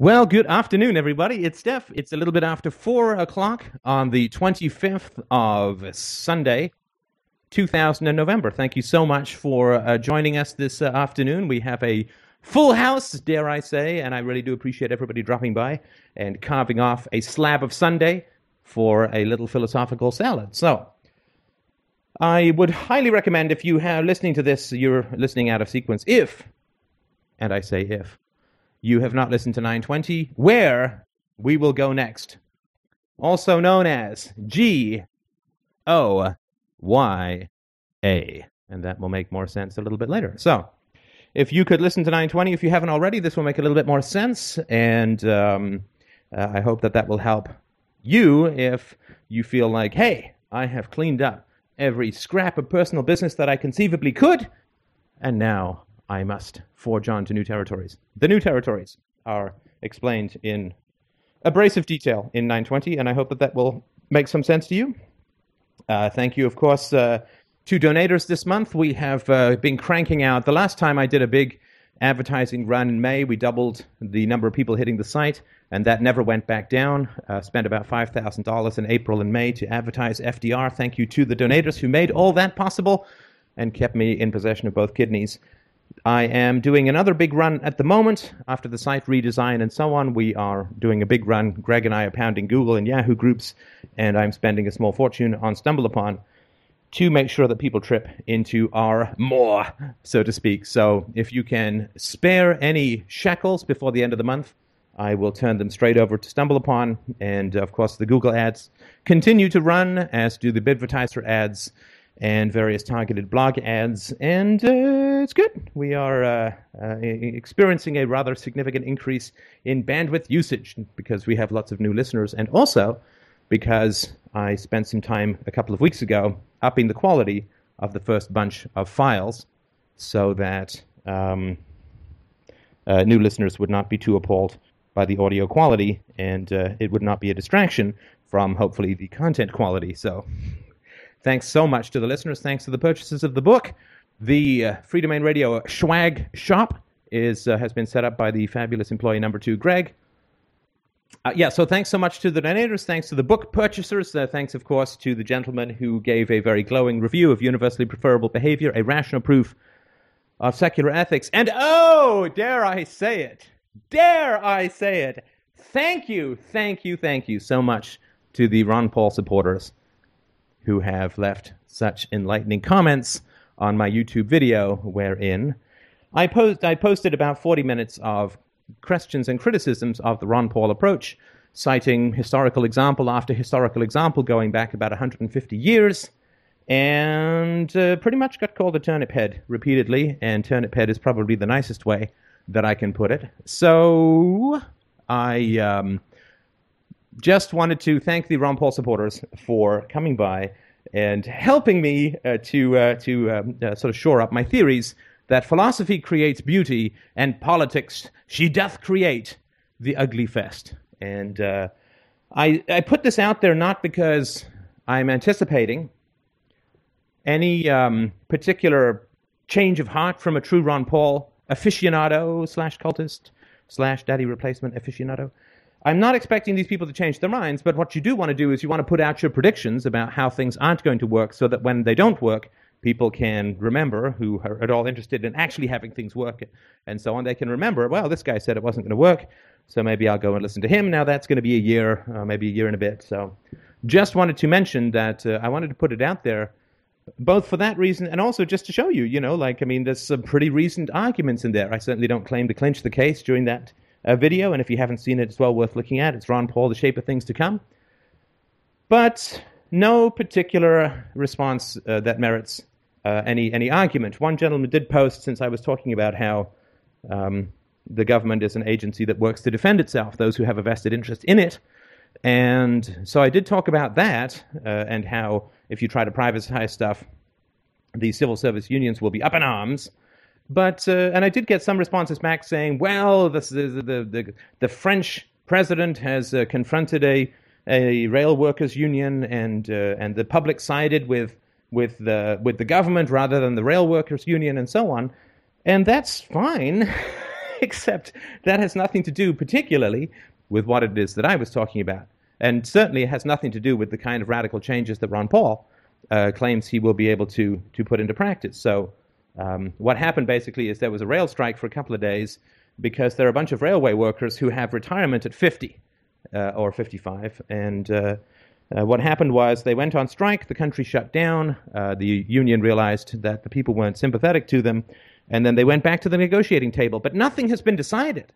Well, good afternoon, everybody. It's Steph. It's a little bit after 4 o'clock on the 25th of Sunday, 2000 in November. Thank you so much for uh, joining us this uh, afternoon. We have a full house, dare I say, and I really do appreciate everybody dropping by and carving off a slab of Sunday for a little philosophical salad. So, I would highly recommend if you are listening to this, you're listening out of sequence, if, and I say if, you have not listened to 920, where we will go next. Also known as G O Y A. And that will make more sense a little bit later. So, if you could listen to 920, if you haven't already, this will make a little bit more sense. And um, uh, I hope that that will help you if you feel like, hey, I have cleaned up every scrap of personal business that I conceivably could, and now I must forge on to new territories. The new territories are explained in abrasive detail in 920, and I hope that that will make some sense to you. Uh, thank you, of course, uh, to donators this month. We have uh, been cranking out. The last time I did a big advertising run in May, we doubled the number of people hitting the site, and that never went back down. Uh, spent about $5,000 in April and May to advertise FDR. Thank you to the donators who made all that possible and kept me in possession of both kidneys. I am doing another big run at the moment. After the site redesign and so on, we are doing a big run. Greg and I are pounding Google and Yahoo groups, and I'm spending a small fortune on StumbleUpon to make sure that people trip into our more, so to speak. So if you can spare any shackles before the end of the month, I will turn them straight over to StumbleUpon. And of course, the Google ads continue to run, as do the Bidvertiser ads and various targeted blog ads, and uh, it's good. We are uh, uh, experiencing a rather significant increase in bandwidth usage because we have lots of new listeners, and also because I spent some time a couple of weeks ago upping the quality of the first bunch of files so that um, uh, new listeners would not be too appalled by the audio quality, and uh, it would not be a distraction from hopefully the content quality. So Thanks so much to the listeners. Thanks to the purchasers of the book. The uh, Freedomain Radio Swag Shop is uh, has been set up by the fabulous employee number two, Greg. Uh, yeah, so thanks so much to the donators. Thanks to the book purchasers. Uh, thanks, of course, to the gentleman who gave a very glowing review of Universally Preferable Behavior, a rational proof of secular ethics. And oh, dare I say it? Dare I say it? Thank you, thank you, thank you so much to the Ron Paul supporters who have left such enlightening comments on my YouTube video, wherein I, post, I posted about 40 minutes of questions and criticisms of the Ron Paul approach, citing historical example after historical example going back about 150 years, and uh, pretty much got called a turnip head repeatedly, and turnip head is probably the nicest way that I can put it. So I um, just wanted to thank the Ron Paul supporters for coming by and helping me uh, to uh, to um, uh, sort of shore up my theories that philosophy creates beauty and politics she doth create the ugly fest. And uh, I I put this out there not because I'm anticipating any um, particular change of heart from a true Ron Paul aficionado slash cultist slash daddy replacement aficionado. I'm not expecting these people to change their minds, but what you do want to do is you want to put out your predictions about how things aren't going to work so that when they don't work, people can remember who are at all interested in actually having things work and so on. They can remember, well, this guy said it wasn't going to work, so maybe I'll go and listen to him. Now that's going to be a year, uh, maybe a year and a bit. So just wanted to mention that uh, I wanted to put it out there both for that reason and also just to show you, you know, like, I mean, there's some pretty recent arguments in there. I certainly don't claim to clinch the case during that uh, video, and if you haven't seen it, it's well worth looking at. It's Ron Paul, The Shape of Things to Come. But no particular response uh, that merits uh, any, any argument. One gentleman did post, since I was talking about how um, the government is an agency that works to defend itself, those who have a vested interest in it. And so I did talk about that uh, and how if you try to privatize stuff, the civil service unions will be up in arms but uh, and I did get some responses back saying, "Well, the, the the the French president has uh, confronted a a rail workers union, and uh, and the public sided with with the with the government rather than the rail workers union, and so on." And that's fine. except that has nothing to do particularly with what it is that I was talking about. And certainly it has nothing to do with the kind of radical changes that Ron Paul uh, claims he will be able to, to put into practice. So, um, what happened basically is there was a rail strike for a couple of days because there are a bunch of railway workers who have retirement at 50 uh, or 55. And uh, uh, what happened was they went on strike, the country shut down, uh, the union realized that the people weren't sympathetic to them, and then they went back to the negotiating table. But nothing has been decided.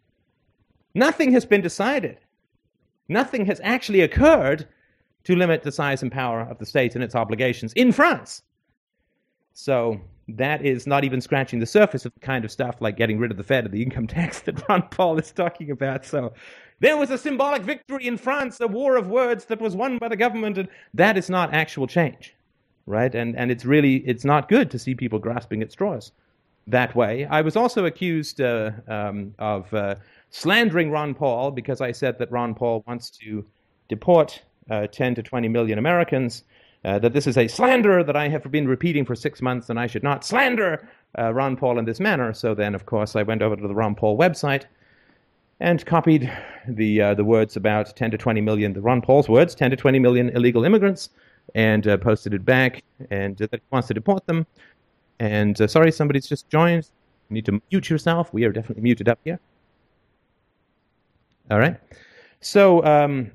Nothing has been decided. Nothing has actually occurred to limit the size and power of the state and its obligations in France. So that is not even scratching the surface of the kind of stuff like getting rid of the Fed and the income tax that Ron Paul is talking about. So there was a symbolic victory in France, a war of words that was won by the government, and that is not actual change, right? And and it's really it's not good to see people grasping at straws that way. I was also accused uh, um, of uh, slandering Ron Paul because I said that Ron Paul wants to deport uh, 10 to 20 million Americans, uh, that this is a slander that I have been repeating for six months and I should not slander uh, Ron Paul in this manner. So then, of course, I went over to the Ron Paul website and copied the, uh, the words about 10 to 20 million, the Ron Paul's words, 10 to 20 million illegal immigrants, and uh, posted it back and uh, that he wants to deport them. And sorry, somebody's just joined. You need to mute yourself. We are definitely muted up here. All right. So um,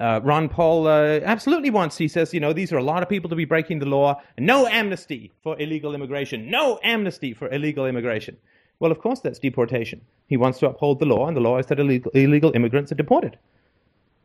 uh, Ron Paul uh, absolutely wants, he says, you know, these are a lot of people to be breaking the law. No amnesty for illegal immigration. No amnesty for illegal immigration. Well, of course, that's deportation. He wants to uphold the law, and the law is that illegal, illegal immigrants are deported.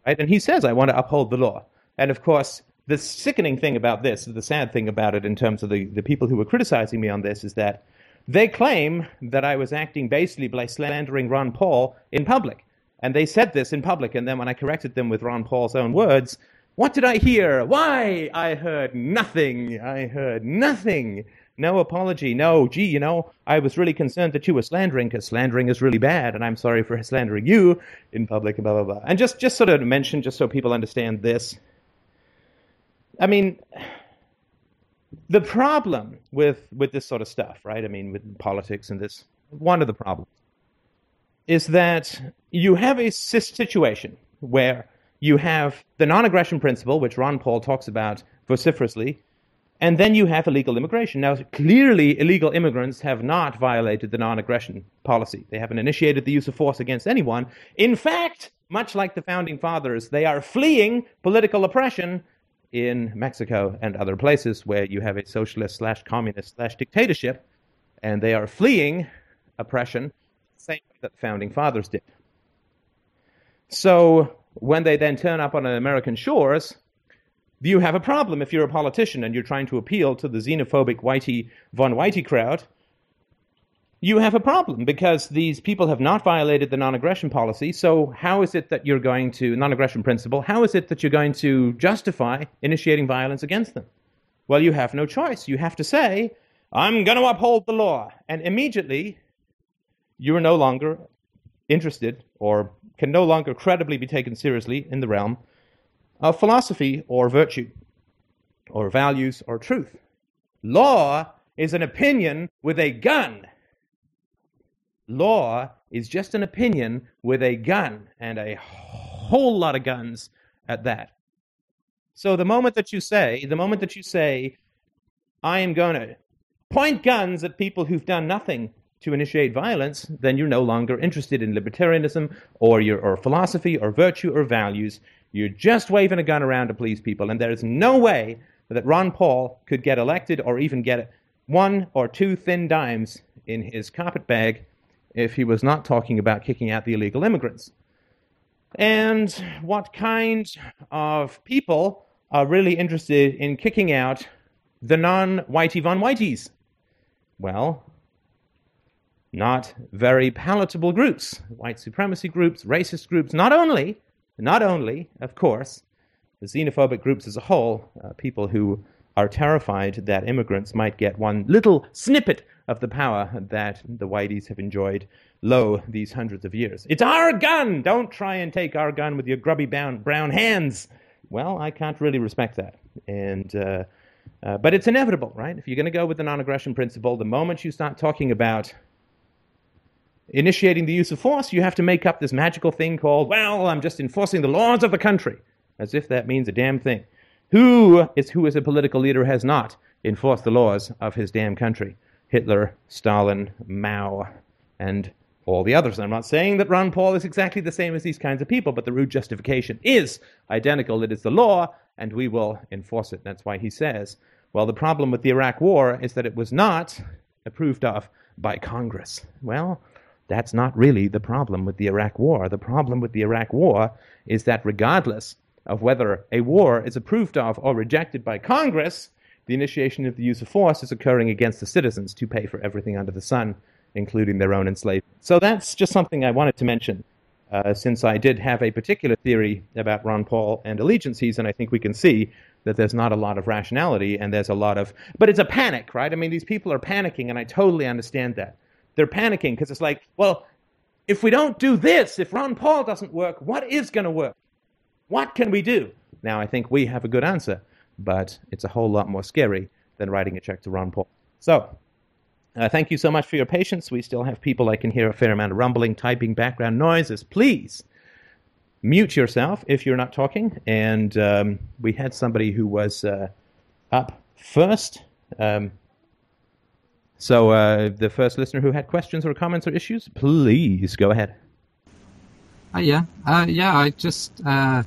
Right? And he says, I want to uphold the law. And of course, the sickening thing about this, the sad thing about it in terms of the, the people who were criticizing me on this, is that they claim that I was acting basically by slandering Ron Paul in public. And they said this in public, and then when I corrected them with Ron Paul's own words, what did I hear? Why? I heard nothing. I heard nothing. No apology. No, gee, you know, I was really concerned that you were slandering because slandering is really bad, and I'm sorry for slandering you in public, blah, blah, blah. And just, just sort of mention, just so people understand this. I mean, the problem with, with this sort of stuff, right? I mean, with politics and this, one of the problems is that you have a situation where you have the non aggression principle, which Ron Paul talks about vociferously, and then you have illegal immigration. Now, clearly, illegal immigrants have not violated the non aggression policy. They haven't initiated the use of force against anyone. In fact, much like the founding fathers, they are fleeing political oppression in Mexico and other places where you have a socialist slash communist slash dictatorship, and they are fleeing oppression same way that the founding fathers did. So when they then turn up on American shores, you have a problem if you're a politician and you're trying to appeal to the xenophobic Whitey von Whitey crowd. You have a problem because these people have not violated the non aggression policy. So, how is it that you're going to, non aggression principle, how is it that you're going to justify initiating violence against them? Well, you have no choice. You have to say, I'm going to uphold the law. And immediately, you are no longer interested or can no longer credibly be taken seriously in the realm of philosophy or virtue or values or truth. Law is an opinion with a gun. Law is just an opinion with a gun and a whole lot of guns at that. So the moment that you say, the moment that you say, I am going to point guns at people who've done nothing to initiate violence, then you're no longer interested in libertarianism or your or philosophy or virtue or values. You're just waving a gun around to please people, and there is no way that Ron Paul could get elected or even get one or two thin dimes in his carpet bag if he was not talking about kicking out the illegal immigrants. And what kind of people are really interested in kicking out the non Whitey Von Whiteys? Well, not very palatable groups, white supremacy groups, racist groups, not only, not only, of course, the xenophobic groups as a whole, uh, people who are terrified that immigrants might get one little snippet of the power that the whiteys have enjoyed lo these hundreds of years. It's our gun! Don't try and take our gun with your grubby brown, brown hands. Well, I can't really respect that. And, uh, uh, but it's inevitable, right? If you're going to go with the non aggression principle, the moment you start talking about initiating the use of force, you have to make up this magical thing called, well, I'm just enforcing the laws of the country, as if that means a damn thing. Who is who as a political leader has not enforced the laws of his damn country? Hitler, Stalin, Mao, and all the others. I'm not saying that Ron Paul is exactly the same as these kinds of people, but the root justification is identical. It is the law, and we will enforce it. That's why he says, well, the problem with the Iraq War is that it was not approved of by Congress. Well, that's not really the problem with the Iraq War. The problem with the Iraq War is that regardless of whether a war is approved of or rejected by Congress, the initiation of the use of force is occurring against the citizens to pay for everything under the sun, including their own enslavement. So that's just something I wanted to mention, uh, since I did have a particular theory about Ron Paul and allegiances, and I think we can see that there's not a lot of rationality and there's a lot of, but it's a panic, right? I mean, these people are panicking, and I totally understand that. They're panicking because it's like, well, if we don't do this, if Ron Paul doesn't work, what is going to work? What can we do? Now, I think we have a good answer, but it's a whole lot more scary than writing a check to Ron Paul. So, uh, thank you so much for your patience. We still have people I can hear a fair amount of rumbling, typing, background noises. Please mute yourself if you're not talking. And um, we had somebody who was uh, up first. Um, so, uh, the first listener who had questions or comments or issues, please go ahead. Uh, yeah, uh, yeah. I just, uh,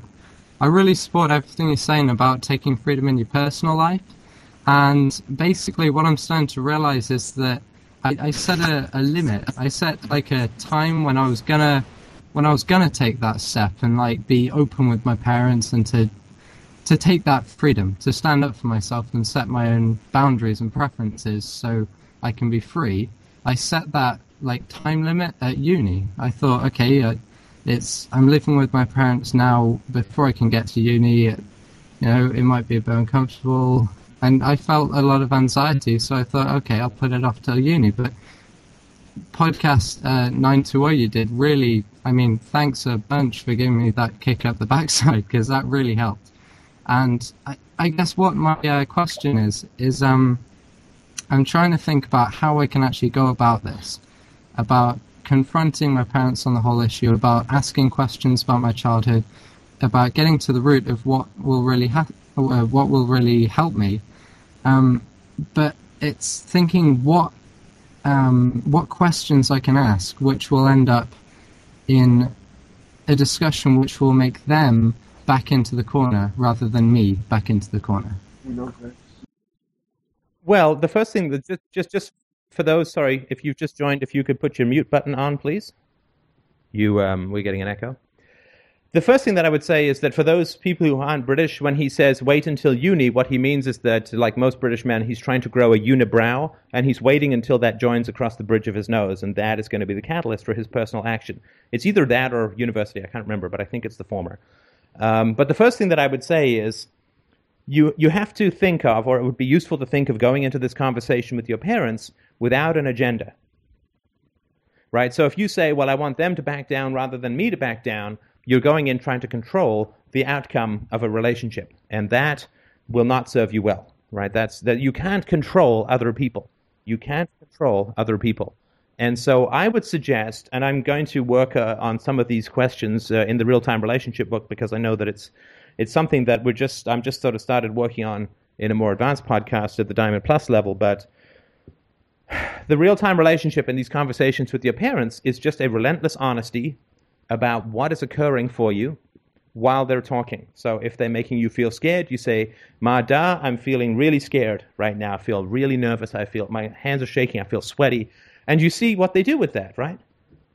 I really support everything you're saying about taking freedom in your personal life, and basically, what I'm starting to realize is that I, I set a, a limit. I set like a time when I was gonna, when I was gonna take that step and like be open with my parents and to, to take that freedom to stand up for myself and set my own boundaries and preferences. So I can be free. I set that like time limit at uni. I thought, okay, uh, it's I'm living with my parents now. Before I can get to uni, it, you know, it might be a bit uncomfortable, and I felt a lot of anxiety. So I thought, okay, I'll put it off till uni. But podcast uh, nine two zero you did really. I mean, thanks a bunch for giving me that kick up the backside because that really helped. And I, I guess what my uh, question is is um I'm trying to think about how I can actually go about this, about confronting my parents on the whole issue, about asking questions about my childhood, about getting to the root of what will really ha- uh, what will really help me. Um, but it's thinking what um, what questions I can ask, which will end up in a discussion which will make them back into the corner rather than me back into the corner. Well, the first thing that just, just just for those, sorry, if you've just joined, if you could put your mute button on, please. You, um, we're getting an echo. The first thing that I would say is that for those people who aren't British, when he says wait until uni, what he means is that, like most British men, he's trying to grow a unibrow, and he's waiting until that joins across the bridge of his nose, and that is going to be the catalyst for his personal action. It's either that or university, I can't remember, but I think it's the former. Um, but the first thing that I would say is you you have to think of, or it would be useful to think of going into this conversation with your parents without an agenda. Right? So if you say, well, I want them to back down rather than me to back down, you're going in trying to control the outcome of a relationship. And that will not serve you well. Right? That's that you can't control other people. You can't control other people. And so I would suggest, and I'm going to work uh, on some of these questions uh, in the real time relationship book because I know that it's it's something that we're just I'm just sort of started working on in a more advanced podcast at the Diamond Plus level, but the real time relationship in these conversations with your parents is just a relentless honesty about what is occurring for you while they're talking. So if they're making you feel scared, you say, Ma da, I'm feeling really scared right now. I feel really nervous. I feel my hands are shaking. I feel sweaty. And you see what they do with that, right?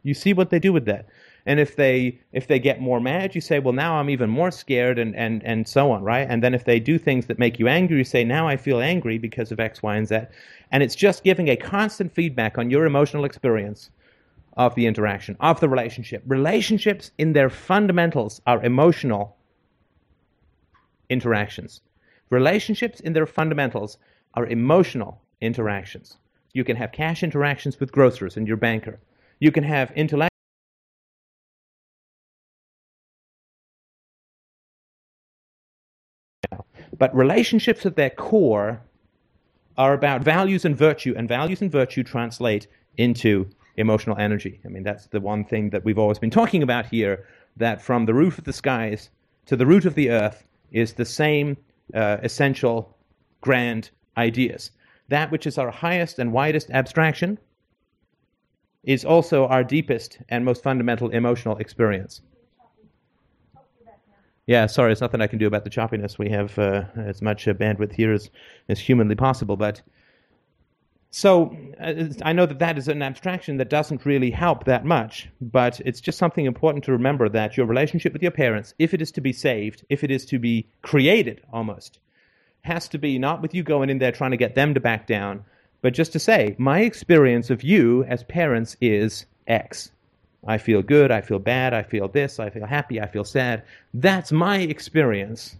You see what they do with that and if they if they get more mad you say well now i'm even more scared and and and so on right? And then if they do things that make you angry you say now i feel angry because of x y and z. And it's just giving a constant feedback on your emotional experience of the interaction of the relationship. Relationships in their fundamentals are emotional interactions. Relationships in their fundamentals are emotional interactions. You can have cash interactions with grocers and your banker. You can have intellectual But relationships at their core are about values and virtue, and values and virtue translate into emotional energy. I mean, that's the one thing that we've always been talking about here that from the roof of the skies to the root of the earth is the same uh, essential grand ideas. That which is our highest and widest abstraction is also our deepest and most fundamental emotional experience. Yeah, sorry, it's nothing I can do about the choppiness. We have uh, as much uh, bandwidth here as, as humanly possible. But so uh, I know that that is an abstraction that doesn't really help that much, but it's just something important to remember that your relationship with your parents, if it is to be saved, if it is to be created almost, has to be not with you going in there trying to get them to back down, but just to say, my experience of you as parents is X. I feel good, I feel bad, I feel this, I feel happy, I feel sad. That's my experience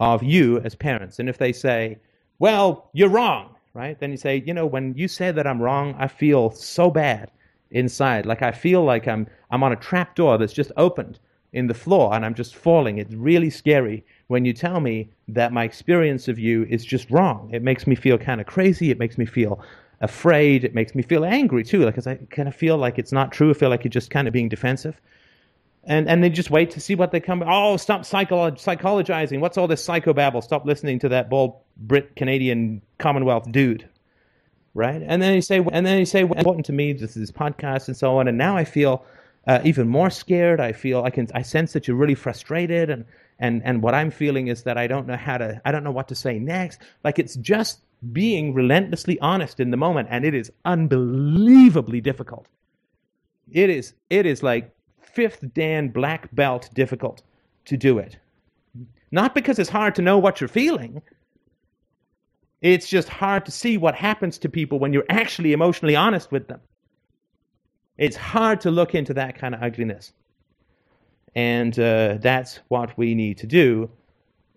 of you as parents. And if they say, well, you're wrong, right? Then you say, you know, when you say that I'm wrong, I feel so bad inside. Like I feel like I'm, I'm on a trap door that's just opened in the floor and I'm just falling. It's really scary when you tell me that my experience of you is just wrong. It makes me feel kind of crazy. It makes me feel afraid. It makes me feel angry too, because I kind of feel like it's not true. I feel like you're just kind of being defensive. And and they just wait to see what they come. Oh, stop psycholo- psychologizing. What's all this psychobabble? Stop listening to that bald Brit Canadian Commonwealth dude, right? And then you say, and then you say, important to me. This is podcast and so on. And now I feel uh, even more scared. I feel I can I sense that you're really frustrated, and and and what I'm feeling is that I don't know how to I don't know what to say next. Like it's just being relentlessly honest in the moment, and it is unbelievably difficult. It is, it is like fifth Dan black belt difficult to do it. Not because it's hard to know what you're feeling, it's just hard to see what happens to people when you're actually emotionally honest with them. It's hard to look into that kind of ugliness. And uh, that's what we need to do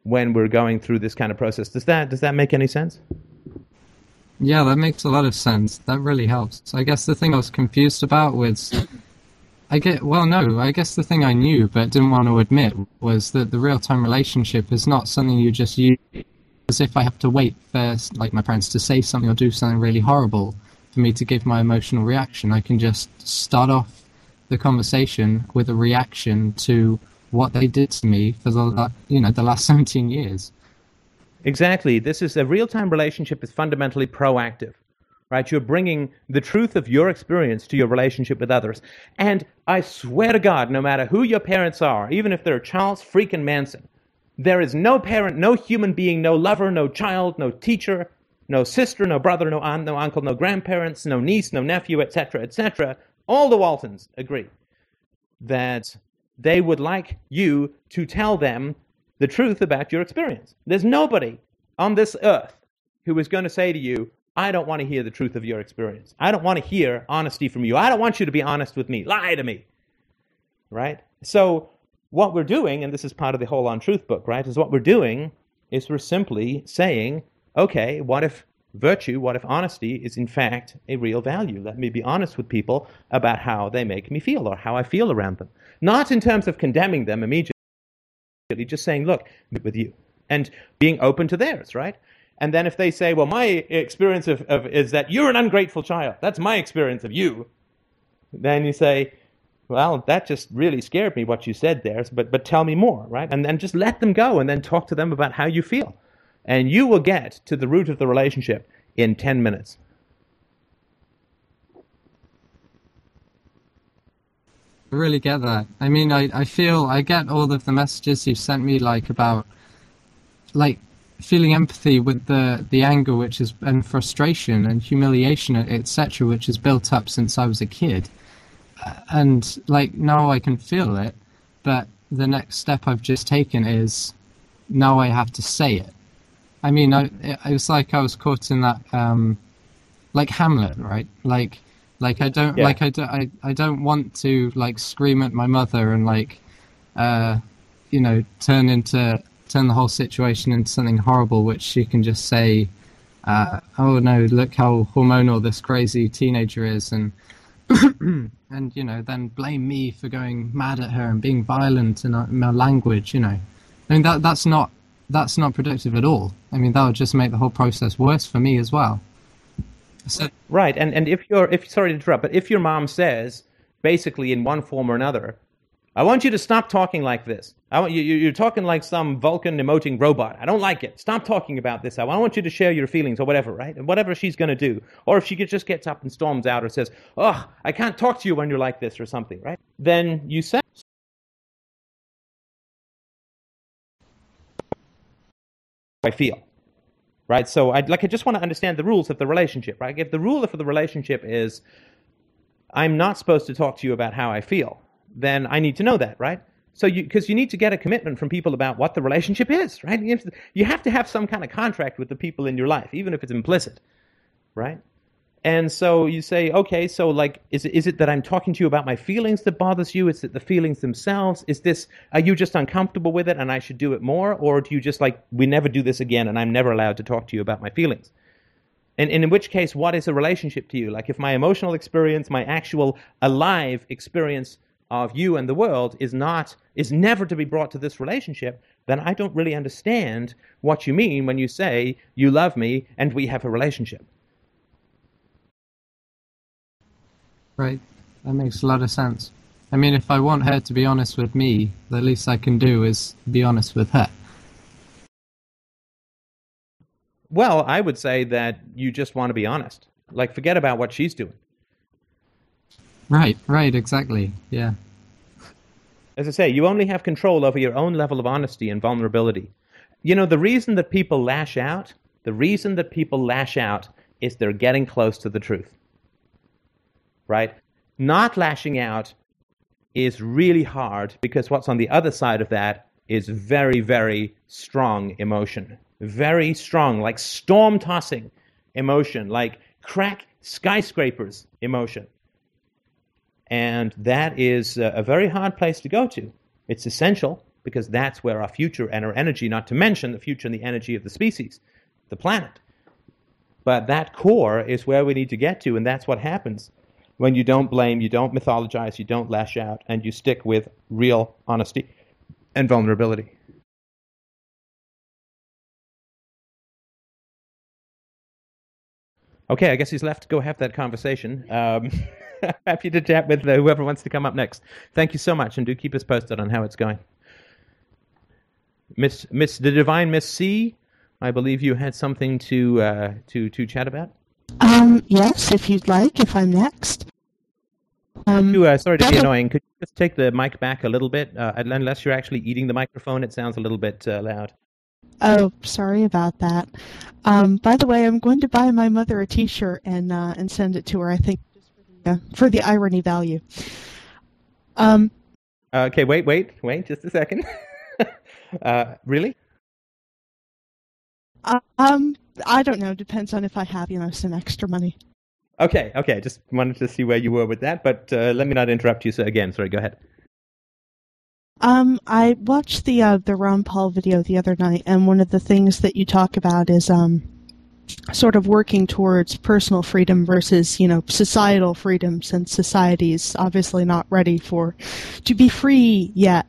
when we're going through this kind of process. Does that, does that make any sense? Yeah, that makes a lot of sense. That really helps. I guess the thing I was confused about was, I get well, no, I guess the thing I knew but didn't want to admit was that the real time relationship is not something you just use as if I have to wait for like my parents to say something or do something really horrible for me to give my emotional reaction. I can just start off the conversation with a reaction to what they did to me for the you know the last 17 years. Exactly. This is a real time relationship is fundamentally proactive, right? You're bringing the truth of your experience to your relationship with others. And I swear to God, no matter who your parents are, even if they're Charles freaking Manson, there is no parent, no human being, no lover, no child, no teacher, no sister, no brother, no aunt, no uncle, no grandparents, no niece, no nephew, etc., etc. All the Waltons agree that they would like you to tell them the truth about your experience. There's nobody on this earth who is going to say to you, I don't want to hear the truth of your experience. I don't want to hear honesty from you. I don't want you to be honest with me. Lie to me. Right? So, what we're doing, and this is part of the whole On Truth book, right, is what we're doing is we're simply saying, okay, what if virtue, what if honesty is in fact a real value? Let me be honest with people about how they make me feel or how I feel around them. Not in terms of condemning them immediately just saying, look, with you, and being open to theirs, right? And then if they say, well, my experience of, of is that you're an ungrateful child, that's my experience of you, then you say, well, that just really scared me what you said there, but, but tell me more, right? And then just let them go and then talk to them about how you feel. And you will get to the root of the relationship in 10 minutes. Really get that. I mean, I, I feel I get all of the messages you've sent me, like about, like feeling empathy with the the anger, which is and frustration and humiliation, etc., which is built up since I was a kid, and like now I can feel it, but the next step I've just taken is now I have to say it. I mean, I, it, it was like I was caught in that, um, like Hamlet, right? Like like I don't yeah. like I don't I, I don't want to like scream at my mother and like uh you know turn into turn the whole situation into something horrible which she can just say uh, oh no look how hormonal this crazy teenager is and and you know then blame me for going mad at her and being violent in, in my language you know. I mean that that's not that's not productive at all. I mean that would just make the whole process worse for me as well Right, and and if you're if sorry to interrupt, but if your mom says basically in one form or another, I want you to stop talking like this. I want you you- you're talking like some Vulcan emoting robot. I don't like it. Stop talking about this. I want you to share your feelings or whatever, right? And whatever she's going to do, or if she just gets up and storms out or says, "Oh, I can't talk to you when you're like this" or something, right? Then you say. I feel right? So I like I just want to understand the rules of the relationship, right? If the rule of the relationship is I'm not supposed to talk to you about how I feel, then I need to know that, right? So you because you need to get a commitment from people about what the relationship is, right? You have to have some kind of contract with the people in your life, even if it's implicit, right? And so you say, okay, so like, is it, is it that I'm talking to you about my feelings that bothers you? Is it the feelings themselves? Is this, are you just uncomfortable with it and I should do it more? Or do you just like, we never do this again and I'm never allowed to talk to you about my feelings? And, and in which case, what is a relationship to you? Like, if my emotional experience, my actual alive experience of you and the world is not, is never to be brought to this relationship, then I don't really understand what you mean when you say you love me and we have a relationship. Right, that makes a lot of sense. I mean, if I want her to be honest with me, the least I can do is be honest with her. Well, I would say that you just want to be honest. Like, forget about what she's doing. Right, right, exactly. Yeah. As I say, you only have control over your own level of honesty and vulnerability. You know, the reason that people lash out, the reason that people lash out is they're getting close to the truth. Right? Not lashing out is really hard because what's on the other side of that is very, very strong emotion. Very strong, like storm tossing emotion, like crack skyscrapers emotion. And that is a a very hard place to go to. It's essential because that's where our future and our energy, not to mention the future and the energy of the species, the planet. But that core is where we need to get to, and that's what happens when you don't blame, you don't mythologize, you don't lash out, and you stick with real honesty and vulnerability. Okay, I guess he's left to go have that conversation. Um, happy to chat with uh, whoever wants to come up next. Thank you so much, and do keep us posted on how it's going. Miss, Miss, the divine Miss C, I believe you had something to uh, to to chat about. Um, yes, if you'd like, if I'm next. Um, You, uh, sorry to be annoying. Could you just take the mic back a little bit? Uh, unless you're actually eating the microphone, it sounds a little bit uh, loud. oh, sorry about that. Um, by the way, I'm going to buy my mother a T-shirt and uh, and send it to her. I think just for the, uh, for the irony value. Um, Uh, okay, wait, wait, wait, just a second. uh, really? Um, I don't know. Depends on if I have you know some extra money. Okay, okay. Just wanted to see where you were with that, but uh, let me not interrupt you so again. Sorry, go ahead. Um, I watched the uh, the Ron Paul video the other night, and one of the things that you talk about is um, sort of working towards personal freedom versus you know societal freedom, since society is obviously not ready for to be free yet.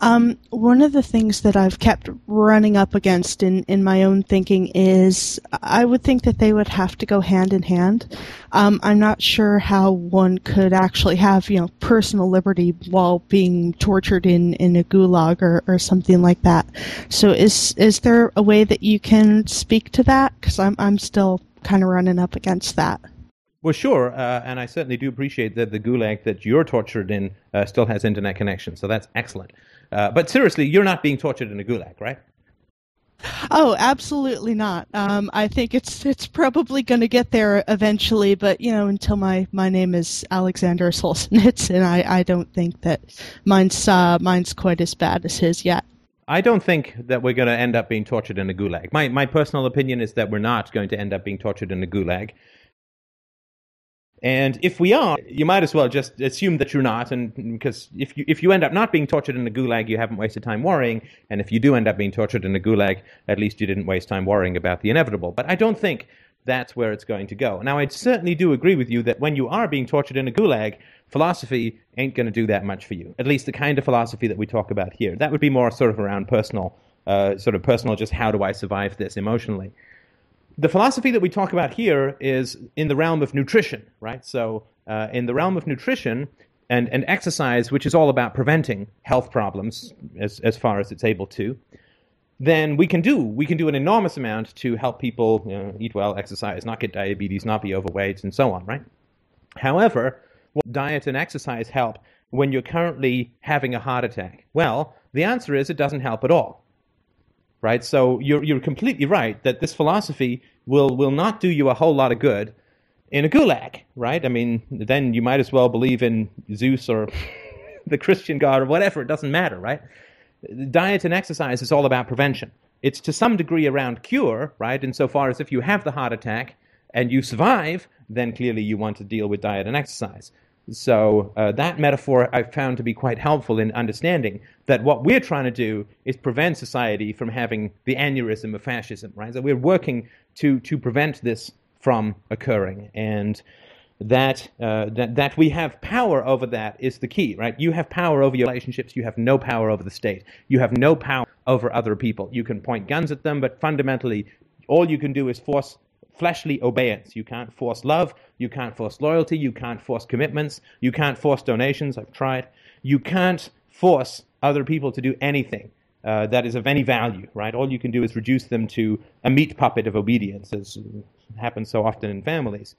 Um, one of the things that I've kept running up against in, in my own thinking is I would think that they would have to go hand in hand. Um, I'm not sure how one could actually have, you know, personal liberty while being tortured in, in a gulag or, or something like that. So is is there a way that you can speak to that? Because I'm I'm still kind of running up against that. Well, sure, uh, and I certainly do appreciate that the gulag that you're tortured in uh, still has internet connection, so that's excellent. Uh, but seriously, you're not being tortured in a gulag, right? Oh, absolutely not. Um, I think it's it's probably going to get there eventually, but you know, until my, my name is Alexander Solzhenitsyn, I, I don't think that mine's uh, mine's quite as bad as his yet. I don't think that we're going to end up being tortured in a gulag. My my personal opinion is that we're not going to end up being tortured in a gulag. And if we are, you might as well just assume that you're not, and because if you if you end up not being tortured in a gulag, you haven't wasted time worrying. And if you do end up being tortured in a gulag, at least you didn't waste time worrying about the inevitable. But I don't think that's where it's going to go. Now, I certainly do agree with you that when you are being tortured in a gulag, philosophy ain't going to do that much for you. At least the kind of philosophy that we talk about here. That would be more sort of around personal, uh, sort of personal, just how do I survive this emotionally. The philosophy that we talk about here is in the realm of nutrition, right? So, uh, in the realm of nutrition and, and exercise, which is all about preventing health problems as, as far as it's able to, then we can do we can do an enormous amount to help people you know, eat well, exercise, not get diabetes, not be overweight, and so on, right? However, what diet and exercise help when you're currently having a heart attack? Well, the answer is it doesn't help at all. Right? So you're you're completely right that this philosophy will will not do you a whole lot of good in a gulag, right? I mean, then you might as well believe in Zeus or the Christian God or whatever, it doesn't matter, right? diet and exercise is all about prevention. It's to some degree around cure, right? Insofar as if you have the heart attack and you survive, then clearly you want to deal with diet and exercise. So uh, that metaphor I found to be quite helpful in understanding that what we're trying to do is prevent society from having the aneurysm of fascism, right? So we're working to to prevent this from occurring, and that, uh, that that we have power over that is the key, right? You have power over your relationships. You have no power over the state. You have no power over other people. You can point guns at them, but fundamentally, all you can do is force fleshly obedience. You can't force love. You can't force loyalty. You can't force commitments. You can't force donations. I've tried. You can't force other people to do anything. Uh, that is of any value, right? All you can do is reduce them to a meat puppet of obedience, as happens so often in families.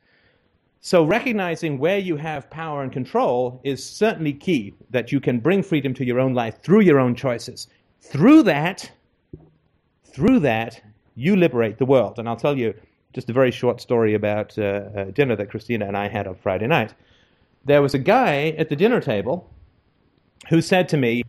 So, recognizing where you have power and control is certainly key, that you can bring freedom to your own life through your own choices. Through that, through that, you liberate the world. And I'll tell you just a very short story about uh, a dinner that Christina and I had on Friday night. There was a guy at the dinner table who said to me,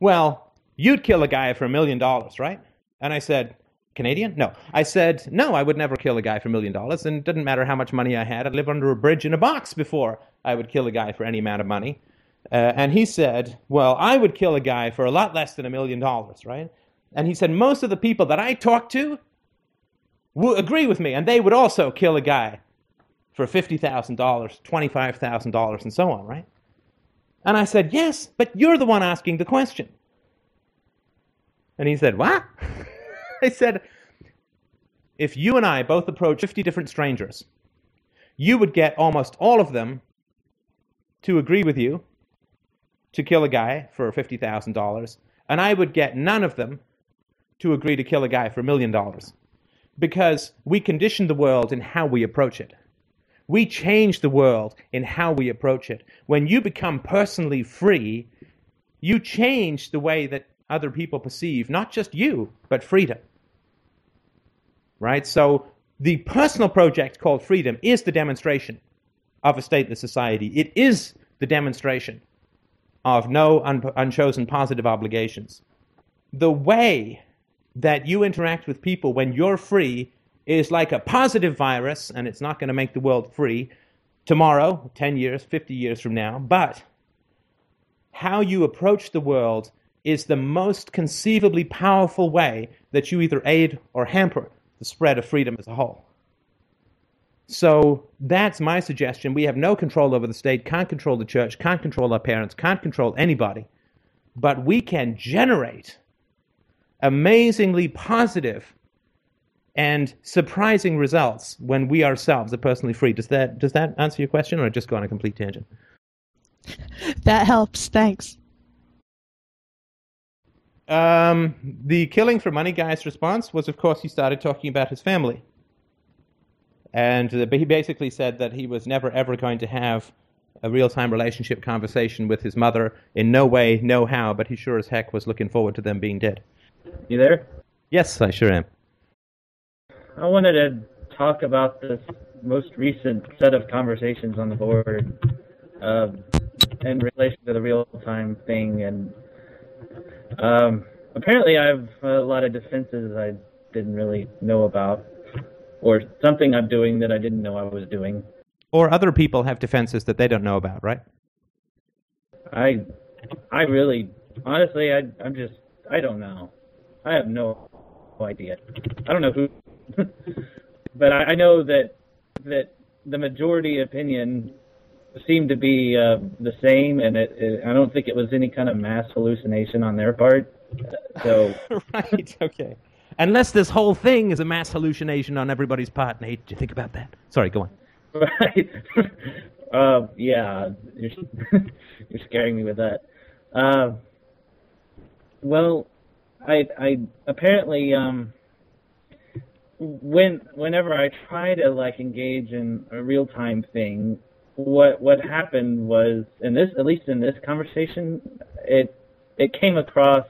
Well, you'd kill a guy for a million dollars, right? And I said, Canadian? No. I said, no, I would never kill a guy for a million dollars, and it didn't matter how much money I had. I'd live under a bridge in a box before I would kill a guy for any amount of money. Uh, and he said, well, I would kill a guy for a lot less than a million dollars, right? And he said, most of the people that I talk to will agree with me, and they would also kill a guy for $50,000, $25,000, and so on, right? And I said, yes, but you're the one asking the question. And he said, what? I said, if you and I both approach 50 different strangers, you would get almost all of them to agree with you to kill a guy for $50,000, and I would get none of them to agree to kill a guy for a million dollars. Because we condition the world in how we approach it. We change the world in how we approach it. When you become personally free, you change the way that other people perceive not just you, but freedom. Right? So the personal project called freedom is the demonstration of a stateless society. It is the demonstration of no un- unchosen positive obligations. The way that you interact with people when you're free is like a positive virus, and it's not going to make the world free tomorrow, 10 years, 50 years from now, but how you approach the world is the most conceivably powerful way that you either aid or hamper the spread of freedom as a whole. So that's my suggestion. We have no control over the state, can't control the church, can't control our parents, can't control anybody. But we can generate amazingly positive and surprising results when we ourselves are personally free. Does that does that answer your question or just go on a complete tangent? That helps. Thanks. Um, the killing for money guy's response was, of course, he started talking about his family. And uh, he basically said that he was never ever going to have a real time relationship conversation with his mother in no way, no how, but he sure as heck was looking forward to them being dead. You there? Yes, I sure am. I wanted to talk about this most recent set of conversations on the board um, in relation to the real time thing and um, apparently, I have a lot of defenses I didn't really know about, or something I'm doing that I didn't know I was doing. Or other people have defenses that they don't know about, right? I, I really, honestly, I, I'm just, I don't know. I have no idea. I don't know who, but I, I know that that the majority opinion seemed to be uh, the same, and it, it, I don't think it was any kind of mass hallucination on their part. So right, okay. Unless this whole thing is a mass hallucination on everybody's part. Nate, Do you think about that? Sorry, go on. Right. uh, yeah, you're, you're scaring me with that. Uh, well, I, I apparently um, when whenever I try to like engage in a real time thing, what what happened was in this at least in this conversation, it it came across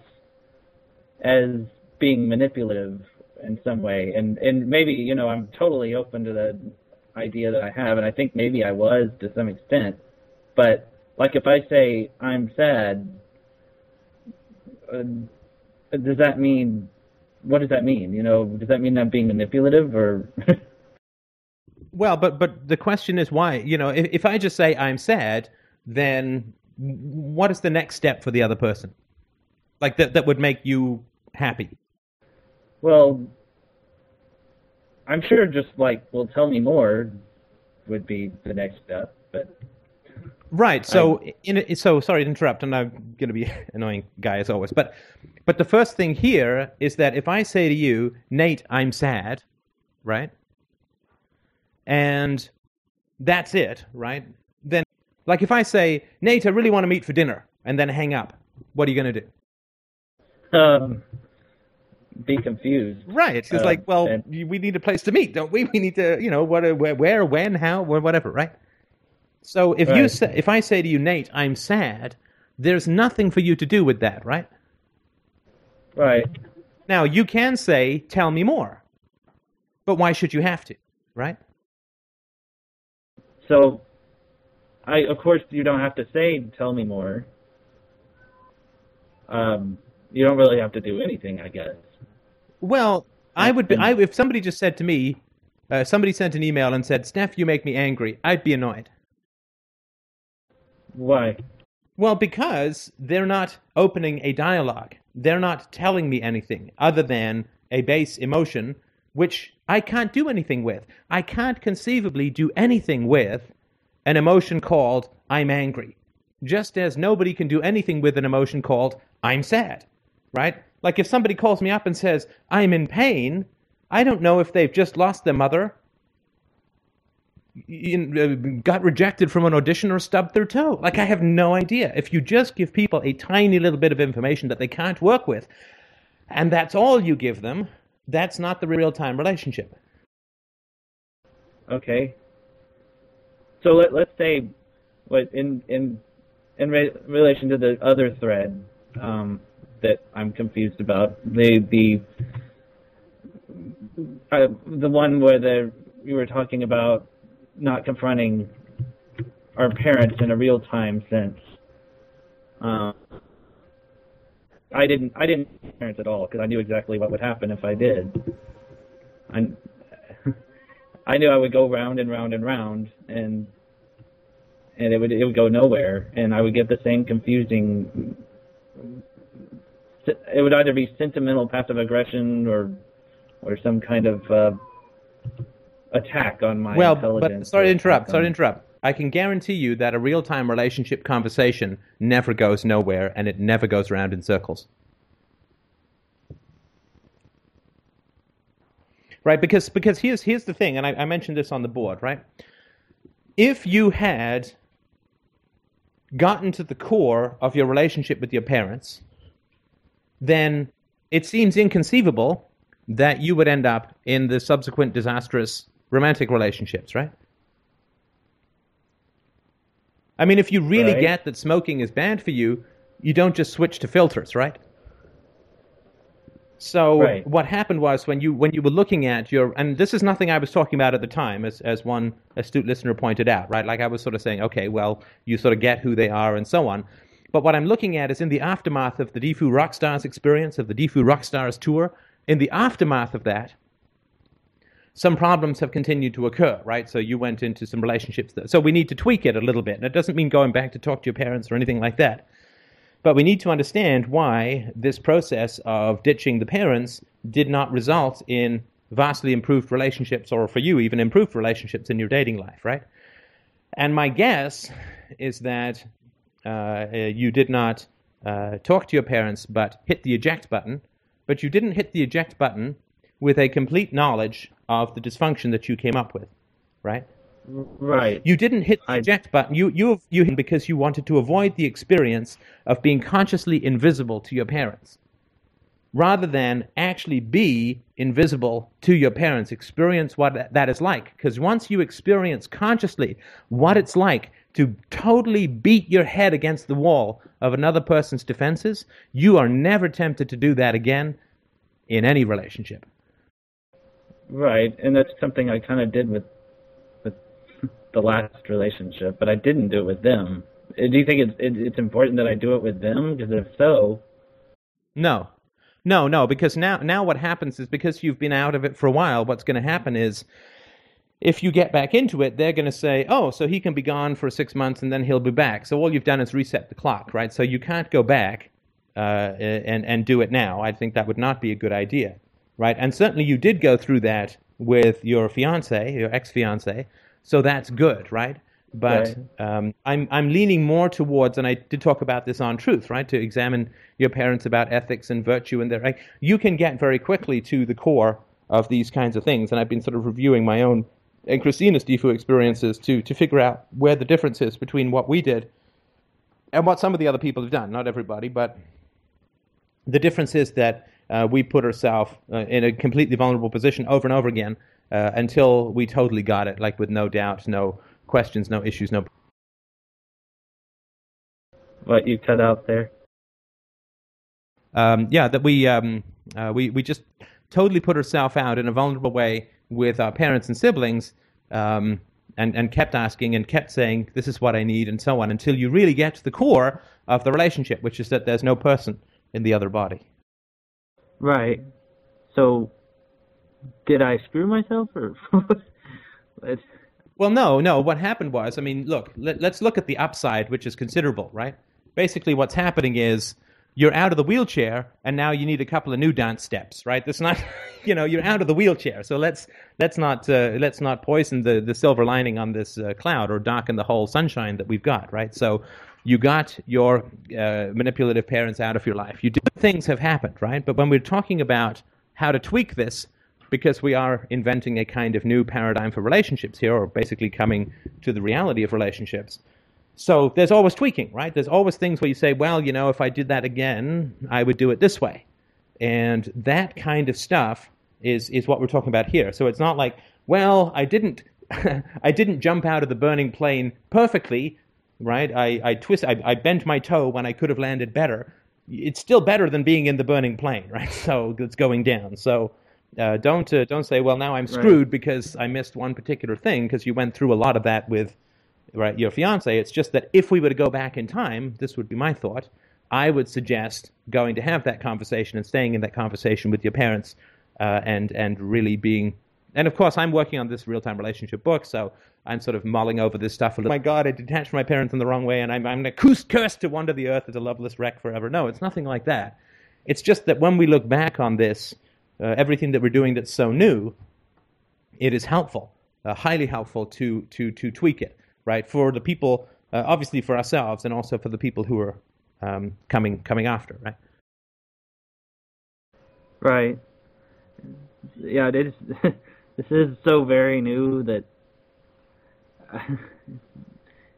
as being manipulative in some way, and and maybe you know I'm totally open to the idea that I have, and I think maybe I was to some extent, but like if I say I'm sad, uh, does that mean what does that mean? You know, does that mean I'm being manipulative or? well, but but the question is why? You know, if, if I just say I'm sad, then what is the next step for the other person? Like that that would make you happy. Well, I'm sure just like, well, tell me more would be the next step, but. Right. So, in, so sorry to interrupt, and I'm going to be annoying guy as always. But, but the first thing here is that if I say to you, Nate, I'm sad, right? And that's it, right? Then, like if I say, Nate, I really want to meet for dinner, and then hang up, what are you going to do? Um, be confused. Right. It's uh, like, well, and... we need a place to meet, don't we? We need to, you know, what, where, where when, how, whatever, right? So if right. you say, if I say to you, Nate, I'm sad, there's nothing for you to do with that, right? Right. Now you can say, tell me more. But why should you have to, right? So I of course you don't have to say tell me more. Um you don't really have to do anything, I guess. Well, I would be, I, if somebody just said to me, uh, somebody sent an email and said, "Steph, you make me angry," I'd be annoyed. Why? Well, because they're not opening a dialogue. They're not telling me anything other than a base emotion, which I can't do anything with. I can't conceivably do anything with an emotion called I'm angry. Just as nobody can do anything with an emotion called I'm sad, right? Like if somebody calls me up and says, I'm in pain, I don't know if they've just lost their mother got rejected from an audition or stubbed their toe. Like, I have no idea. If you just give people a tiny little bit of information that they can't work with, and that's all you give them, that's not the real time relationship. Okay. So let, let's say, what in in in re- relation to the other thread um, that I'm confused about, the the uh, the one where the we were talking about not confronting our parents in a real time sense. Uh, I didn't I didn't parents at all because I knew exactly what would happen if I did. I I knew I would go round and round and round and and it would it would go nowhere and I would get the same confusing it would either be sentimental passive aggression or or some kind of uh, attack on my intelligence. well, but sorry to interrupt. Sorry to interrupt. I can guarantee you that a real-time relationship conversation never goes nowhere, and it never goes around in circles. Right? Because because here's here's the thing, and I, I mentioned this on the board. Right? If you had gotten to the core of your relationship with your parents, then it seems inconceivable that you would end up in the subsequent disastrous romantic relationships, right? I mean, if you really right. get that smoking is bad for you, you don't just switch to filters, right? So right. what happened was when you when you were looking at your and this is nothing I was talking about at the time, as as one astute listener pointed out, right? Like I was sort of saying, okay, well, you sort of get who they are and so on. But what I'm looking at is in the aftermath of the deFOO Rockstars experience, of the deFOO Rockstars tour, in the aftermath of that, some problems have continued to occur, right? So you went into some relationships that, so we need to tweak it a little bit. And it doesn't mean going back to talk to your parents or anything like that. But we need to understand why this process of ditching the parents did not result in vastly improved relationships, or for you, even improved relationships in your dating life, right? And my guess is that uh, you did not uh, talk to your parents, but hit the eject button but you didn't hit the eject button with a complete knowledge of the dysfunction that you came up with, right? Right. You didn't hit the eject button. You you you because you wanted to avoid the experience of being consciously invisible to your parents, rather than actually be invisible to your parents. Experience what that is like. Because once you experience consciously what it's like to totally beat your head against the wall of another person's defenses, you are never tempted to do that again in any relationship. Right, and that's something I kind of did with with the last relationship, but I didn't do it with them. Uh, Do you think it's it, it's important that I do it with them? Because if so, No. No, no, because now now what happens is because you've been out of it for a while, what's going to happen is if you get back into it, they're going to say, "Oh, so he can be gone for 6 months and then he'll be back." So all you've done is reset the clock, right? So you can't go back uh, and and do it now. I think that would not be a good idea, right? And certainly you did go through that with your fiance, your ex-fiance, so that's good, right? But um, I'm I'm leaning more towards, and I did talk about this on Truth, right? To examine your parents about ethics and virtue, and their like, you can get very quickly to the core of these kinds of things. And I've been sort of reviewing my own and Christina's deFOO experiences to to figure out where the difference is between what we did and what some of the other people have done. Not everybody, but the difference is that uh, we put ourselves uh, in a completely vulnerable position over and over again uh, until we totally got it, like with no doubt, no questions, no issues, no. what you cut out there. Um, yeah, that we um, uh, we we just totally put ourselves out in a vulnerable way with our parents and siblings, um, and and kept asking and kept saying, "This is what I need," and so on, until you really get to the core of the relationship, which is that there's no person in the other body. Right. So, did I screw myself or? Well, no, no. What happened was, I mean, look, let, let's look at the upside, which is considerable, right? Basically, what's happening is you're out of the wheelchair, and now you need a couple of new dance steps, right? That's not, you know, you're out of the wheelchair. So let's let's not uh, let's not poison the the silver lining on this uh, cloud or darken the whole sunshine that we've got, right? So you got your uh, manipulative parents out of your life. You did things have happened, right? But when we're talking about how to tweak this, because we are inventing a kind of new paradigm for relationships here, or basically coming to the reality of relationships. So there's always tweaking, right? There's always things where you say, well, you know, if I did that again, I would do it this way. And that kind of stuff is, is what we're talking about here. So it's not like, well, I didn't, I didn't jump out of the burning plane perfectly, right? I, I twist, I, I bent my toe when I could have landed better. It's still better than being in the burning plane, right? So it's going down. So uh, don't uh, don't say, well, now I'm screwed because I missed one particular thing because you went through a lot of that with right your fiance. It's just that if we were to go back in time, this would be my thought. I would suggest going to have that conversation and staying in that conversation with your parents, uh, and and really being. And of course, I'm working on this real time relationship book, so I'm sort of mulling over this stuff. A little. My God, I detached from my parents in the wrong way, and I'm I'm cursed, cursed to wander the earth as a loveless wreck forever. No, it's nothing like that. It's just that when we look back on this, uh, everything that we're doing that's so new, it is helpful, uh, highly helpful to to to tweak it, right? For the people, uh, obviously for ourselves, and also for the people who are um, coming coming after, right? right. Yeah, it is. this is so very new that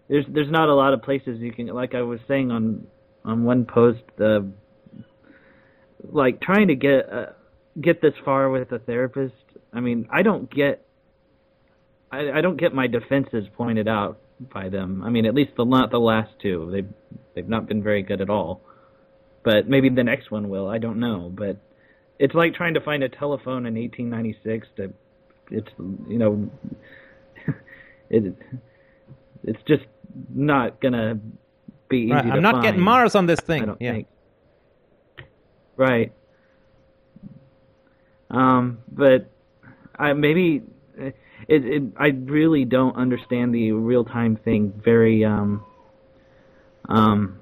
there's there's not a lot of places you can like I was saying on on one post uh, like trying to get uh, get this far with a therapist. I mean, I don't get I, I don't get my defenses pointed out by them. I mean, at least the not the last two. They've they've not been very good at all. But maybe the next one will. I don't know. But it's like trying to find a telephone in 1896 to it's you know it it's just not gonna be easy Right, I'm not find. getting Mars on this thing. I don't yeah. think. Right. Um, but I maybe it, it I really don't understand the real time thing very um um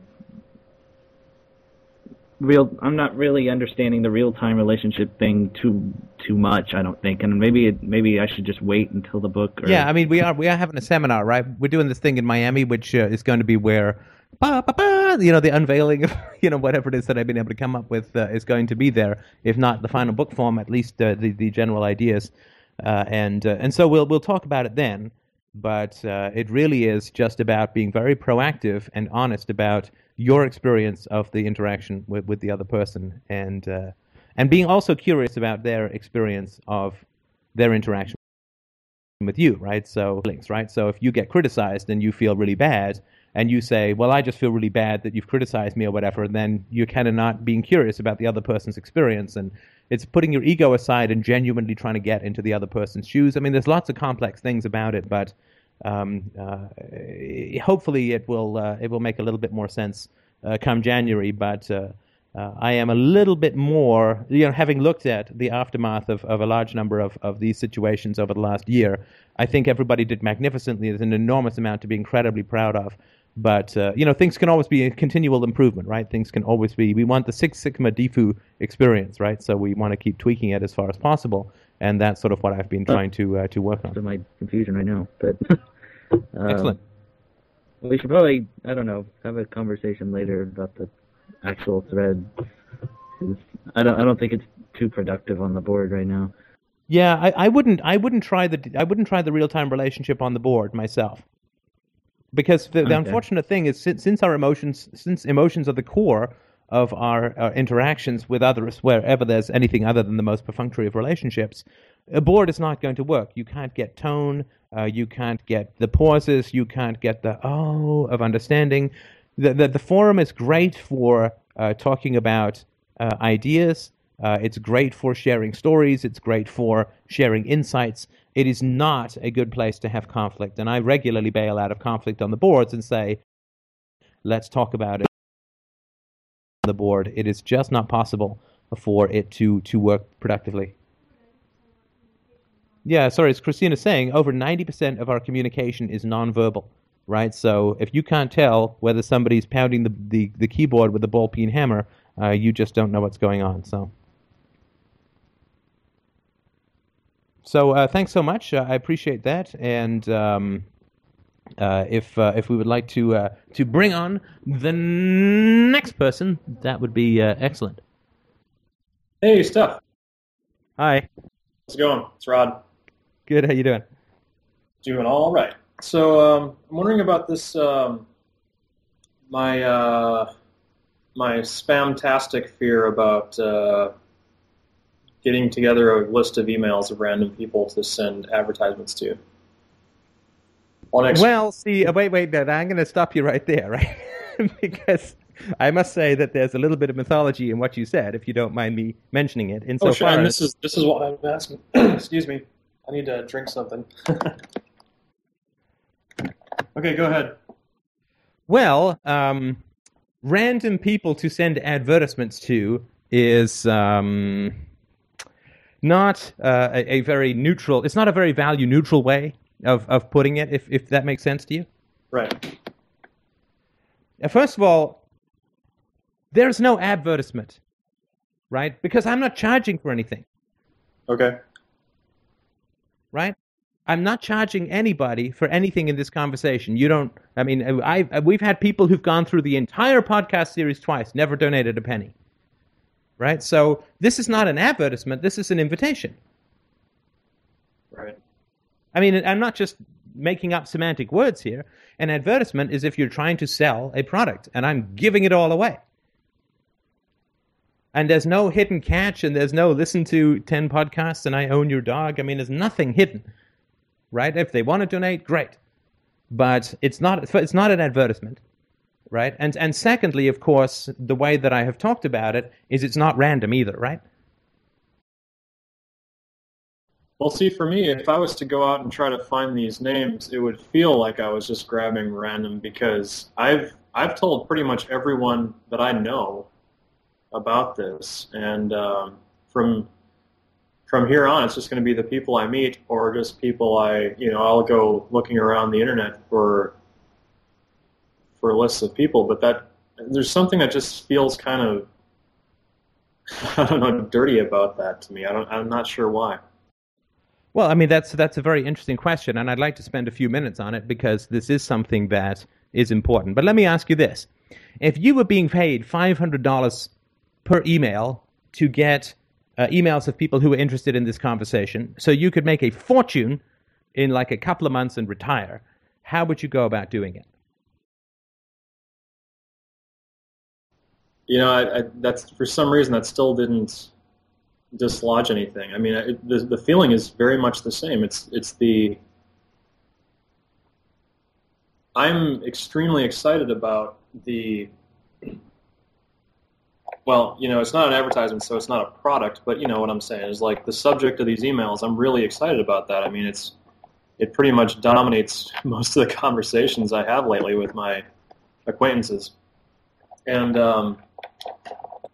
real I'm not really understanding the real time relationship thing too too much I don't think and maybe it, maybe I should just wait until the book or Yeah, I mean, we are we are having a seminar, right? We're doing this thing in Miami, which uh, is going to be where ba, ba, ba, you know, the unveiling of, you know, whatever it is that I've been able to come up with uh, is going to be there. If not the final book form, at least uh, the, the general ideas. Uh, and, uh, and so we'll, we'll talk about it then. But uh, it really is just about being very proactive and honest about your experience of the interaction with, with the other person and, uh, and being also curious about their experience of their interaction with you, right? So, links, right? So if you get criticized and you feel really bad, and you say, "Well, I just feel really bad that you've criticized me or whatever," and then you're kind of not being curious about the other person's experience, and it's putting your ego aside and genuinely trying to get into the other person's shoes. I mean, there's lots of complex things about it, but um, uh, hopefully it will uh, it will make a little bit more sense uh, come January. But uh, uh, I am a little bit more, you know, having looked at the aftermath of, of a large number of, of these situations over the last year, I think everybody did magnificently. There's an enormous amount to be incredibly proud of. But uh, you know, things can always be a continual improvement, right? Things can always be. We want the Six Sigma deFOO experience, right? So we want to keep tweaking it as far as possible, and that's sort of what I've been trying to uh, to work on. To my confusion, I know, but um, Excellent. We should probably, I don't know, have a conversation later about the actual thread. I don't, I don't think it's too productive on the board right now. Yeah, I, I wouldn't. I wouldn't try the. I wouldn't try the real time relationship on the board myself. Because the, the Okay. unfortunate thing is, since, since our emotions, since emotions are the core of our, our interactions with others, wherever there's anything other than the most perfunctory of relationships, a board is not going to work. You can't get tone. Uh, you can't get the pauses. You can't get the oh of understanding. The the, the forum is great for uh, talking about uh, ideas. Uh, it's great for sharing stories. It's great for sharing insights. It is not a good place to have conflict. And I regularly bail out of conflict on the boards and say, let's talk about it on the board. It is just not possible for it to, to work productively. Yeah, sorry, as Christina's saying, over 90% of our communication is nonverbal, right? So if you can't tell whether somebody's pounding the, the, the keyboard with a ball peen hammer, uh, you just don't know what's going on. So. So uh, thanks so much. Uh, I appreciate that. And um, uh, if uh, if we would like to uh, to bring on the next person, that would be uh, excellent. Hey, Steph. Hi. How's it going? It's Rod. Good. How you doing? Doing all right. So um, I'm wondering about this. Um, my uh, my spam-tastic fear about uh, getting together a list of emails of random people to send advertisements to. Well, see, uh, wait, wait, no, I'm going to stop you right there, right? because I must say that there's a little bit of mythology in what you said, if you don't mind me mentioning it. oh, sure. And this is this is what I'm asking. Excuse me. I need to drink something. okay, go ahead. Well, um, random people to send advertisements to is um, not uh, a, a very neutral. It's not a very value neutral way of, of putting it. If if that makes sense to you. Right. Uh, First of all, there's no advertisement, right? Because I'm not charging for anything, Okay. right? I'm not charging anybody for anything in this conversation. You don't. I mean, I, I we've had people who've gone through the entire podcast series twice, never donated a penny. Right. So this is not an advertisement. This is an invitation. Right. I mean, I'm not just making up semantic words here. An advertisement is if you're trying to sell a product, and I'm giving it all away. And there's no hidden catch, and there's no listen to 10 podcasts and I own your dog. I mean, there's nothing hidden, right? If they want to donate, great. But it's not, it's not an advertisement, right? And, and secondly, of course, the way that I have talked about it is it's not random either, right? Well, see, for me, if I was to go out and try to find these names, it would feel like I was just grabbing random because I've I've told pretty much everyone that I know about this, and um, from from here on, it's just going to be the people I meet or just people I you know I'll go looking around the internet for for lists of people, but that there's something that just feels kind of I don't know dirty about that to me. I don't I'm not sure why. Well, I mean that's that's a very interesting question, and I'd like to spend a few minutes on it because this is something that is important. But let me ask you this: If you were being paid five hundred dollars per email to get uh, emails of people who were interested in this conversation, so you could make a fortune in like a couple of months and retire, how would you go about doing it? You know, I, I, that's for some reason that still didn't dislodge anything. I mean, it, the the feeling is very much the same. It's it's the I'm extremely excited about the well, you know, it's not an advertisement, so it's not a product, but you know what I'm saying is like the subject of these emails. I'm really excited about that. I mean, it's it pretty much dominates most of the conversations I have lately with my acquaintances, and um,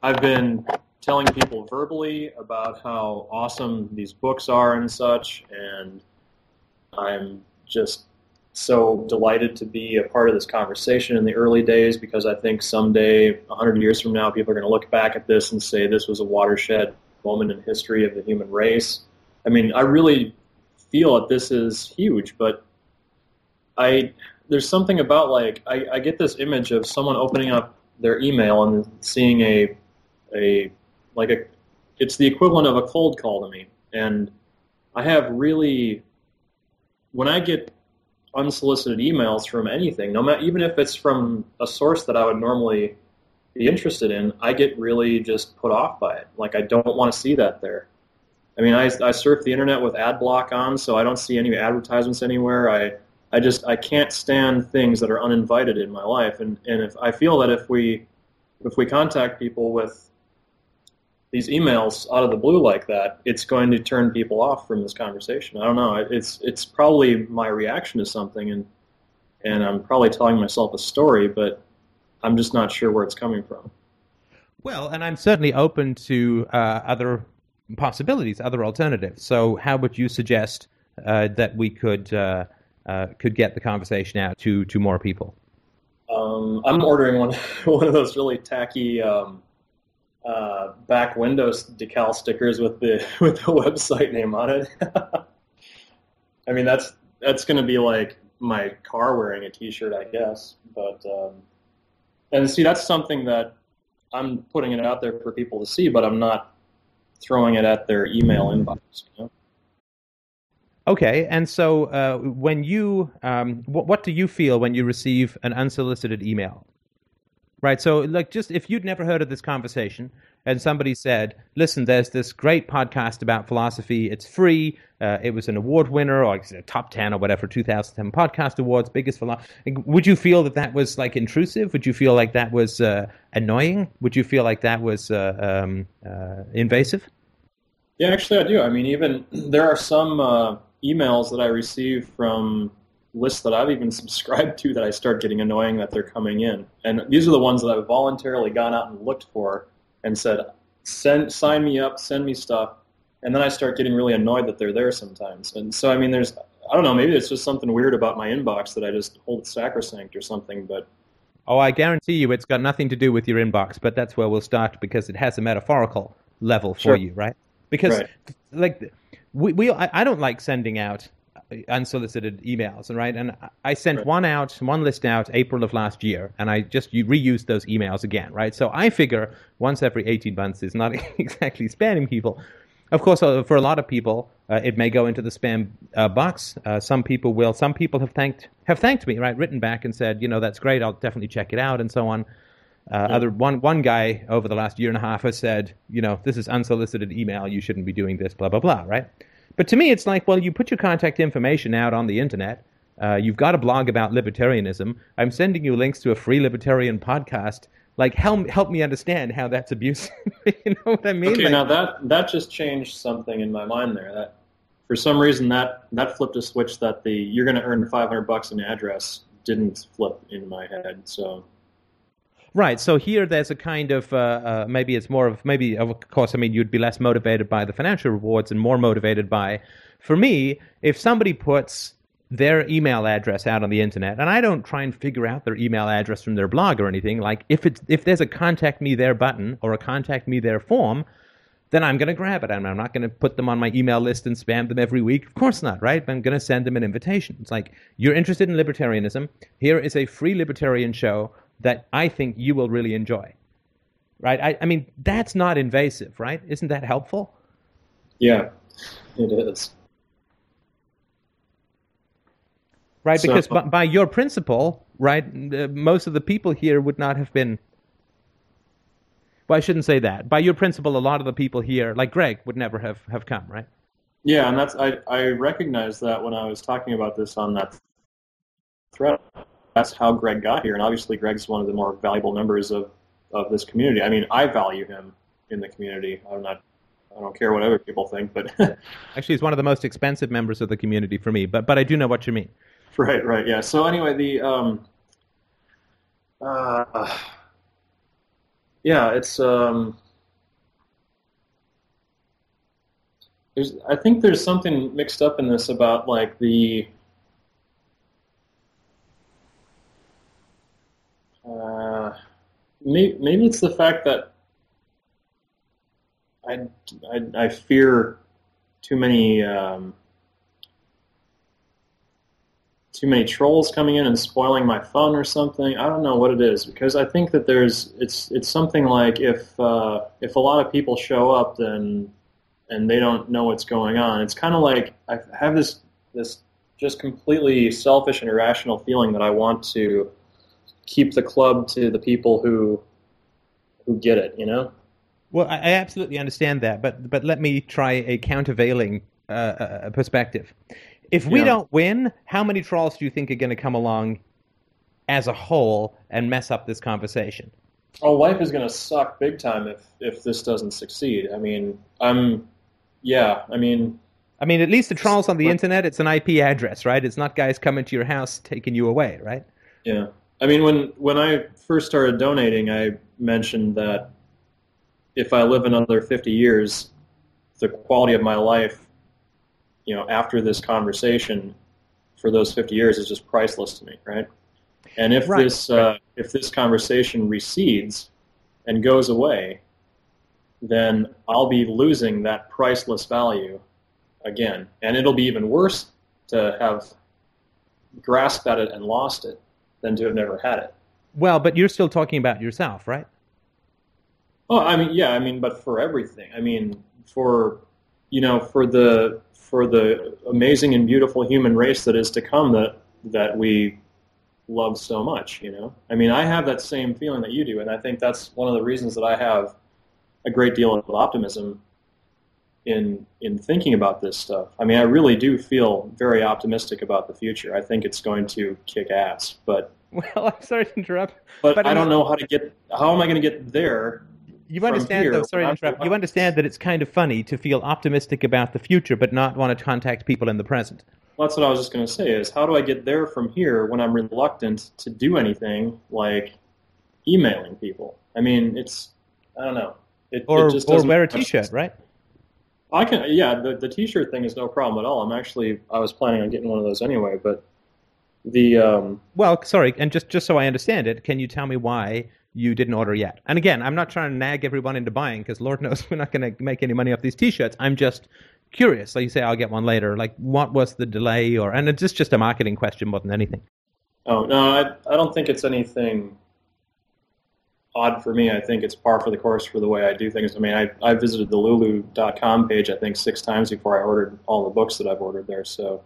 I've been telling people verbally about how awesome these books are and such, and I'm just so delighted to be a part of this conversation in the early days because I think someday, 100 years from now, people are going to look back at this and say this was a watershed moment in history of the human race. I mean, I really feel that this is huge, but I there's something about like I, I get this image of someone opening up their email and seeing a a like a it's the equivalent of a cold call to me, and I have really when I get unsolicited emails from anything, no matter even if it's from a source that I would normally be interested in, I get really just put off by it. Like I don't want to see that there. I mean, I, I surf the internet with ad block on, so I don't see any advertisements anywhere. I I just I can't stand things that are uninvited in my life, and and if I feel that if we if we contact people with these emails out of the blue like that, it's going to turn people off from this conversation. I don't know. It's it's probably my reaction to something, and and I'm probably telling myself a story, but I'm just not sure where it's coming from. Well, and I'm certainly open to uh, other possibilities, other alternatives. So, how would you suggest uh, that we could uh, uh could get the conversation out to to more people? Um, I'm ordering one one of those really tacky. Um, uh, back windows decal stickers with the with the website name on it. I mean, that's that's going to be like my car wearing a T-shirt, I guess. But um, and see, that's something that I'm putting it out there for people to see, but I'm not throwing it at their email inbox. You know? Okay, and so uh, when you, um, what do you feel when you receive an unsolicited email? Right. So, like, just if you'd never heard of this conversation and somebody said, listen, there's this great podcast about philosophy. It's free. Uh, it was an award winner or a top 10 or whatever, 2010 podcast awards, biggest philosophy. Would you feel that that was like intrusive? Would you feel like that was uh, annoying? Would you feel like that was uh, um, uh, invasive? Yeah, actually, I do. I mean, even there are some uh, emails that I receive from lists that I've even subscribed to that I start getting annoying that they're coming in. And these are the ones that I've voluntarily gone out and looked for and said, send, sign me up, send me stuff. And then I start getting really annoyed that they're there sometimes. And so, I mean, there's, I don't know, maybe it's just something weird about my inbox that I just hold sacrosanct or something, but. Oh, I guarantee you it's got nothing to do with your inbox, but that's where we'll start because it has a metaphorical level for sure. you, right? Because, right. like, we, we I, I don't like sending out unsolicited emails, right? And I sent right. one out, one list out April of last year, and I just reused those emails again, right? So I figure once every 18 months is not exactly spamming people. Of course, uh, for a lot of people, uh, it may go into the spam uh, box. Uh, some people will. Some people have thanked have thanked me, right? Written back and said, you know, that's great. I'll definitely check it out, and so on. Uh, yeah. Other one one guy over the last year and a half has said, you know, this is unsolicited email. You shouldn't be doing this. Blah blah blah. Right. But to me, it's like, well, you put your contact information out on the internet. Uh, you've got a blog about libertarianism. I'm sending you links to a free libertarian podcast. Like, help help me understand how that's abusive. you know what I mean? Okay, like, now that that just changed something in my mind there. That for some reason that that flipped a switch that the you're going to earn 500 bucks an address didn't flip in my head. So Right. So here, there's a kind of uh, uh, maybe it's more of maybe of course. I mean, you'd be less motivated by the financial rewards and more motivated by, for me, if somebody puts their email address out on the internet, and I don't try and figure out their email address from their blog or anything. Like if it's if there's a contact me there button or a contact me there form, then I'm going to grab it. And I'm not going to put them on my email list and spam them every week. Of course not, right? I'm going to send them an invitation. It's like, you're interested in libertarianism. Here is a free libertarian show that I think you will really enjoy. Right? I, I mean, that's not invasive, right? Isn't that helpful? Yeah, it is. Right? So- Because by, by your principle, right, uh, most of the people here would not have been. Well, I shouldn't say that. By your principle, a lot of the people here, like Greg, would never have, have come, right? Yeah, and that's I I recognized that when I was talking about this on that thread. That's how Greg got here, and obviously Greg's one of the more valuable members of of this community. I mean, I value him in the community. I'm not. I don't care what other people think, but Actually, he's one of the most expensive members of the community for me, but but I do know what you mean. Right, right, yeah. So anyway, the um, uh, yeah, it's um, there's I think there's something mixed up in this about like the uh, maybe, it's the fact that I I, I fear too many. Um, too many trolls coming in and spoiling my fun or something. I don't know what it is because I think that there's it's it's something like if uh, if a lot of people show up then and they don't know what's going on. It's kind of like I have this this just completely selfish and irrational feeling that I want to keep the club to the people who who get it. You know. Well, I, I absolutely understand that, but but let me try a countervailing uh, uh, perspective. If we Yeah. don't win, how many trolls do you think are going to come along as a whole and mess up this conversation? Oh, life is going to suck big time if if this doesn't succeed. I mean, I'm yeah. I mean. I mean, at least the trolls on the internet, it's an IP address, right? It's not guys coming to your house taking you away, right? Yeah, I mean, when when I first started donating, I mentioned that if I live another 50 years, the quality of my life, you know, after this conversation, for those 50 years is just priceless to me, right? And if Right. this uh, if this conversation recedes and goes away, then I'll be losing that priceless value again, and it'll be even worse to have grasped at it and lost it than to have never had it. Well, but you're still talking about yourself, right? Oh, I mean, yeah, I mean, but for everything. I mean, for you know, for the for the amazing and beautiful human race that is to come that that we love so much. You know, I mean, I have that same feeling that you do, and I think that's one of the reasons that I have a great deal of optimism in in thinking about this stuff. I mean, I really do feel very optimistic about the future. I think it's going to kick ass, but Well, I'm sorry to interrupt. but, But I don't know how to get. How am I going to get there? You understand, here, though, sorry to interrupt. You understand that it's kind of funny to feel optimistic about the future, but not want to contact people in the present. Well, that's what I was just going to say is how do I get there from here when I'm reluctant to do anything like emailing people? I mean, it's I don't know. It, Or, it just or wear a T-shirt, sense. right? I can, yeah. The the T-shirt thing is no problem at all. I'm actually I was planning on getting one of those anyway, but the um, Well, sorry, and just just so I understand it, can you tell me why you didn't order yet? And again, I'm not trying to nag everyone into buying because Lord knows we're not going to make any money off these T-shirts. I'm just curious. Like you say, I'll get one later. Like, what was the delay, or and it's just just a marketing question more than anything. oh no, I I don't think it's anything odd for me. I think it's par for the course for the way I do things. I mean, I I visited the Lulu.com page I think six times before I ordered all the books that I've ordered there. So.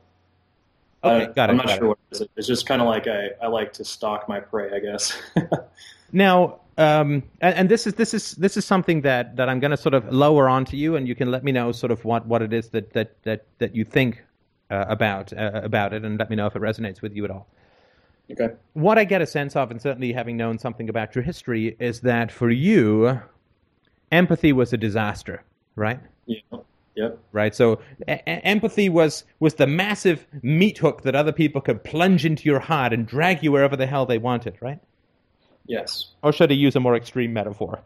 Okay, Uh, got it. I'm not got sure it. what it is. It's just kind of like I, I like to stalk my prey, I guess. Now, um, and, and this is this is this is something that, that I'm going to sort of lower onto you, and you can let me know sort of what, what it is that that that, that you think uh, about uh, about it, and let me know if it resonates with you at all. Okay. What I get a sense of, and certainly having known something about your history, is that for you, empathy was a disaster, right? Yeah. Yep. Right. So e- empathy was was the massive meat hook that other people could plunge into your heart and drag you wherever the hell they wanted, right? Yes. Or should I use a more extreme metaphor?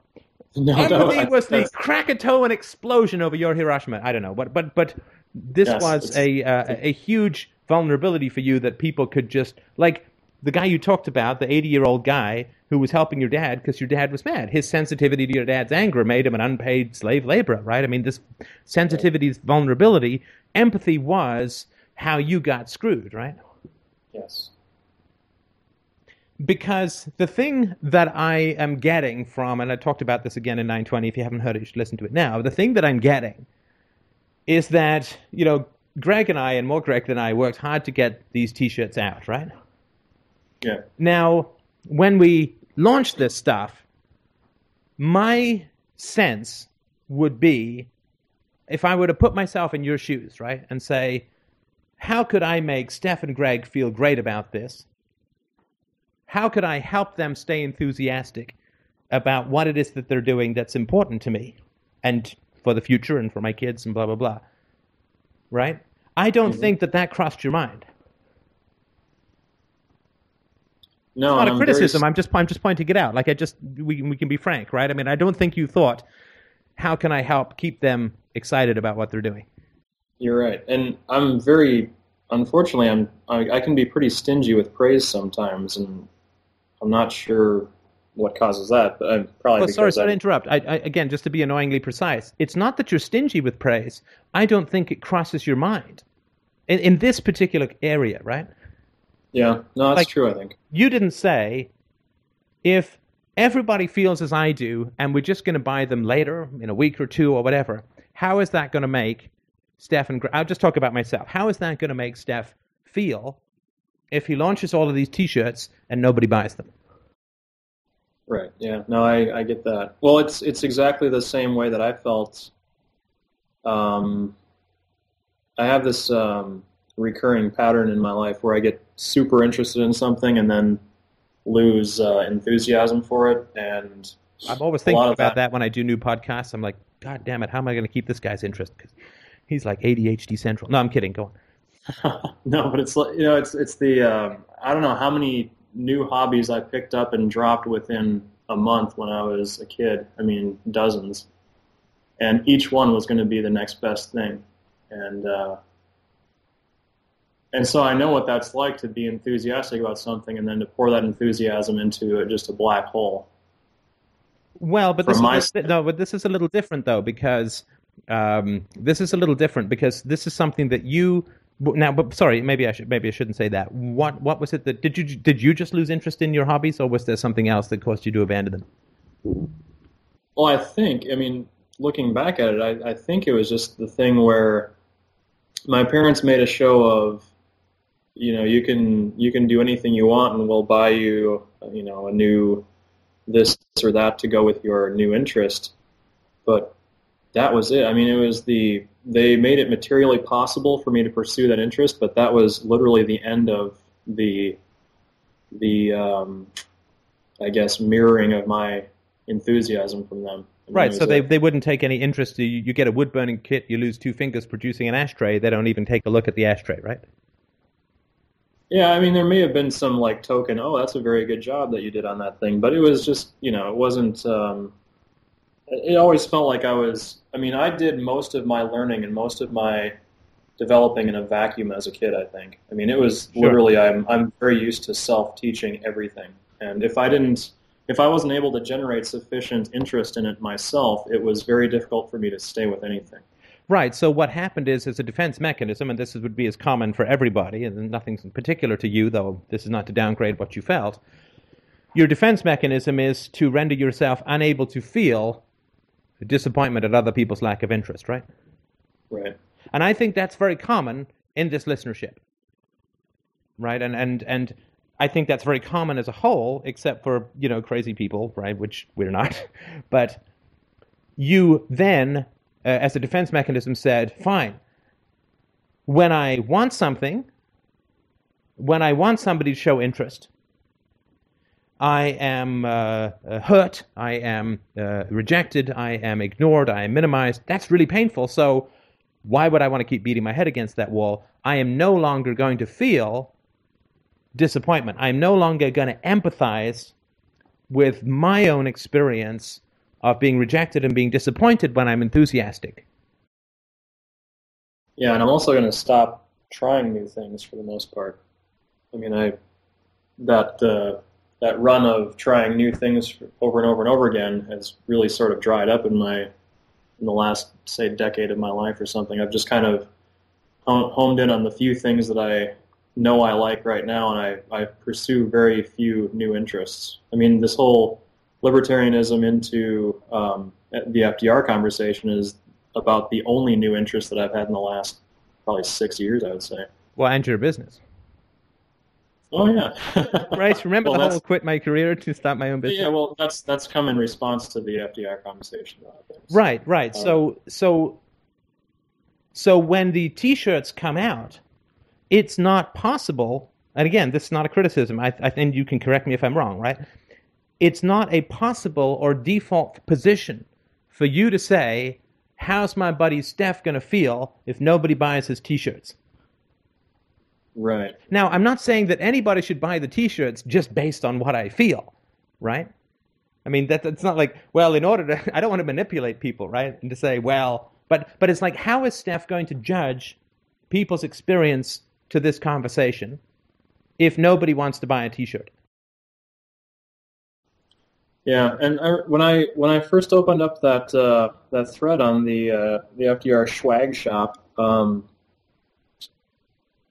No, no, Empathy I- was the Krakatoan explosion over your Hiroshima. I don't know, but but but this Yes, was a uh, a huge vulnerability for you that people could just like the guy you talked about, the 80 year old guy who was helping your dad because your dad was mad. His sensitivity to your dad's anger made him an unpaid slave laborer, right? I mean, this sensitivity, this vulnerability, empathy was how you got screwed, right? Yes. Because the thing that I am getting from, and I talked about this again in 920, if you haven't heard it, you should listen to it now. The thing that I'm getting is that, you know, Greg and I, and more Greg than I, worked hard to get these t shirts out, right? Yeah. Now, when we launch this stuff, my sense would be if I were to put myself in your shoes, right, and say, how could I make Steph and Greg feel great about this? How could I help them stay enthusiastic about what it is that they're doing that's important to me and for the future and for my kids and blah, blah, blah? Right? I don't Mhm. think that that crossed your mind. No, It's not and a I'm very criticism. I'm just I'm just pointing it out. Like I just we we can be frank, right? I mean, I don't think you thought, how can I help keep them excited about what they're doing? You're right, and I'm very. Unfortunately, I'm. I, I can be pretty stingy with praise sometimes, and I'm not sure what causes that. But I'm probably because sorry, sorry to interrupt. I, I, again, just to be annoyingly precise, it's not that you're stingy with praise. I don't think it crosses your mind in, in this particular area, right? Yeah, no, that's like- true. I think. You didn't say if everybody feels as I do, and we're just going to buy them later in a week or two or whatever. How is that going to make Steph and I'll just talk about myself. How is that going to make Steph feel if he launches all of these T-shirts and nobody buys them? Right. Yeah. No, I, I get that. Well, it's it's exactly the same way that I felt. Um, I have this um, recurring pattern in my life where I get super interested in something and then lose uh, enthusiasm for it, and I'm always thinking about of that. when I do new podcasts. I'm like, God damn it, how am I going to keep this guy's interest? Because he's like ADHD central. No, I'm kidding. Go on. no, but it's like you know, it's it's the um, I don't know how many new hobbies I picked up and dropped within a month when I was a kid. I mean, dozens, and each one was going to be the next best thing, and uh, and so I know what that's like to be enthusiastic about something and then to pour that enthusiasm into just a black hole. Well, but From this is no, but this is a little different though because um, this is a little different because this is something that you now. But sorry, maybe I should maybe I shouldn't say that. What what was it that did you did you just lose interest in your hobbies, or was there something else that caused you to abandon them? Well, I think, I mean, looking back at it, I, I think it was just the thing where my parents made a show of, you know, you can you can do anything you want, and we'll buy you, you know, a new this or that to go with your new interest. But that was it. I mean, it was the they made it materially possible for me to pursue that interest, but that was literally the end of the the um, I guess mirroring of my enthusiasm from them. Right, so they they wouldn't take any interest. You, you get a wood burning kit, you lose two fingers producing an ashtray. They don't even take a look at the ashtray, right? Yeah, I mean, there may have been some like token. Oh, that's a very good job that you did on that thing, but it was just you know, it wasn't. Um, it always felt like I was. I mean, I did most of my learning and most of my developing in a vacuum as a kid. I think. I mean, it was Sure. literally. I'm I'm very used to self teaching everything, and if I didn't. If I wasn't able to generate sufficient interest in it myself, it was very difficult for me to stay with anything. Right. So what happened is, as a defense mechanism, and this would be as common for everybody, and nothing's in particular to you, though this is not to downgrade what you felt. Your defense mechanism is to render yourself unable to feel disappointment at other people's lack of interest, right? Right. And I think that's very common in this listenership. Right? And and and I think that's very common as a whole, except for, you know, crazy people, right, which we're not. But you then, uh, as a defense mechanism, said, fine, when I want something, when I want somebody to show interest, I am uh, uh, hurt, I am uh, rejected, I am ignored, I am minimized. That's really painful. So, why would I want to keep beating my head against that wall? I am no longer going to feel disappointment. I'm no longer going to empathize with my own experience of being rejected and being disappointed when I'm enthusiastic. Yeah, and I'm also going to stop trying new things for the most part. I mean, I that uh, that run of trying new things over and over and over again has really sort of dried up in my in the last say decade of my life or something. I've just kind of homed in on the few things that I know I like right now, and I, I pursue very few new interests. I mean, this whole libertarianism into um, the FDR conversation is about the only new interest that I've had in the last probably six years, I would say. Well, and your business. Oh yeah. right. Remember well, the whole quit my career to start my own business. Yeah. Well, that's that's come in response to the FDR conversation. Right. Right. Um, so so so when the T-shirts come out, it's not possible. And again, this is not a criticism. I, I think you can correct me if I'm wrong. Right. It's not a possible or default position for you to say, "How's my buddy Steph going to feel if nobody buys his T-shirts?" Right. Now, I'm not saying that anybody should buy the T-shirts just based on what I feel, right? I mean, that, that's not like, well, in order to, I don't want to manipulate people, right? And to say, well, but but it's like, how is Steph going to judge people's experience to this conversation if nobody wants to buy a T-shirt? Yeah, and I, when I when I first opened up that uh, that thread on the uh, the FDR swag shop, um,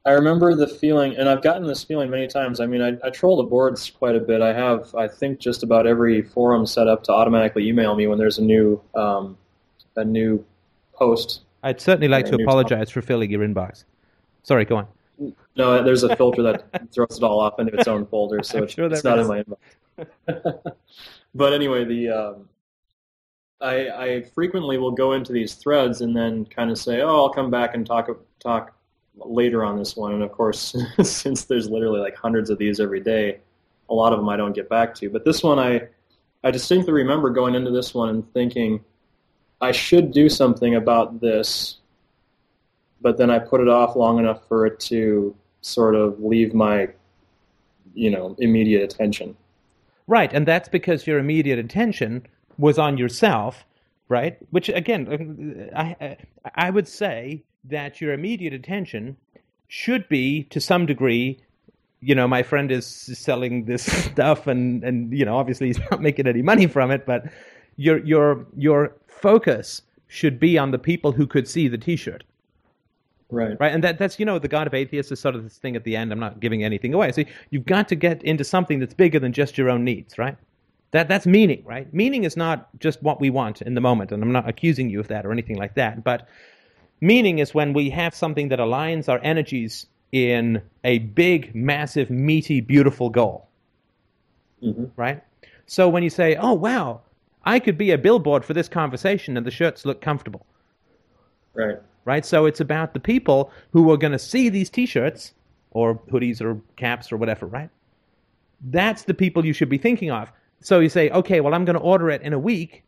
I remember the feeling, and I've gotten this feeling many times. I mean, I, I troll the boards quite a bit. I have, I think, just about every forum set up to automatically email me when there's a new um, a new post. I'd certainly like to apologize topic. for filling your inbox. Sorry, go on. No, there's a filter that throws it all off into its own folder, so it's, sure it's not in my inbox. but anyway, the um, I, I frequently will go into these threads and then kind of say, "Oh, I'll come back and talk talk later on this one. And of course, since there's literally like hundreds of these every day, a lot of them I don't get back to. But this one, I, I distinctly remember going into this one and thinking, I should do something about this, but then I put it off long enough for it to sort of leave my, you know, immediate attention. Right, and that's because your immediate attention was on yourself, right? Which again, um, I I would say that your immediate attention should be to some degree you know my friend is selling this stuff and and you know obviously he's not making any money from it but your your your focus should be on the people who could see the t-shirt right right and that that's you know the god of atheists is sort of this thing at the end i'm not giving anything away so you've got to get into something that's bigger than just your own needs right that that's meaning right meaning is not just what we want in the moment and i'm not accusing you of that or anything like that but Meaning is when we have something that aligns our energies in a big, massive, meaty, beautiful goal. Mm-hmm. Right? So when you say, oh, wow, I could be a billboard for this conversation and the shirts look comfortable. Right. Right? So it's about the people who are going to see these t shirts or hoodies or caps or whatever, right? That's the people you should be thinking of. So you say, okay, well, I'm going to order it in a week.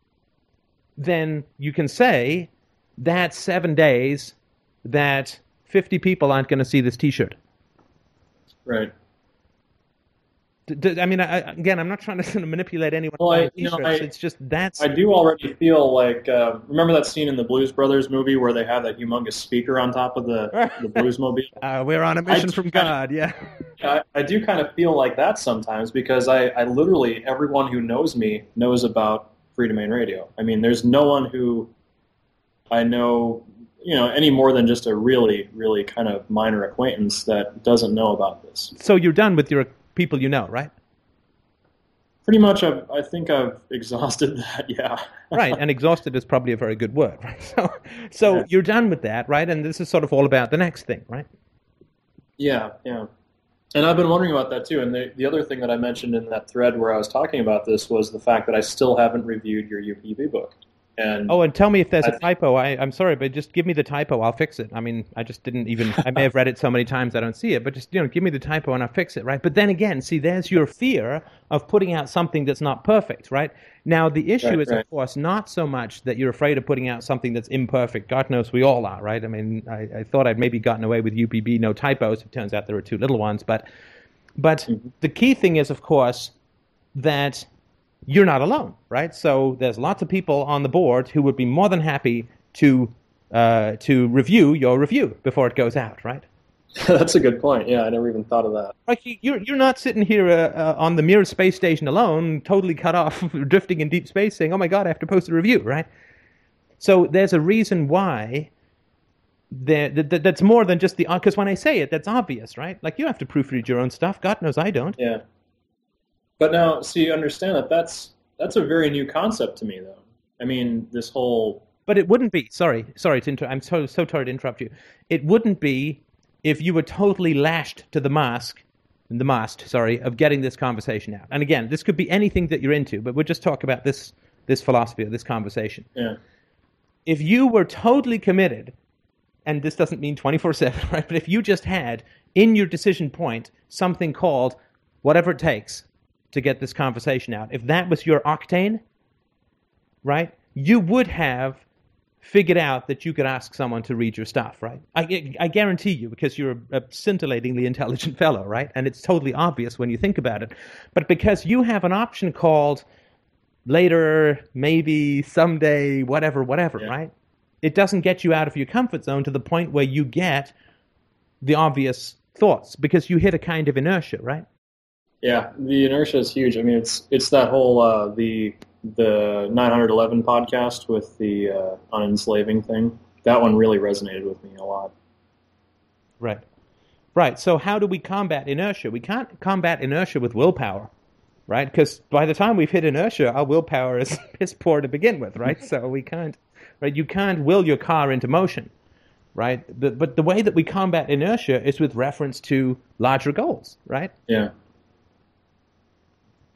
Then you can say, that's seven days that 50 people aren't going to see this T-shirt. Right. I mean, I, again, I'm not trying to manipulate anyone. Well, I, you know, I, it's just that's. I do already feel like uh, remember that scene in the Blues Brothers movie where they have that humongous speaker on top of the the Blues Mobile. Uh, we're on a mission from God. Yeah. I, do kind of feel like that sometimes because I, I literally everyone who knows me knows about Freedomain Radio. I mean, there's no one who I know, you know, any more than just a really, really kind of minor acquaintance that doesn't know about this. So you're done with your people you know, right? Pretty much, I've, I think I've exhausted that. Yeah. right, and exhausted is probably a very good word. Right? So, so yeah. you're done with that, right? And this is sort of all about the next thing, right? Yeah, yeah. And I've been wondering about that too. And the, the other thing that I mentioned in that thread where I was talking about this was the fact that I still haven't reviewed your UPB book. And oh, and tell me if there's I, a typo. I, I'm sorry, but just give me the typo. I'll fix it. I mean, I just didn't even. I may have read it so many times I don't see it, but just you know, give me the typo and I'll fix it, right? But then again, see, there's your fear of putting out something that's not perfect, right? Now the issue right, is, right. of course, not so much that you're afraid of putting out something that's imperfect. God knows we all are, right? I mean, I, I thought I'd maybe gotten away with UPB no typos. It turns out there were two little ones, but but mm-hmm. the key thing is, of course, that you're not alone, right? So there's lots of people on the board who would be more than happy to uh, to review your review before it goes out, right? That's a good point. Yeah, I never even thought of that. Like you- you're you're not sitting here uh, uh, on the Mir space station alone, totally cut off, drifting in deep space, saying, "Oh my God, I have to post a review," right? So there's a reason why. There, that, that- that's more than just the because when I say it, that's obvious, right? Like you have to proofread your own stuff. God knows I don't. Yeah. But now, see, understand that that's that's a very new concept to me, though. I mean, this whole But it wouldn't be. Sorry, sorry to inter- I'm so so sorry to interrupt you. It wouldn't be if you were totally lashed to the mask, the mast, sorry, of getting this conversation out. And again, this could be anything that you're into, but we'll just talk about this this philosophy or this conversation. yeah, If you were totally committed, and this doesn't mean 24 seven, right? But if you just had in your decision point something called whatever it takes to get this conversation out, if that was your octane, right, you would have figured out that you could ask someone to read your stuff, right? I, I guarantee you, because you're a scintillatingly intelligent fellow, right? And it's totally obvious when you think about it. But because you have an option called later, maybe, someday, whatever, whatever, Yeah. right? It doesn't get you out of your comfort zone to the point where you get the obvious thoughts because you hit a kind of inertia, right? Yeah, the inertia is huge. I mean, it's it's that whole uh, the the 911 podcast with the uh, unenslaving thing. That one really resonated with me a lot. Right. Right. So how do we combat inertia? We can't combat inertia with willpower, right? Because by the time we've hit inertia, our willpower is piss poor to begin with, right? so we can't, right? You can't will your car into motion, right? But, but the way that we combat inertia is with reference to larger goals, right? Yeah,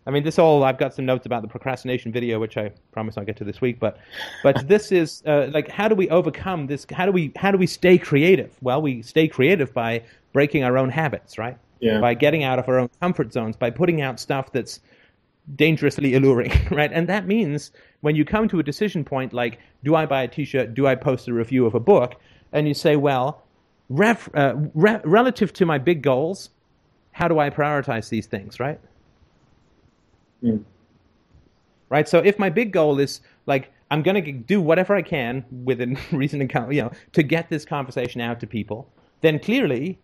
I mean, this all I've got some notes about the procrastination video, which I promise I'll get to this week. But, but this is uh, like, how do we overcome this? How do we how do we stay creative? Well, we stay creative by breaking our own habits, right? yeah, By getting out of our own comfort zones, by putting out stuff that's dangerously alluring, right? And that means when you come to a decision point like, do I buy a T-shirt? Do I post a review of a book? And you say, well, ref, uh, re- relative to my big goals, how do I prioritize these things, right? Hmm. right? So if my big goal is like I'm going to do whatever I can within reason and you know, to get this conversation out to people, then clearly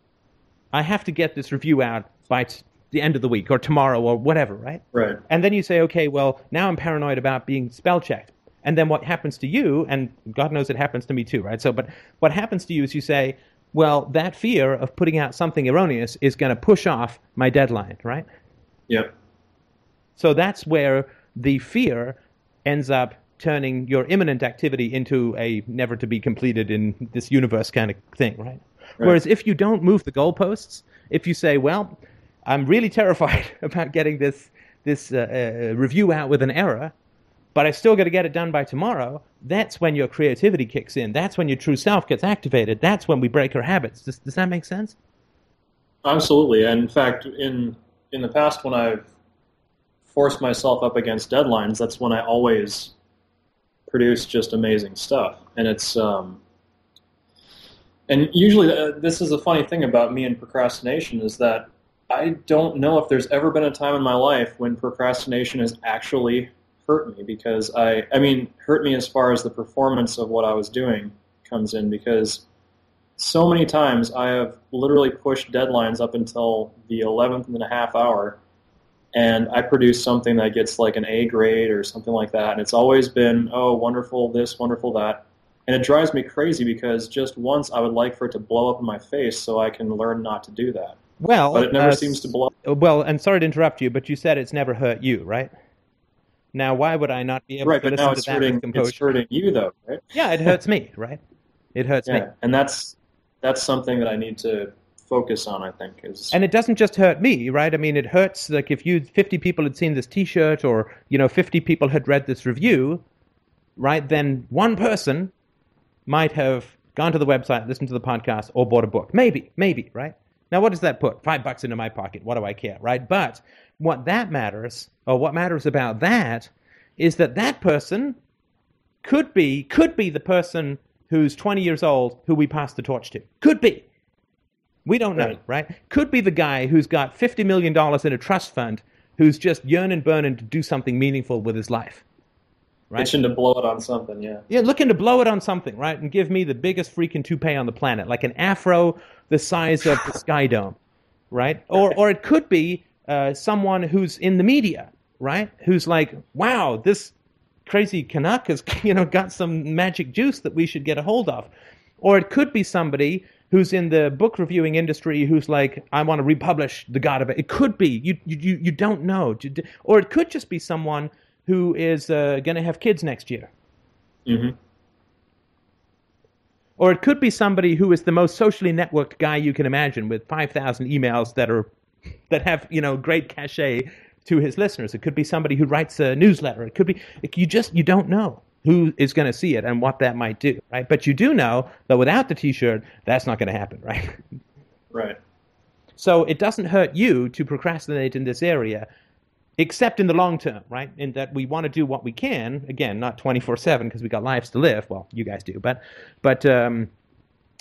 I have to get this review out by t- the end of the week or tomorrow or whatever, right? right. And then you say, okay, well, now I'm paranoid about being spell checked. And then what happens to you, and God knows it happens to me too, right? So, but what happens to you is you say, well, that fear of putting out something erroneous is going to push off my deadline, right? Yep. So that's where the fear ends up turning your imminent activity into a never to be completed in this universe kind of thing, right? Whereas if you don't move the goalposts, if you say, well, I'm really terrified about getting this this uh, uh, review out with an error, but I still got to get it done by tomorrow. That's when your creativity kicks in. That's when your true self gets activated. That's when we break our habits. Does, does that make sense? Absolutely. And in fact, in in the past, when I've forced myself up against deadlines, that's when I always produce just amazing stuff. And it's um, and usually uh, this is a funny thing about me and procrastination is that I don't know if there's ever been a time in my life when procrastination has actually hurt me because I I mean hurt me as far as the performance of what I was doing comes in because so many times I have literally pushed deadlines up until the 11th and a half hour, and I produce something that gets like an A grade or something like that. And it's always been, oh, wonderful this, wonderful that. And it drives me crazy because just once I would like for it to blow up in my face so I can learn not to do that. Well, But it never uh, seems to blow Well, and sorry to interrupt you, but you said it's never hurt you, right? Now, why would I not be able Right, to but listen now to it's that hurting, with composure? it's hurting you, though, right? Yeah, it hurts me, right? It hurts me. And that's that's something that I need to focus on. I think is And it doesn't just hurt me, right? I mean, it hurts like if you 50 people had seen this T-shirt, or you know, 50 people had read this review, right? Then one person might have gone to the website, listened to the podcast, or bought a book. Maybe, maybe, right? Now, what does that put? Five bucks into my pocket. What do I care, right? But what that matters, or what matters about that, is that that person could be could be the person who's 20 years old who we pass the torch to. Could be. We don't know, Right. right? Could be the guy who's got $50 million in a trust fund who's just yearning, burning to do something meaningful with his life. right? Itching to blow it on something, yeah. Yeah, looking to blow it on something, right? And give me the biggest freaking toupee on the planet, like an afro the size of the Sky Dome, right? Or, or it could be uh, someone who's in the media, right? Who's like, wow, this crazy Canuck has, you know, got some magic juice that we should get a hold of. Or it could be somebody who's in the book reviewing industry who's like, I want to republish The God of It. It could be. You, you, you don't know. Or it could just be someone who is uh, going to have kids next year. Mm-hmm. Or it could be somebody who is the most socially networked guy you can imagine with 5,000 emails that are that have, you know, great cachet to his listeners. It could be somebody who writes a newsletter. It could be you just you don't know who is going to see it and what that might do, right? But you do know that without the t-shirt, that's not going to happen, right? Right. So it doesn't hurt you to procrastinate in this area, except in the long term, right? In that we want to do what we can. Again, not twenty four seven because we got lives to live. Well, you guys do, but but um,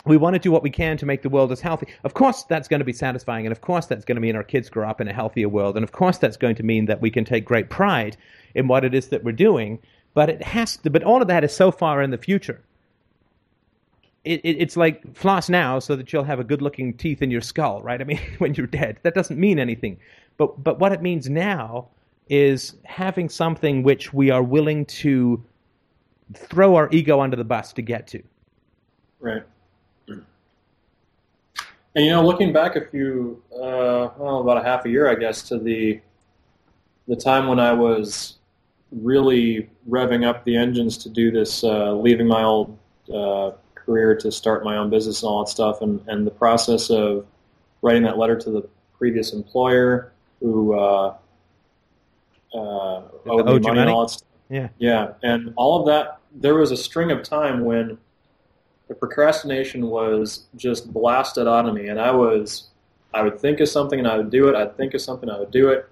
we want to do what we can to make the world as healthy. Of course, that's going to be satisfying, and of course, that's going to mean our kids grow up in a healthier world, and of course, that's going to mean that we can take great pride in what it is that we're doing. But it has to. But all of that is so far in the future it, it, it's like floss now so that you'll have a good looking teeth in your skull, right? I mean, when you're dead, that doesn't mean anything. But but what it means now is having something which we are willing to throw our ego under the bus to get to. Right. And you know, looking back a few, uh, well, about a half a year, I guess, to the the time when I was really revving up the engines to do this, uh, leaving my old uh, career to start my own business and all that stuff, and, and the process of writing that letter to the previous employer who uh, uh, owed me money and all that stuff. Yeah. Yeah, and all of that, there was a string of time when the procrastination was just blasted out of me, and I was, I would think of something and I would do it. I'd think of something, I would do it.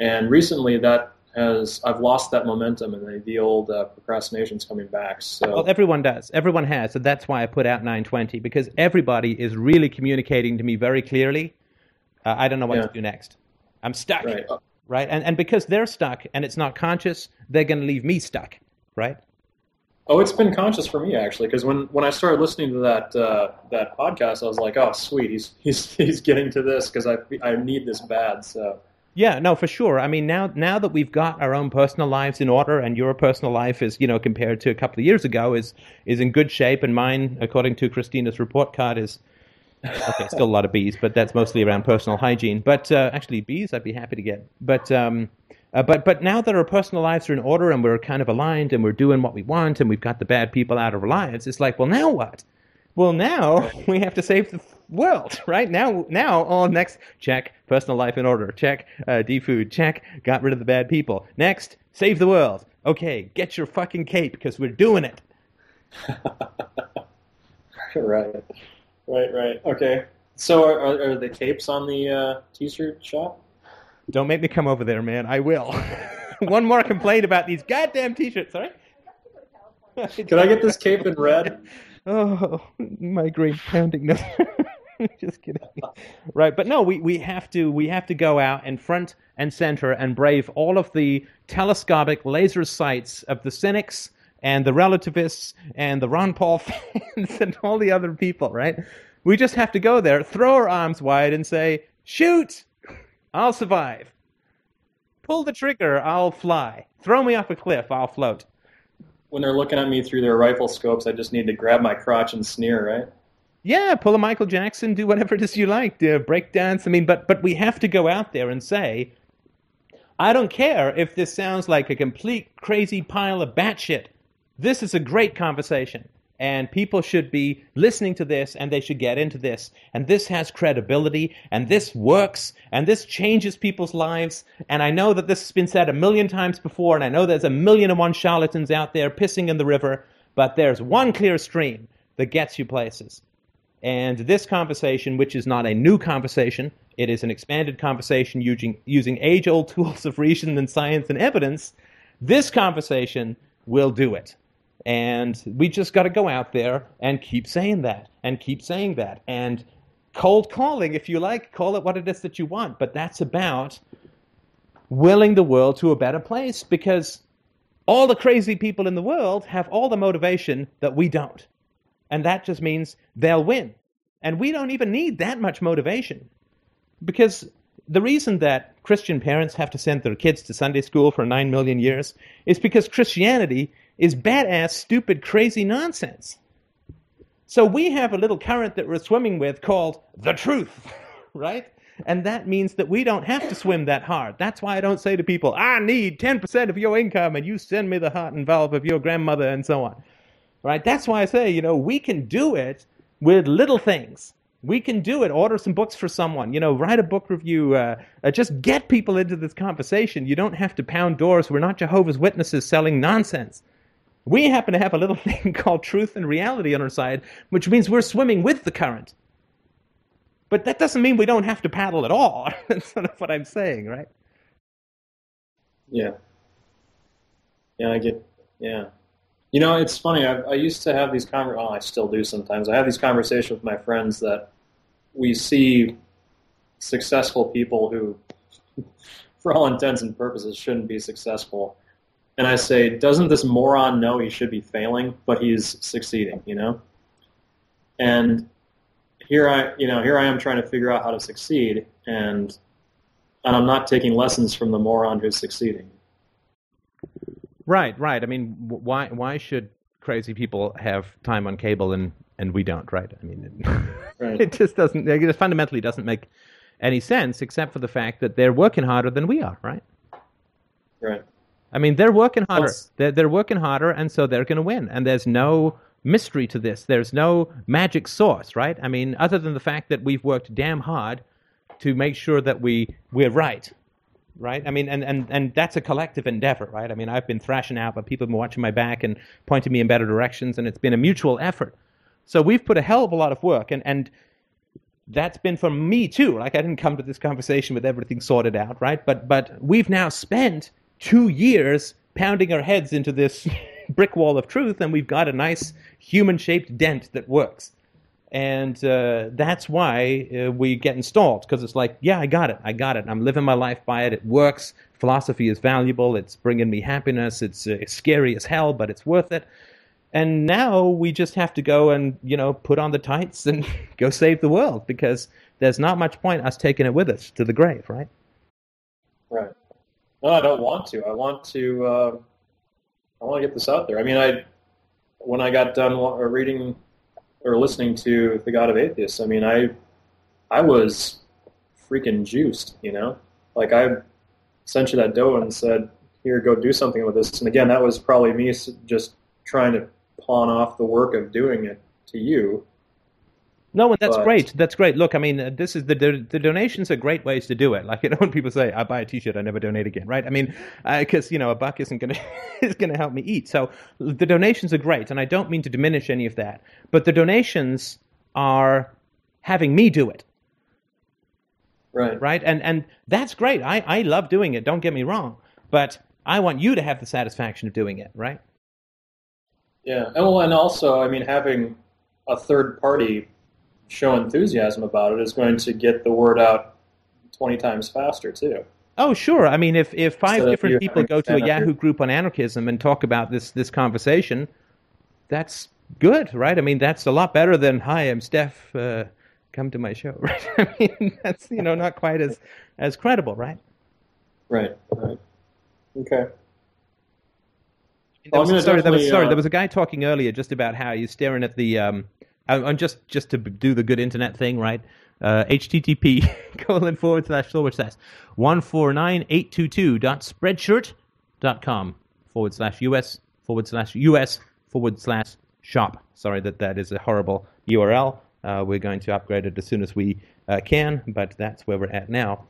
And recently, that has I've lost that momentum, and the, the old uh, procrastination's coming back. So well, everyone does. Everyone has, so that's why I put out 920 because everybody is really communicating to me very clearly. Uh, I don't know what yeah. to do next. I'm stuck, right? right? And and because they're stuck and it's not conscious, they're going to leave me stuck, right? Oh, it's been conscious for me actually, because when, when I started listening to that uh, that podcast, I was like, oh, sweet, he's he's he's getting to this because I I need this bad. So yeah, no, for sure. I mean, now now that we've got our own personal lives in order, and your personal life is, you know, compared to a couple of years ago, is is in good shape, and mine, according to Christina's report card, is okay. Still a lot of bees, but that's mostly around personal hygiene. But uh, actually, bees, I'd be happy to get. But um, uh, but but now that our personal lives are in order, and we're kind of aligned, and we're doing what we want, and we've got the bad people out of our lives, it's like, well, now what? Well, now we have to save the world, right? Now, now, all next, check, personal life in order, check, uh, food, check, got rid of the bad people. Next, save the world. Okay, get your fucking cape because we're doing it. right, right, right. Okay. So, are, are the capes on the uh, t-shirt shop? Don't make me come over there, man. I will. One more complaint about these goddamn t-shirts. Sorry. Can I get this cape in red? Oh, my great pounding. No. just kidding. Right, but no, we, we have to we have to go out and front and center and brave all of the telescopic laser sights of the cynics and the relativists and the Ron Paul fans and all the other people, right? We just have to go there, throw our arms wide and say, "Shoot! I'll survive. Pull the trigger, I'll fly. Throw me off a cliff, I'll float." When they're looking at me through their rifle scopes, I just need to grab my crotch and sneer, right? Yeah, pull a Michael Jackson, do whatever it is you like, uh, break dance. I mean, but but we have to go out there and say, I don't care if this sounds like a complete crazy pile of batshit. This is a great conversation, and people should be listening to this, and they should get into this. And this has credibility, and this works, and this changes people's lives. And I know that this has been said a million times before, and I know there's a million and one charlatans out there pissing in the river, but there's one clear stream that gets you places. And this conversation, which is not a new conversation, it is an expanded conversation using, using age old tools of reason and science and evidence, this conversation will do it. And we just got to go out there and keep saying that and keep saying that. And cold calling, if you like, call it what it is that you want. But that's about willing the world to a better place because all the crazy people in the world have all the motivation that we don't. And that just means they'll win. And we don't even need that much motivation. Because the reason that Christian parents have to send their kids to Sunday school for nine million years is because Christianity is badass, stupid, crazy nonsense. So we have a little current that we're swimming with called the truth, right? And that means that we don't have to swim that hard. That's why I don't say to people, I need 10% of your income and you send me the heart and valve of your grandmother and so on. Right? That's why I say, you know, we can do it with little things. We can do it. Order some books for someone. You know, write a book review. Uh, uh, just get people into this conversation. You don't have to pound doors. We're not Jehovah's Witnesses selling nonsense. We happen to have a little thing called truth and reality on our side, which means we're swimming with the current. But that doesn't mean we don't have to paddle at all. That's sort of what I'm saying, right? Yeah. Yeah, I get. Yeah. You know, it's funny. I, I used to have these conver- oh, I still do sometimes. I have these conversations with my friends that we see successful people who, for all intents and purposes, shouldn't be successful. And I say, doesn't this moron know he should be failing, but he's succeeding? You know. And here I, you know, here I am trying to figure out how to succeed, and and I'm not taking lessons from the moron who's succeeding. Right, right. I mean, why why should crazy people have time on cable and and we don't, right? I mean, it, right. it just doesn't. It just fundamentally doesn't make any sense, except for the fact that they're working harder than we are, right? Right. I mean, they're working harder. They're, they're working harder, and so they're going to win. And there's no mystery to this. There's no magic sauce, right? I mean, other than the fact that we've worked damn hard to make sure that we we're right, right? I mean, and, and, and that's a collective endeavor, right? I mean, I've been thrashing out, but people have been watching my back and pointing me in better directions, and it's been a mutual effort. So we've put a hell of a lot of work, and, and that's been for me too. Like I didn't come to this conversation with everything sorted out, right? But but we've now spent two years pounding our heads into this brick wall of truth, and we've got a nice human-shaped dent that works. And uh, that's why uh, we get installed because it's like, yeah, I got it, I got it. I'm living my life by it. It works. Philosophy is valuable. It's bringing me happiness. It's, uh, it's scary as hell, but it's worth it. And now we just have to go and you know put on the tights and go save the world because there's not much point us taking it with us to the grave, right? Right. No, I don't want to. I want to. Uh, I want to get this out there. I mean, I when I got done reading or listening to the God of Atheists, I mean, I I was freaking juiced. You know, like I sent you that dough and said, "Here, go do something with this." And again, that was probably me just trying to pawn off the work of doing it to you no, and that's but, great. That's great. Look, I mean, uh, this is the the donations are great ways to do it. Like you know, when people say, "I buy a T-shirt, I never donate again," right? I mean, because uh, you know, a buck isn't gonna is gonna help me eat. So the donations are great, and I don't mean to diminish any of that. But the donations are having me do it. Right. Right. And and that's great. I I love doing it. Don't get me wrong, but I want you to have the satisfaction of doing it. Right. Yeah. And well, and also, I mean, having a third party show enthusiasm about it is going to get the word out 20 times faster too. Oh, sure. I mean, if, if five so different people go to a Yahoo group on anarchism and talk about this, this conversation, that's good, right? I mean, that's a lot better than, hi, I'm Steph, uh, come to my show, right? I mean, that's, you know, not quite as, as credible, right? Right, right. Okay. There was, sorry, there was, sorry, uh, there was a guy talking earlier just about how you're staring at the um, I'm just just to do the good internet thing, right? Uh, HTTP colon forward slash forward slash one four nine eight two two dot spreadshirt dot com forward slash US forward slash US forward slash shop. Sorry that that is a horrible URL. Uh, we're going to upgrade it as soon as we uh, can, but that's where we're at now.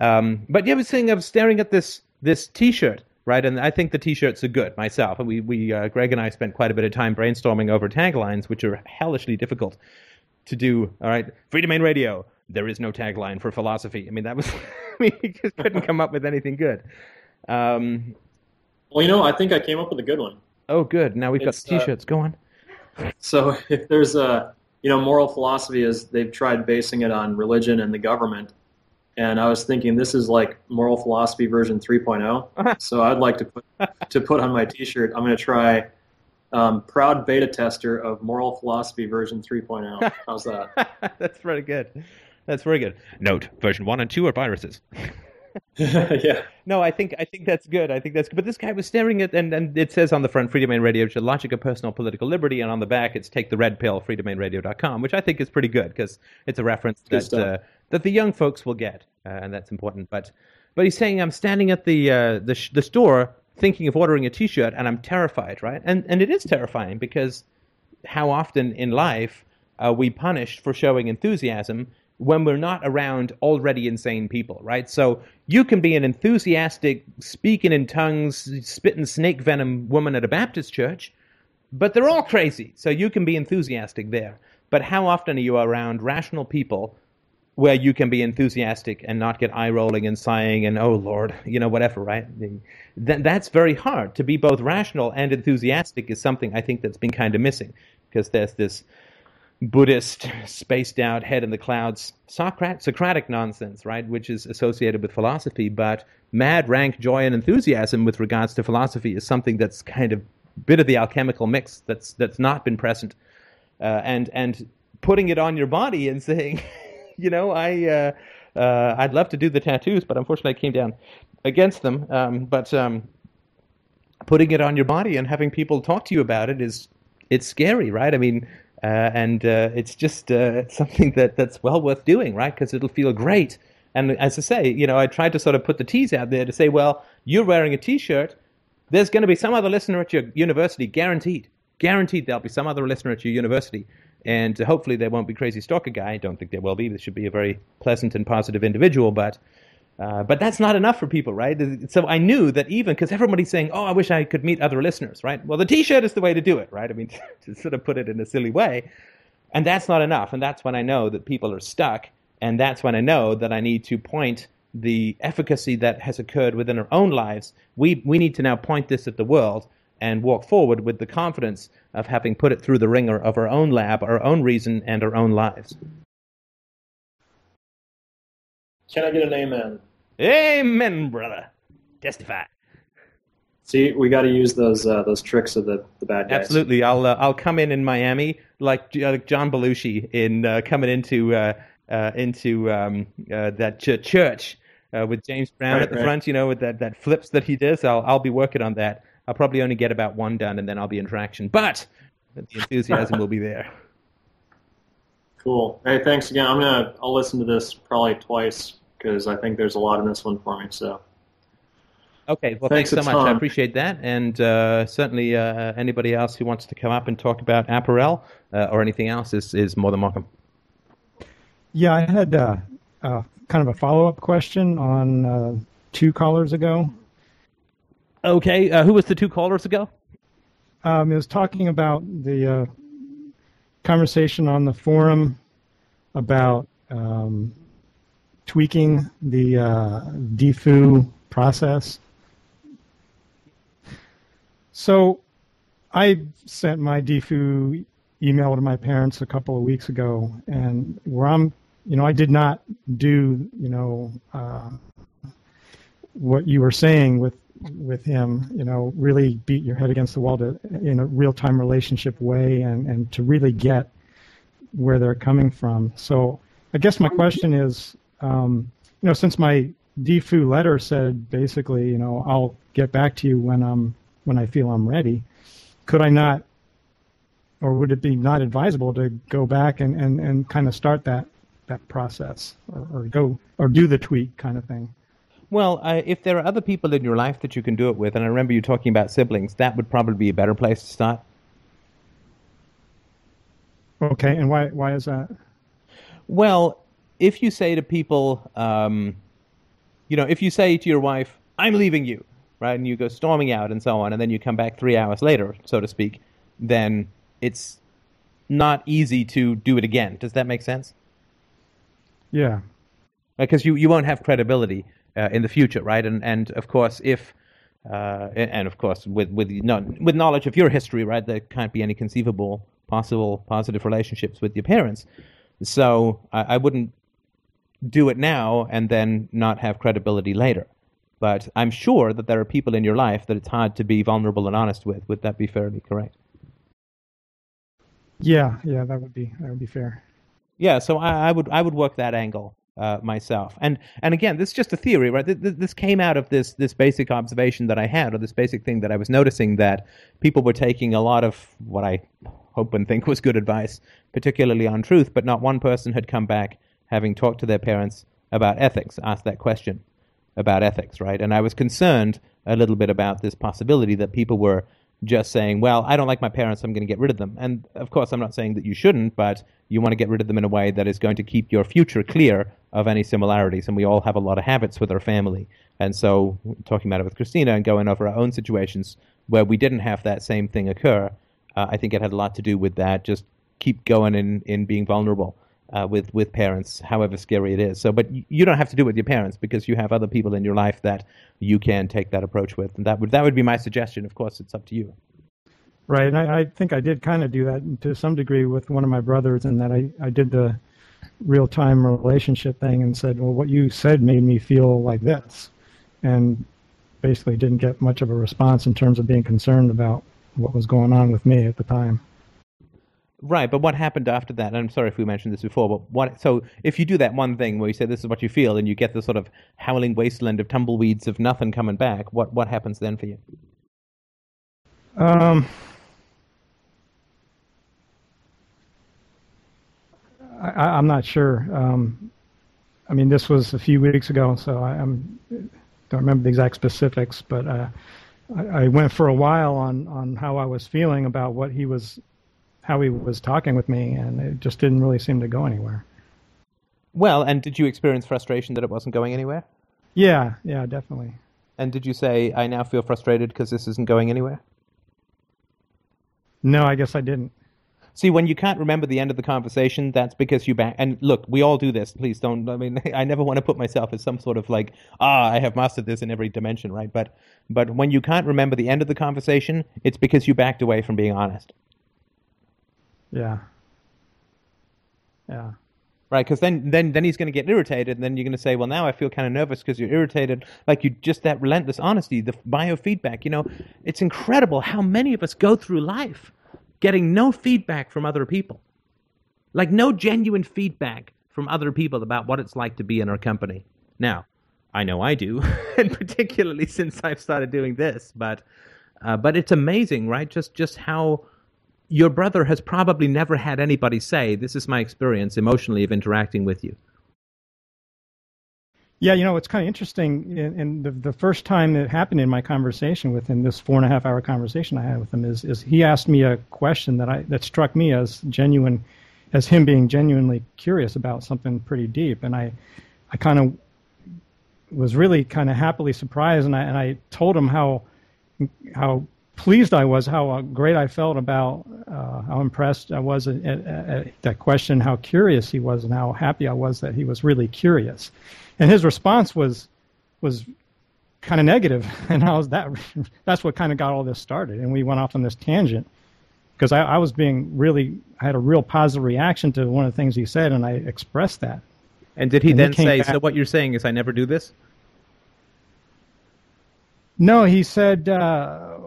Um, but yeah, I was saying I was staring at this this T-shirt right? And I think the T-shirts are good myself. We, we uh, Greg and I spent quite a bit of time brainstorming over taglines, which are hellishly difficult to do. All right, Freedomain Radio. There is no tagline for philosophy. I mean, that was we just couldn't come up with anything good. Um, well, you know, I think I came up with a good one. Oh, good. Now we've it's, got T-shirts. Uh, Go on. So if there's a you know moral philosophy is they've tried basing it on religion and the government and I was thinking this is like moral philosophy version 3.0. so I'd like to put to put on my T-shirt. I'm going to try um, proud beta tester of moral philosophy version 3.0. How's that? That's very good. That's very good. Note: version one and two are viruses. yeah. No, I think I think that's good. I think that's good. But this guy was staring at, and, and it says on the front, Freedomain Radio, the logic of personal political liberty, and on the back, it's take the red pill, freedomainradio.com, which I think is pretty good because it's a reference Good that stuff. uh, that the young folks will get, uh, and that's important. But but he's saying I'm standing at the uh, the sh- the store thinking of ordering a T-shirt, and I'm terrified, right? And and it is terrifying because how often in life are we punished for showing enthusiasm when we're not around already insane people, right? So you can be an enthusiastic, speaking in tongues, spitting snake venom woman at a Baptist church, but they're all crazy. So you can be enthusiastic there. But how often are you around rational people where you can be enthusiastic and not get eye rolling and sighing and oh lord you know whatever right? Th- that's very hard. To be both rational and enthusiastic is something i think that's been kind of missing because there's this buddhist spaced out head in the clouds Socrat- socratic nonsense right which is associated with philosophy but mad rank joy and enthusiasm with regards to philosophy is something that's kind of bit of the alchemical mix that's that's not been present. Uh, and and putting it on your body and saying you know, I uh, uh, I'd love to do the tattoos, but unfortunately, I came down against them. Um, but um, putting it on your body and having people talk to you about it is it's scary, right? I mean, uh, and uh, it's just uh, something that that's well worth doing, right? Because it'll feel great. And as I say, you know, I tried to sort of put the tease out there to say, well, you're wearing a T-shirt. There's going to be some other listener at your university, guaranteed. Guaranteed, there'll be some other listener at your university and hopefully they won't be crazy stalker guy. I don't think they will be. They should be a very pleasant and positive individual, but uh, but that's not enough for people, right? So I knew that even because everybody's saying, "Oh, I wish I could meet other listeners," right? Well, the T-shirt is the way to do it, right? I mean, to sort of put it in a silly way, and that's not enough. And that's when I know that people are stuck, and that's when I know that I need to point the efficacy that has occurred within our own lives. We we need to now point this at the world and walk forward with the confidence of having put it through the ringer of our own lab, our own reason, and our own lives. Can I get an amen? Amen, brother. Testify. See, we got to use those uh, those tricks of the, the bad guys. Absolutely. I'll uh, I'll come in in Miami like uh, John Belushi in uh, coming into uh, uh, into um, uh, that ch- church uh, with James Brown Right, at the right. front. You know, with that, that flips that he does. I'll I'll be working on that. I'll probably only get about one done, and then I'll be in traction. But the enthusiasm will be there. Cool. Hey, thanks again. I'm gonna I'll listen to this probably twice because I think there's a lot in this one for me. So Okay, well, Thanks thanks, so a much. I appreciate that, and uh, certainly uh, anybody else who wants to come up and talk about apparel uh, or anything else is, is more than welcome. Yeah, I had uh, uh, kind of a follow up question on uh, two callers ago. Okay, uh, who was the two callers ago? Um, it was talking about the uh, conversation on the forum about um, tweaking the uh, deFOO process. So I sent my deFOO email to my parents a couple of weeks ago, and where I'm, you know, I did not do, you know, uh, what you were saying with with him, you know, really beat your head against the wall to, in a real time relationship way, and and to really get where they're coming from. So I guess my question is, um, you know, since my deFOO letter said basically, you know, I'll get back to you when I'm when I feel I'm ready, could I not, or would it be not advisable to go back and, and, and kind of start that that process, or, or go or do the tweak kind of thing? Well, uh, if there are other people in your life that you can do it with, and I remember you talking about siblings, that would probably be a better place to start. Okay, and why why is that? Well, if you say to people, um, you know, if you say to your wife, I'm leaving you, right, and you go storming out and so on, and then you come back three hours later, so to speak, then it's not easy to do it again. Does that make sense? Yeah, because you, you won't have credibility uh, in the future, right? And and of course, if uh, and of course, with with no, with knowledge of your history, right, there can't be any conceivable possible positive relationships with your parents. So I, I wouldn't do it now and then not have credibility later. But I'm sure that there are people in your life that it's hard to be vulnerable and honest with. Would that be fairly correct? Yeah, yeah, that would be that would be fair. Yeah, so I, I would I would work that angle uh, myself. And and again, this is just a theory, right? This, this came out of this this basic observation that I had, or this basic thing that I was noticing that people were taking a lot of what I hope and think was good advice, particularly on truth, but not one person had come back having talked to their parents about ethics, asked that question about ethics, right? And I was concerned a little bit about this possibility that people were just saying, well, I don't like my parents, I'm going to get rid of them. And of course, I'm not saying that you shouldn't, but you want to get rid of them in a way that is going to keep your future clear of any similarities. And we all have a lot of habits with our family. And so, talking about it with Christina and going over our own situations where we didn't have that same thing occur, uh, I think it had a lot to do with that. Just keep going in, in being vulnerable uh, with with parents, however scary it is. So, but you don't have to do it with your parents because you have other people in your life that you can take that approach with, and that would that would be my suggestion. Of course, it's up to you. Right, and I, I think I did kind of do that to some degree with one of my brothers, and that I I did the real time relationship thing and said, well, what you said made me feel like this, and basically didn't get much of a response in terms of being concerned about what was going on with me at the time. Right, but what happened after that? And I'm sorry if we mentioned this before, but what? So if you do that one thing where you say this is what you feel, and you get the sort of howling wasteland of tumbleweeds of nothing coming back, what what happens then for you? Um, I, am not sure. Um, I mean, this was a few weeks ago, so I I'm, don't remember the exact specifics, but uh, I, I went for a while on on how I was feeling about what he was how he was talking with me, and it just didn't really seem to go anywhere. Well, and did you experience frustration that it wasn't going anywhere? Yeah, yeah, definitely. And did you say, I now feel frustrated because this isn't going anywhere? No, I guess I didn't. See, when you can't remember the end of the conversation, that's because you back. And look, we all do this. Please don't. I mean, I never want to put myself as some sort of like, ah, I have mastered this in every dimension, right? But, but when you can't remember the end of the conversation, it's because you backed away from being honest. Yeah. Yeah. Right, because then, then, then he's going to get irritated, and then you're going to say, "Well, now I feel kind of nervous because you're irritated." Like you just that relentless honesty, the biofeedback. You know, it's incredible how many of us go through life getting no feedback from other people, like no genuine feedback from other people about what it's like to be in our company. Now, I know I do, and particularly since I've started doing this, but uh, but it's amazing, right? Just just how your brother has probably never had anybody say, This is my experience emotionally of interacting with you. Yeah, you know, it's kind of interesting. And the, the first time it happened in my conversation with him, this four and a half hour conversation I had with him, is, is he asked me a question that I that struck me as genuine, as him being genuinely curious about something pretty deep. And I, I kind of was really kind of happily surprised, and I and I told him how how pleased I was, how uh, great I felt about, uh, how impressed I was at, at, at, that question, how curious he was, and how happy I was that he was really curious. And his response was was kind of negative, and I was that. That's what kind of got all this started, and we went off on this tangent because I, I was being really, I had a real positive reaction to one of the things he said, and I expressed that. And did he and then he say, back, "So what you're saying is I never do this"? No, he said. Uh,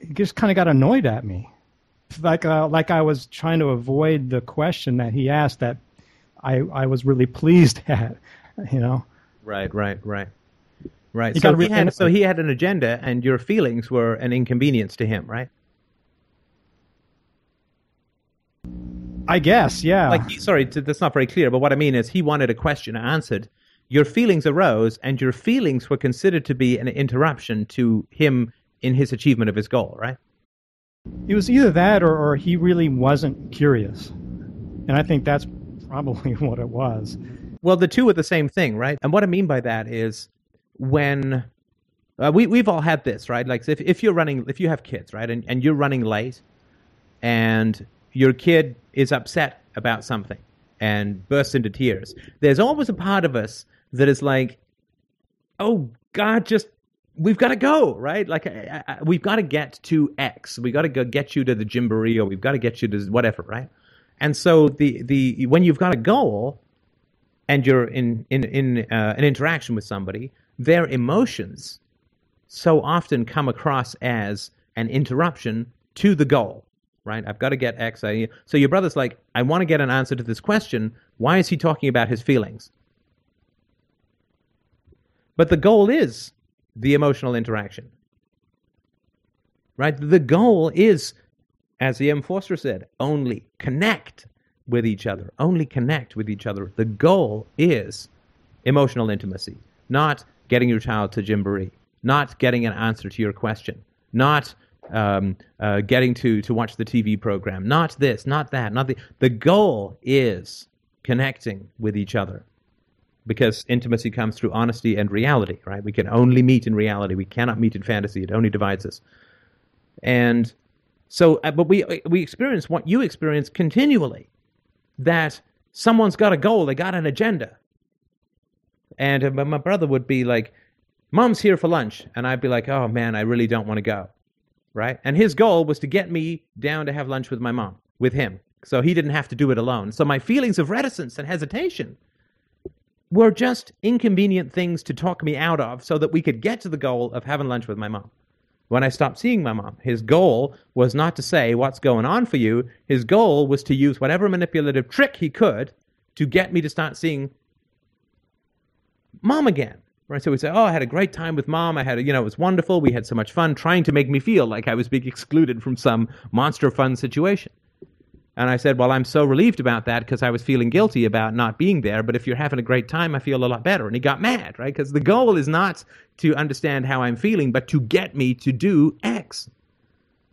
he just kind of got annoyed at me, like uh, like I was trying to avoid the question that he asked that I I was really pleased at, you know. Right, right, right, right. So he had so he had an agenda, and your feelings were an inconvenience to him, right? I guess, yeah. Like, sorry, that's not very clear. But what I mean is, he wanted a question answered. Your feelings arose, and your feelings were considered to be an interruption to him in his achievement of his goal, right? It was either that or, or he really wasn't curious. And I think that's probably what it was. Well, the two are the same thing, right? And what I mean by that is when uh, we, we've all had this, right? Like if, if you're running, if you have kids, right, and, and you're running late and your kid is upset about something and bursts into tears, there's always a part of us that is like, oh, God, just we've got to go, right? Like, I, I, we've got to get to X. We've got to go get you to the Gymboree, or we've got to get you to whatever, right? And so the the when you've got a goal, and you're in in in uh, an interaction with somebody, their emotions so often come across as an interruption to the goal. Right? I've got to get X. I, so your brother's like, I want to get an answer to this question. Why is he talking about his feelings? But the goal is the emotional interaction. Right? The goal is, as the E.M. Forster said, only connect with each other. Only connect with each other. The goal is emotional intimacy, not getting your child to Gymboree, not getting an answer to your question, not um, uh, getting to, to watch the TV program, not this, not that, not the. The goal is connecting with each other because intimacy comes through honesty and reality, right? We can only meet in reality. We cannot meet in fantasy. It only divides us. And so, uh, but we we experience what you experience continually, that someone's got a goal, they got an agenda. And uh, my brother would be like, "Mom's here for lunch," and I'd be like, "Oh man, I really don't want to go," right? And his goal was to get me down to have lunch with my mom, with him, so he didn't have to do it alone. So my feelings of reticence and hesitation were just inconvenient things to talk me out of so that we could get to the goal of having lunch with my mom. When I stopped seeing my mom, his goal was not to say, What's going on for you? His goal was to use whatever manipulative trick he could to get me to start seeing mom again. Right? So we say, Oh, I had a great time with mom. I had, a, you know, it was wonderful. We had so much fun trying to make me feel like I was being excluded from some monster fun situation. And I said, Well, I'm so relieved about that because I was feeling guilty about not being there. But if you're having a great time, I feel a lot better. And he got mad, right? Because the goal is not to understand how I'm feeling, but to get me to do X.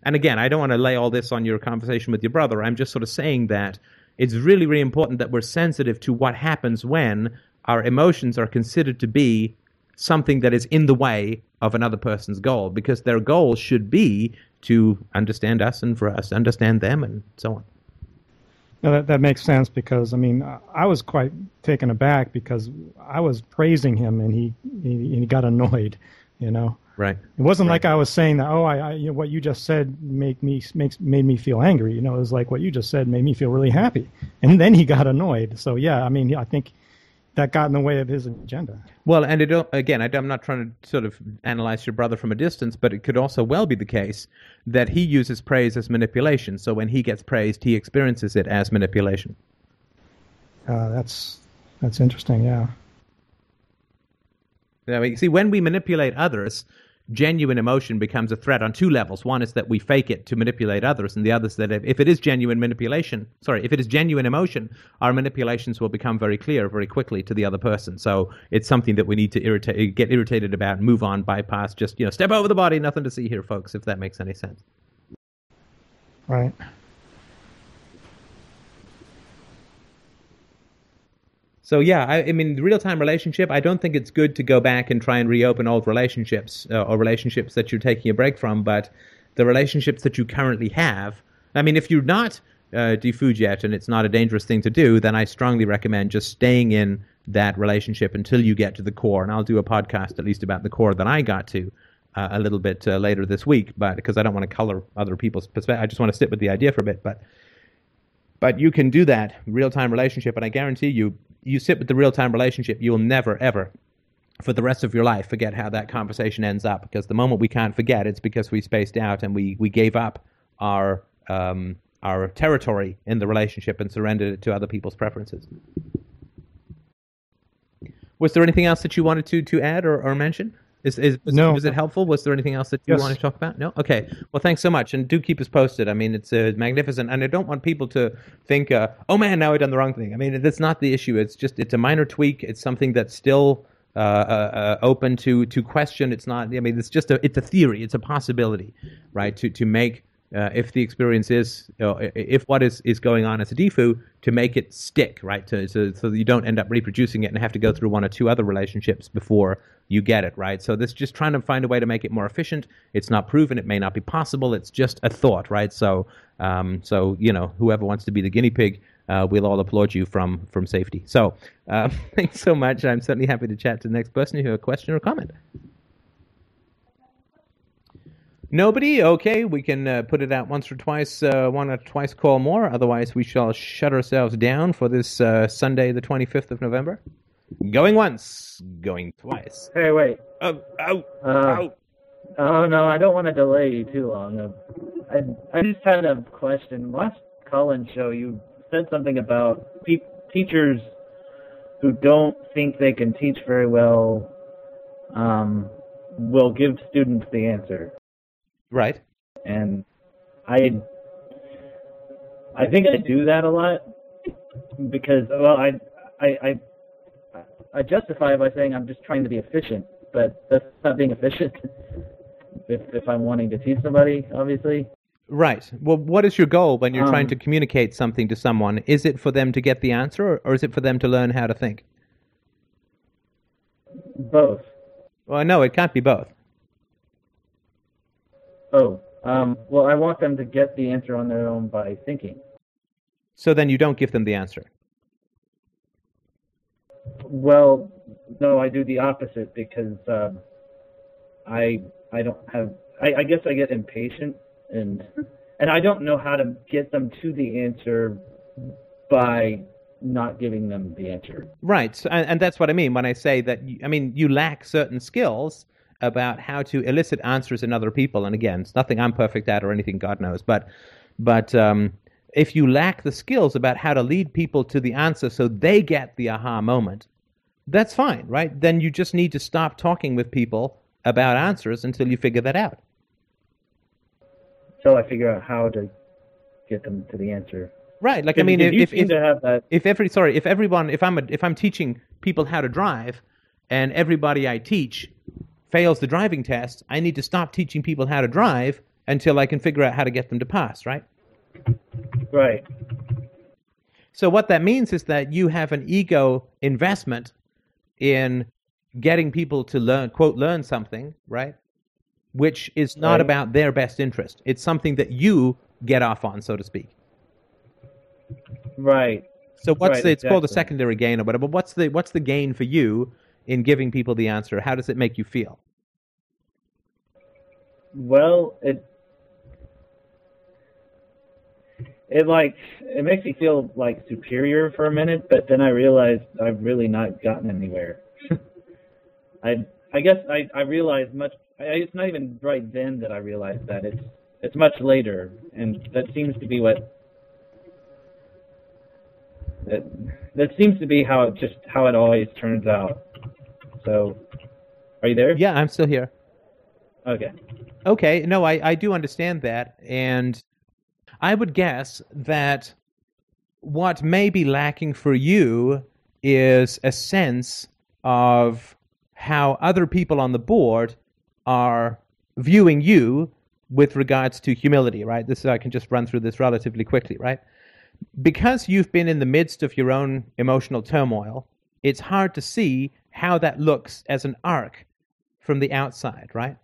And again, I don't want to lay all this on your conversation with your brother. I'm just sort of saying that it's really, really important that we're sensitive to what happens when our emotions are considered to be something that is in the way of another person's goal, because their goal should be to understand us and for us to understand them and so on. No, that, that makes sense because I mean I was quite taken aback because I was praising him and he he, he got annoyed, you know. Right. It wasn't right. like I was saying that. Oh, I, I you know, what you just said make me makes made me feel angry. You know, it was like what you just said made me feel really happy, and then he got annoyed. So yeah, I mean I think that got in the way of his agenda. Well, and it, again, I'm not trying to sort of analyze your brother from a distance, but it could also well be the case that he uses praise as manipulation. So when he gets praised, he experiences it as manipulation. Uh, that's that's interesting. Yeah. Yeah. See, when we manipulate others, genuine emotion becomes a threat on two levels. One is that we fake it to manipulate others, and the other is that if it is genuine manipulation, sorry, if it is genuine emotion, our manipulations will become very clear very quickly to the other person. So it's something that we need to irritate, get irritated about, move on, bypass, just you know, step over the body, nothing to see here, folks. If that makes any sense. Right. So yeah, I, I mean, real-time relationship. I don't think it's good to go back and try and reopen old relationships uh, or relationships that you're taking a break from. But the relationships that you currently have, I mean, if you're not uh, deFOO'd yet and it's not a dangerous thing to do, then I strongly recommend just staying in that relationship until you get to the core. And I'll do a podcast at least about the core that I got to uh, a little bit uh, later this week, but because I don't want to color other people's perspective, I just want to sit with the idea for a bit. But but you can do that real-time relationship, and I guarantee you, you sit with the real-time relationship, you will never ever for the rest of your life forget how that conversation ends up because the moment we can't forget it's because we spaced out and we, we gave up our um, our territory in the relationship and surrendered it to other people's preferences. Was there anything else that you wanted to to add or, or mention? Is, is, no. was it helpful? Was there anything else that you yes. want to talk about? No. Okay. Well, thanks so much, and do keep us posted. I mean, it's uh, magnificent, and I don't want people to think, uh, "Oh man, now I've done the wrong thing." I mean, that's not the issue. It's just it's a minor tweak. It's something that's still uh, uh, open to to question. It's not. I mean, it's just a it's a theory. It's a possibility, right? To to make uh, if the experience is, if what is, is going on as a deFOO, to make it stick, right? To, so, so you don't end up reproducing it and have to go through one or two other relationships before you get it, right? So this just trying to find a way to make it more efficient. It's not proven. It may not be possible. It's just a thought, right? So, um, so you know, whoever wants to be the guinea pig, uh, we'll all applaud you from from safety. So, uh, thanks so much. I'm certainly happy to chat to the next person who has a question or comment. Nobody? Okay, we can uh, put it out once or twice, uh, one or twice call more. Otherwise, we shall shut ourselves down for this uh, Sunday, the 25th of November. Going once, going twice. Hey, wait. Oh, oh, Uh, oh. oh no, I don't want to delay you too long. Uh, I I just had a question. Last call-in show, you said something about pe- teachers who don't think they can teach very well um, will give students the answer. Right. and I I think I do that a lot because well I I I I justify it by saying I'm just trying to be efficient, but that's not being efficient. if if I'm wanting to teach somebody, obviously. Right. Well, what is your goal when you're trying Um, to communicate something to someone? Is it for them to get the answer, or, or is it for them to learn how to think? Both. Well, no, it can't be both. Oh, um, well, I want them to get the answer on their own by thinking. So then you don't give them the answer. Well, no, I do the opposite because um, I I don't have I, I guess I get impatient and and I don't know how to get them to the answer by not giving them the answer. Right, so, and, and that's what I mean when I say that. You, I mean, you lack certain skills about how to elicit answers in other people. And again, it's nothing I'm perfect at or anything, God knows. But, but um, if you lack the skills about how to lead people to the answer so they get the aha moment, that's fine, right? Then you just need to stop talking with people about answers until you figure that out. So I figure out how to get them to the answer. Right, like I mean, if if, if to have that if every sorry if everyone if i'm a, if i'm teaching people how to drive and everybody i teach fails the driving test i need to stop teaching people how to drive until i can figure out how to get them to pass right right. so what that means is that you have an ego investment in getting people to learn quote learn something right which is not Right. about their best interest it's something that you get off on so to speak Right. So what's Right, the, it's called a secondary gain or whatever. But what's the what's the gain for you in giving people the answer? How does it make you feel? Well, it it like it makes me feel like superior for a minute, but then I realized I've really not gotten anywhere. I I guess I I realized much. I, it's not even right then that I realized that it's it's much later, and that seems to be what that that seems to be how it just how it always turns out. So, are you there? Yeah, I'm still here. Okay. Okay, no, I, I do understand that, and I would guess that what may be lacking for you is a sense of how other people on the board are viewing you with regards to humility, right? This I can just run through this relatively quickly, right? Because you've been in the midst of your own emotional turmoil, it's hard to see how that looks as an arc from the outside, right?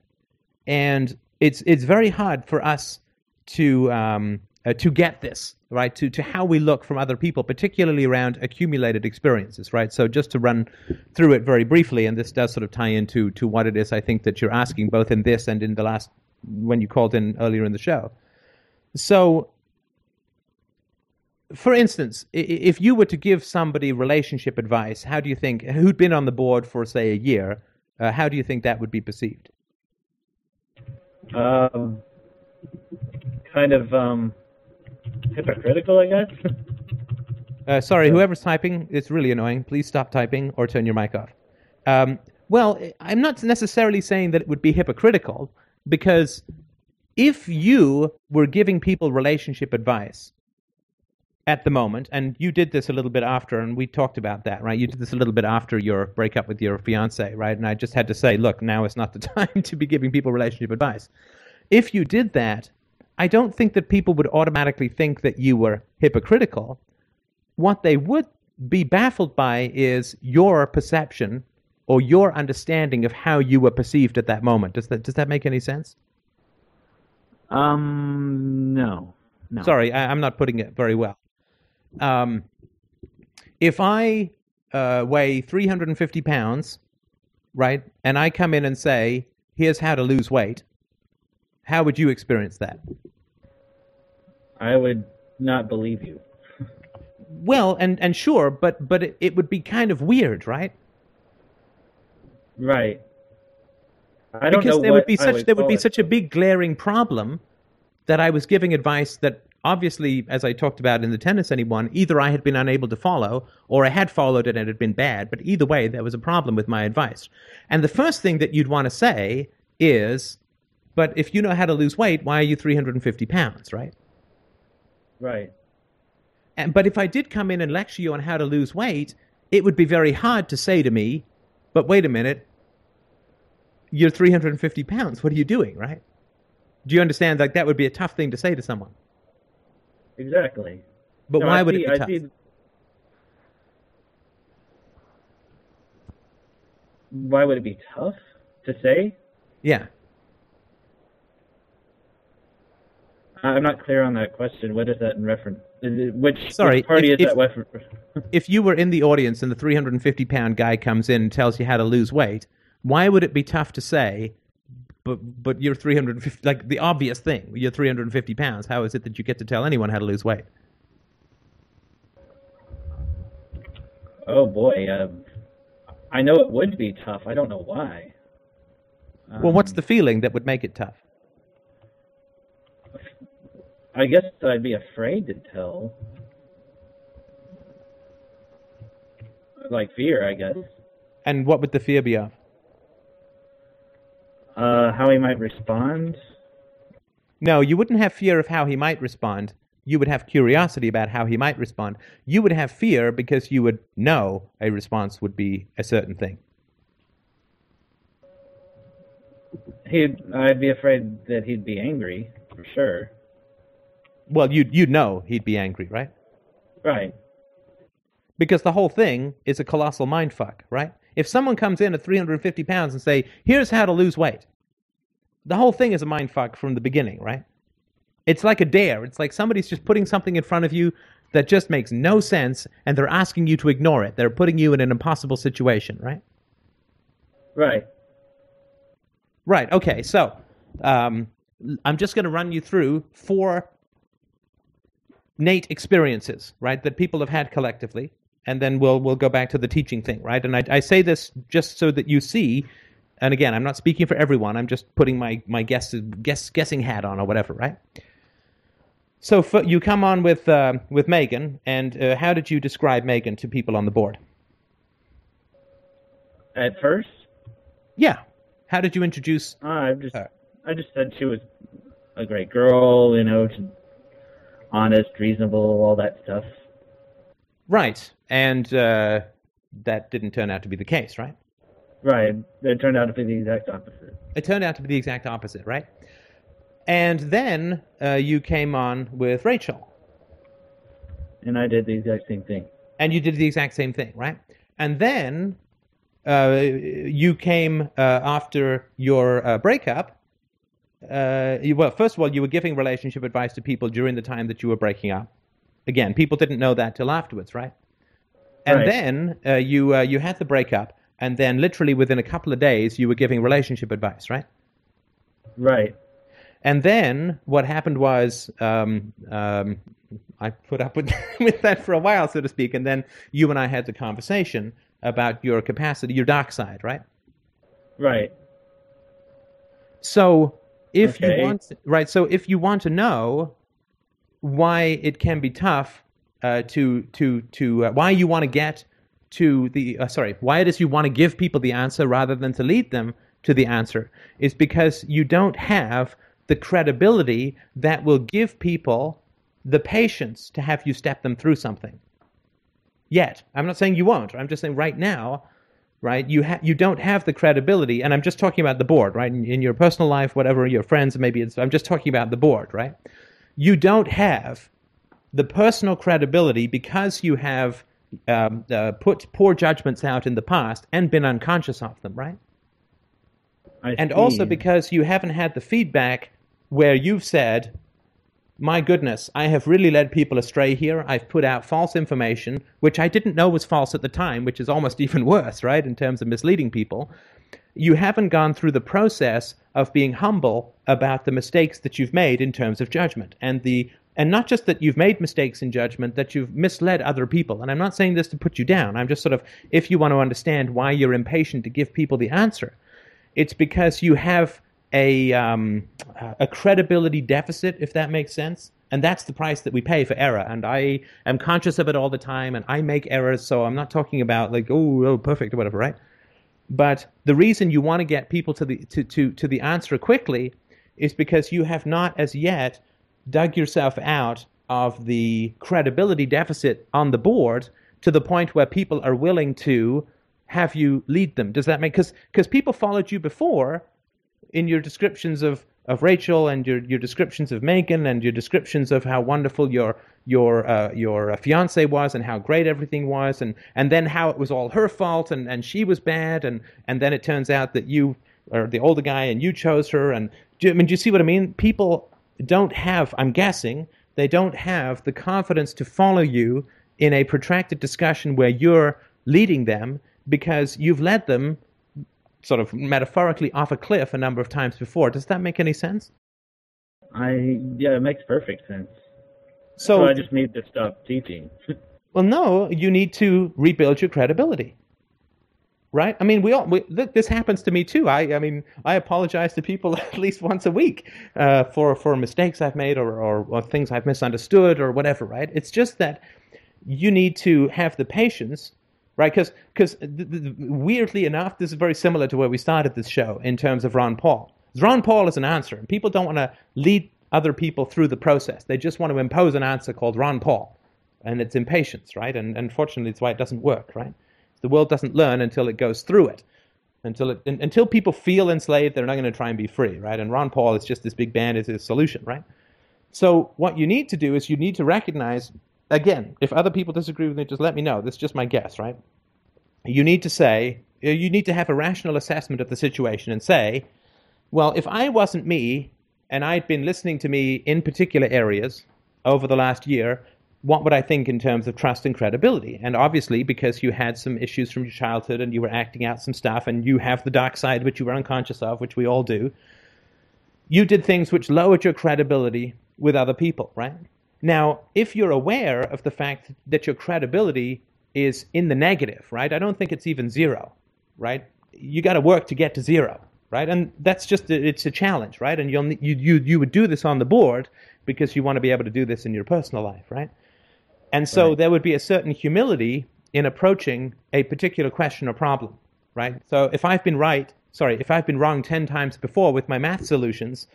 and it's it's very hard for us to um, uh, to get this right to to how we look from other people, particularly around accumulated experiences, right? So just to run through it very briefly, and this does sort of tie into to what it is I think that you're asking both in this and in the last when you called in earlier in the show. So. For instance, if you were to give somebody relationship advice, how do you think, who'd been on the board for, say, a year, uh, how do you think that would be perceived? Um, kind of um, hypocritical, I guess. Uh, sorry, whoever's typing, it's really annoying. Please stop typing or turn your mic off. Um, well, I'm not necessarily saying that it would be hypocritical because if you were giving people relationship advice at the moment, and you did this a little bit after, and we talked about that, right? You did this a little bit after your breakup with your fiance, right? And I just had to say, look, now is not the time to be giving people relationship advice. If you did that, I don't think that people would automatically think that you were hypocritical what they would be baffled by is your perception or your understanding of how you were perceived at that moment. Does that does that make any sense? Um, no, no. Sorry, I, I'm not putting it very well. Um, if I uh, weigh 350 pounds, right, and I come in and say, "Here's how to lose weight," how would you experience that? I would not believe you. Well, and and sure, but but it, it would be kind of weird, right? Right. I don't because know there would be such there would be it. such a big glaring problem that I was giving advice that obviously, as I talked about in the tennis anyone, either I had been unable to follow or I had followed it and it had been bad. But either way, there was a problem with my advice. And the first thing that you'd want to say is, "But if you know how to lose weight, why are you 350 pounds?" Right? Right. And, but if I did come in and lecture you on how to lose weight, it would be very hard to say to me, "But wait a minute, you're 350 pounds. What are you doing?" Right? Do you understand? Like that would be a tough thing to say to someone. Exactly. But No, why I would see, it be tough? see- Why would it be tough to say? Yeah. I'm not clear on that question. What is that in reference? Which, Sorry, which party if- is if- that refer- If you were in the audience and the 350 pound guy comes in and tells you how to lose weight, why would it be tough to say? But but you're 350 like the obvious thing. You're 350 pounds. How is it that you get to tell anyone how to lose weight? Oh boy, um, I know it would be tough. I don't know why. well, what's Um, the feeling that would make it tough? I guess I'd be afraid to tell. Like fear, I guess. And what would the fear be of? Uh, how he might respond. No, you wouldn't have fear of how he might respond. You would have curiosity about how he might respond. You would have fear because you would know a response would be a certain thing. He'd, I'd be afraid that he'd be angry, for sure. Well, you'd, you'd know he'd be angry, right? Right. because the whole thing is a colossal mindfuck, right? If someone comes in at 350 pounds and say, "Here's how to lose weight," the whole thing is a mind fuck from the beginning, right? It's like a dare. It's like somebody's just putting something in front of you that just makes no sense, and they're asking you to ignore it. They're putting you in an impossible situation, right? Right. Right. Okay. So, um, I'm just going to run you through four Nate experiences, right, that people have had collectively, and then we'll we'll go back to the teaching thing, right? And I, I say this just so that you see. And again, I'm not speaking for everyone. I'm just putting my my guess guess guessing hat on or whatever, right? So for, you come on with uh, with Megan, and uh, how did you describe Megan to people on the board? At first, Yeah, how did you introduce? uh, I just, Her. I just said she was a great girl, you know, honest, reasonable, all that stuff. Right, and uh, that didn't turn out to be the case, right? Right. It turned out to be the exact opposite. It turned out to be the exact opposite, right? And then uh, you came on with Rachel, And I did the exact same thing. and you did the exact same thing, right? And then uh, you came uh, after your uh, breakup. Uh, you, well, first of all, you were giving relationship advice to people during the time that you were breaking up. Again, people didn't know that till afterwards, right? And Right. then uh, you uh, you had the breakup, and then literally within a couple of days, you were giving relationship advice, right? Right. And then what happened was um, um, I put up with, with that for a while, so to speak. And then you and I had the conversation about your capacity, your dark side, right? Right. So if Okay. you want, right? So if you want to know why it can be tough uh, to to to uh, why you want to get to the uh, sorry why it is you want to give people the answer rather than to lead them to the answer is because you don't have the credibility that will give people the patience to have you step them through something. Yet i'm not saying you won't i'm just saying right now right you ha- you don't have the credibility and i'm just talking about the board right in, in your personal life whatever your friends maybe it's i'm just talking about the board right you don't have the personal credibility because you have um, uh, put poor judgments out in the past and been unconscious of them right? I and see. also because you haven't had the feedback where you've said my goodness i have really led people astray here. I've put out false information which i didn't know was false at the time which is almost even worse right in terms of misleading people you haven't gone through the process of being humble about the mistakes that you've made in terms of judgment. And the and not just that you've made mistakes in judgment that you've misled other people. And i'm not saying this to put you down. I'm just sort of if you want to understand why you're impatient to give people the answer it's because you have a um, a credibility deficit if that makes sense. And that's the price that we pay for error. And i am conscious of it all the time. And i make errors. So i'm not talking about like oh, oh perfect or whatever right but the reason you want to get people to the to, to, to the answer quickly is because you have not as yet dug yourself out of the credibility deficit on the board to the point where people are willing to have you lead them. Does that make because because people followed you before in your descriptions of of Rachel and your, your descriptions of Megan and your descriptions of how wonderful your your uh, your uh, fiance was and how great everything was and and then how it was all her fault and, and she was bad and and then it turns out that you are the older guy and you chose her and do I mean do you see what I mean? People don't have I'm guessing they don't have the confidence to follow you in a protracted discussion where you're leading them because you've led them sort of metaphorically off a cliff a number of times before. Does that make any sense? I yeah, it makes perfect sense. So, so I just need to stop teaching. well, no, you need to rebuild your credibility. Right? I mean, we all we, th- this happens to me too. I I mean, I apologize to people at least once a week uh, for for mistakes I've made or, or or things I've misunderstood or whatever. Right? It's just that you need to have the patience right? Because because weirdly enough, this is very similar to where we started this show in terms of Ron Paul. Ron Paul is an answer, and people don't want to lead other people through the process. They just want to impose an answer called Ron Paul, and it's impatience, right? And unfortunately, it's why it doesn't work, right? The world doesn't learn until it goes through it. Until it, until people feel enslaved, they're not going to try and be free, right? And Ron Paul is just this big band is his solution, right? So what you need to do is you need to recognize again, if other people disagree with me, just let me know. This is just my guess, right? You need to say, uh, you need to have a rational assessment of the situation and say, well, if I wasn't me and I'd been listening to me in particular areas over the last year, what would I think in terms of trust and credibility? And obviously, because you had some issues from your childhood and you were acting out some stuff and you have the dark side which you were unconscious of, which we all do, you did things which lowered your credibility with other people, right? Now, if you're aware of the fact that your credibility is in the negative, right? I don't think it's even zero, right? You got to work to get to zero, right? And that's just it's a challenge, right? And you'll you you you would do this on the board because you want to be able to do this in your personal life, right? And so right. there would be a certain humility in approaching a particular question or problem, right? So if I've been right, sorry, if I've been wrong 10 times before with my math solutions,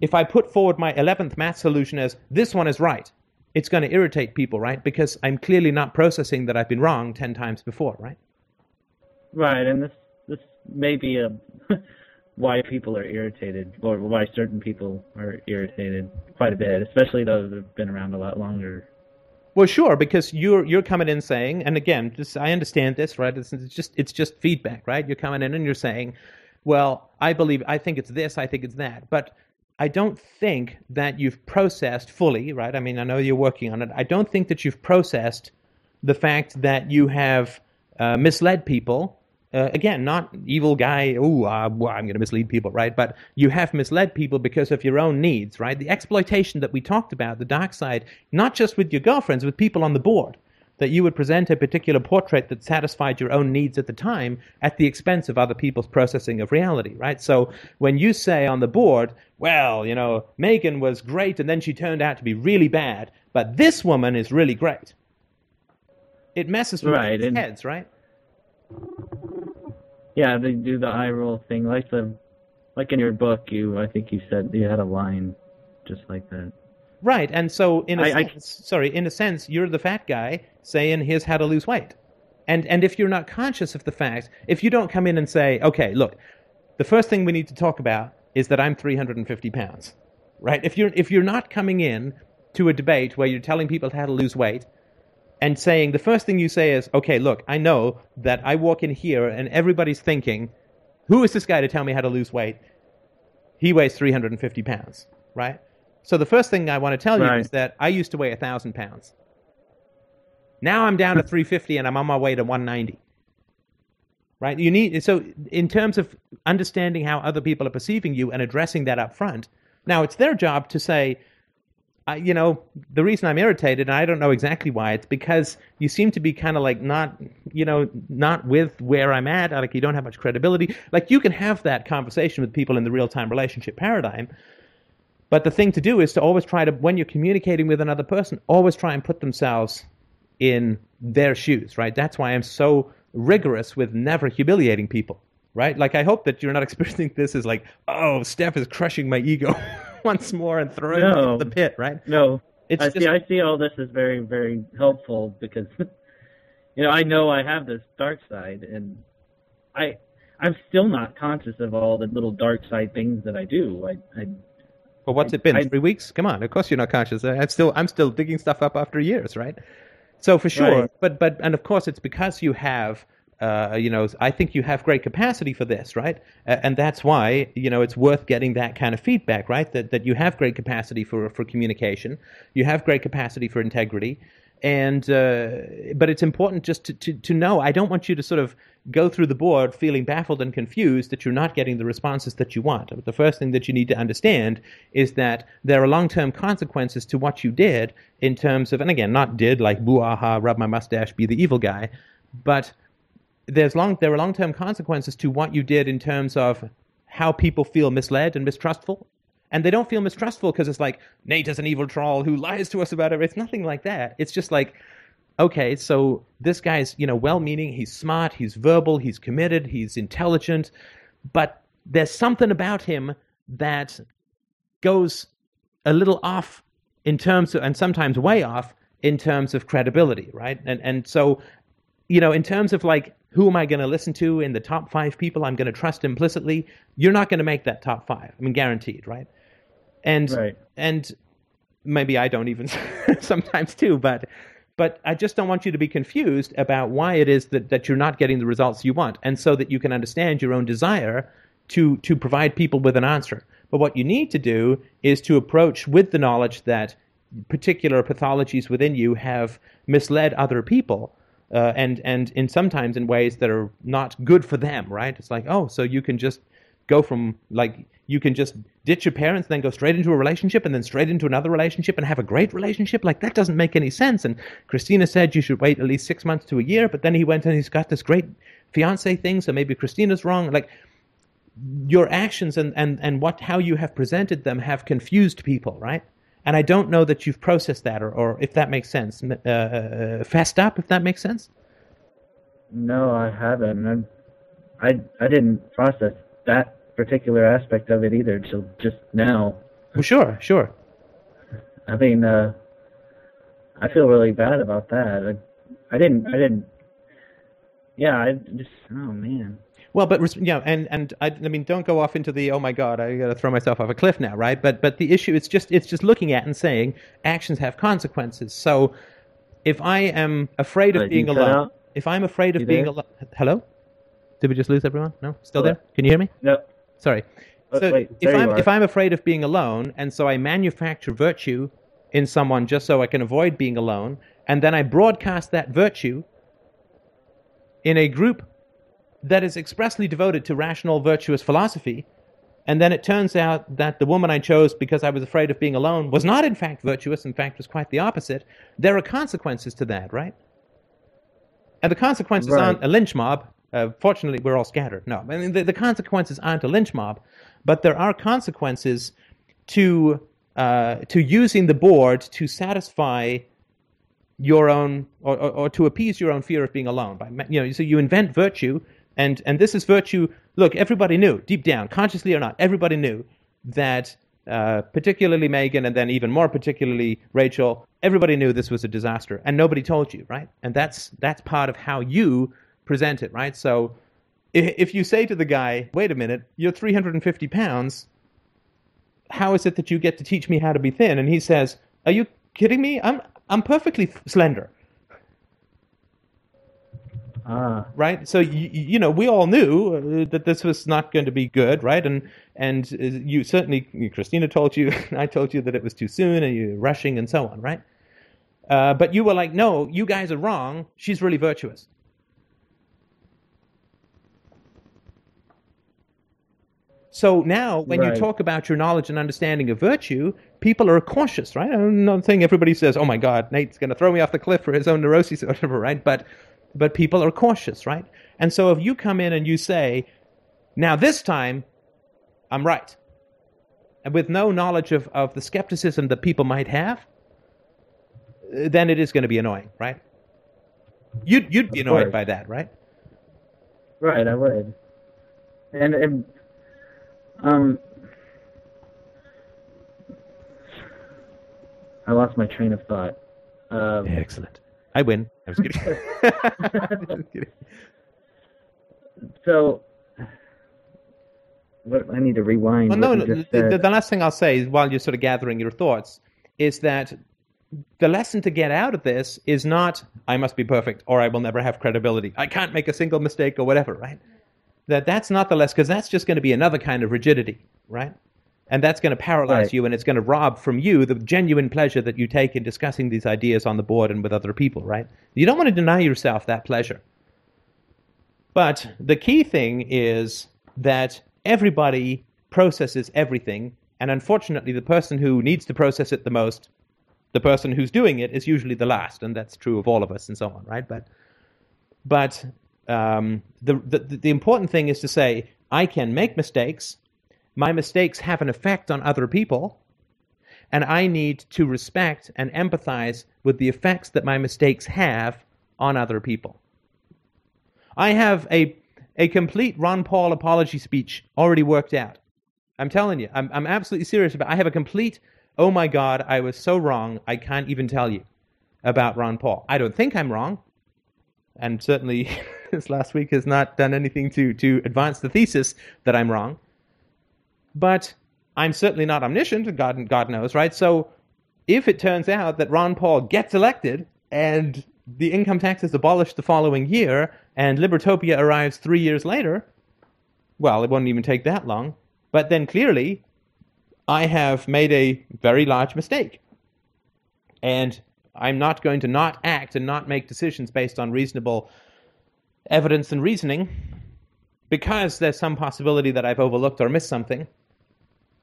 if I put forward my 11th math solution as this one is right, it's going to irritate people, right? Because I'm clearly not processing that I've been wrong 10 times before, right? Right, and this this may be a why people are irritated or why certain people are irritated quite a bit, especially those that have been around a lot longer. Well, sure, because you're you're coming in saying, and again, just I understand this, right? It's, it's just it's just feedback, right? You're coming in and you're saying, well, I believe, I think it's this, I think it's that, but I don't think that you've processed fully, right? I mean, I know you're working on it. I don't think that you've processed the fact that you have uh, misled people. Uh, again, not evil guy, oh, uh, well, I'm going to mislead people, right? But you have misled people because of your own needs, right? The exploitation that we talked about, the dark side, not just with your girlfriends, with people on the board that you would present a particular portrait that satisfied your own needs at the time at the expense of other people's processing of reality, right? So when you say on the board, well, you know, Megan was great and then she turned out to be really bad, but this woman is really great. It messes with right, and, heads, right? Yeah, they do the eye roll thing, like the, like in your book. You, I think you said you had a line just like that. Right, and so in a I, sense, I, sorry, in a sense, you're the fat guy saying here's how to lose weight, and and if you're not conscious of the fact, if you don't come in and say, okay, look, the first thing we need to talk about is that I'm 350 pounds, right? If you're if you're not coming in to a debate where you're telling people how to lose weight and saying the first thing you say is, okay, look, I know that I walk in here and everybody's thinking, who is this guy to tell me how to lose weight? He weighs 350 pounds, right? So the first thing I want to tell you is that I used to weigh a thousand pounds. Now I'm down to 350 and I'm on my way to 190. right? You need so in terms of understanding how other people are perceiving you and addressing that up front. Now it's their job to say, uh, you know, the reason I'm irritated, and I don't know exactly why, it's because you seem to be kind of like not, you know, not with where I'm at. Like you don't have much credibility. Like you can have that conversation with people in the real time relationship paradigm. But the thing to do is to always try to, when you're communicating with another person, always try and put themselves in their shoes, right? That's why I'm so rigorous with never humiliating people, right? Like I hope that you're not experiencing this as like, oh, Steph is crushing my ego once more and throwing me No. into the pit, right? No, It's I just see. I see all this as very, very helpful because, you know, I know I have this dark side, and I, I'm still not conscious of all the little dark side things that I do. I, I Well, what's it been? I- Three weeks? Come on. Of course you're not conscious. I'm still I'm still digging stuff up after years, right? So for sure, Right. but but and of course it's because you have. Uh, you know, I think you have great capacity for this, right? Uh, and that's why you know it's worth getting that kind of feedback, right? That that you have great capacity for for communication, you have great capacity for integrity, and uh, but it's important just to, to to know. I don't want you to sort of go through the board feeling baffled and confused that you're not getting the responses that you want. But The first thing that you need to understand is that there are long-term consequences to what you did in terms of, and again, not did like boo ah, aha, rub my mustache, be the evil guy, but there's long there are long-term consequences to what you did in terms of how people feel misled and mistrustful. And they don't feel mistrustful because it's like Nate is an evil troll who lies to us about it. It's nothing like that. It's just like okay, so this guy's, you know, well-meaning, he's smart, he's verbal, he's committed, he's intelligent, but there's something about him that goes a little off in terms of, and sometimes way off in terms of credibility, right? And and so, you know, in terms of like who am I going to listen to in the top five people I'm going to trust implicitly, you're not going to make that top five. I mean, guaranteed, right? And Right. and maybe I don't even sometimes too, but but I just don't want you to be confused about why it is that, that you're not getting the results you want, and so that you can understand your own desire to to provide people with an answer. But what you need to do is to approach with the knowledge that particular pathologies within you have misled other people. Uh, and and in sometimes in ways that are not good for them, right? It's like, oh, so you can just go from like you can just ditch your parents, and then go straight into a relationship, and then straight into another relationship and have a great relationship. Like that doesn't make any sense. And Christina said you should wait at least six months to a year, but then he went and he's got this great fiance thing. So maybe Christina's wrong. Like your actions and and and what how you have presented them have confused people, right? And I don't know that you've processed that, or, or if that makes sense. Uh, uh, fessed up, if that makes sense. no, I haven't. I'm, I I didn't process that particular aspect of it either till just now. Well, sure, sure. I mean, uh, I feel really bad about that. I, I didn't. I didn't. Yeah, I just. Oh man. Well, but yeah, and and I, I mean, don't go off into the oh my god, I got to throw myself off a cliff now, right? But but the issue it's just it's just looking at and saying actions have consequences. So if I am afraid of being alone, if I'm afraid of You being alone, hello, did we just lose everyone? No, still Hello? there? Can you hear me? No. Sorry. Oh, So wait, if I'm if I'm afraid of being alone, and so I manufacture virtue in someone just so I can avoid being alone, and then I broadcast that virtue in a group that is expressly devoted to rational, virtuous philosophy, and then it turns out that the woman I chose because I was afraid of being alone was not in fact virtuous, in fact was quite the opposite, there are consequences to that, right? And the consequences Right. aren't a lynch mob. Uh, fortunately, we're all scattered. No, I mean, the, the consequences aren't a lynch mob, but there are consequences to uh, to using the board to satisfy your own or, or, or to appease your own fear of being alone. By you know, so you invent virtue, and and this is virtue. Look, everybody knew deep down, consciously or not, everybody knew that. Uh, particularly Megan, and then even more particularly Rachel. Everybody knew this was a disaster, and nobody told you, right? And that's that's part of how you present it, right? So, if, if you say to the guy, "Wait a minute, you're 350 pounds," how is it that you get to teach me how to be thin? And he says, Are you kidding me? I'm I'm perfectly slender, Ah. right? So you, you know, we all knew uh, that this was not going to be good, right? And and uh, you certainly, Christina told you, I told you that it was too soon, and you're rushing and so on, right? Uh, but you were like, no, you guys are wrong. She's really virtuous. So now, when Right. you talk about your knowledge and understanding of virtue, people are cautious, right? I'm not saying everybody says, "Oh my God, Nate's going to throw me off the cliff for his own neuroses or whatever," right? But but people are cautious, right? And so if you come in and you say, "Now this time, I'm right," and with no knowledge of, of the skepticism that people might have, then it is going to be annoying, right? You'd you'd be annoyed by that, right? Right, I would. And and um I lost my train of thought. Um, Excellent. I win. I was kidding. So what I need to rewind Well, no, no the, the, the last thing I'll say is while you're sort of gathering your thoughts is that the lesson to get out of this is not I must be perfect or I will never have credibility. I can't make a single mistake or whatever, right? That that's not the less because that's just going to be another kind of rigidity, right? And that's going to paralyze Right. you and it's going to rob from you the genuine pleasure that you take in discussing these ideas on the board and with other people, right? You don't want to deny yourself that pleasure. But the key thing is that everybody processes everything, and unfortunately, the person who needs to process it the most, the person who's doing it, is usually the last, and that's true of all of us and so on, right? But, but um, the, the the important thing is to say I can make mistakes. My mistakes have an effect on other people, and I need to respect and empathize with the effects that my mistakes have on other people. I have a a complete Ron Paul apology speech already worked out. I'm telling you, I'm I'm absolutely serious about. I have a complete. Oh my God, I was so wrong. I can't even tell you about Ron Paul. I don't think I'm wrong, and certainly this last week has not done anything to to advance the thesis that I'm wrong. But I'm certainly not omniscient. God God knows, right? So if it turns out that Ron Paul gets elected and the income tax is abolished the following year and Libertopia arrives three years later, well, it won't even take that long. But then clearly, I have made a very large mistake. And I'm not going to not act and not make decisions based on reasonable evidence and reasoning because there's some possibility that I've overlooked or missed something.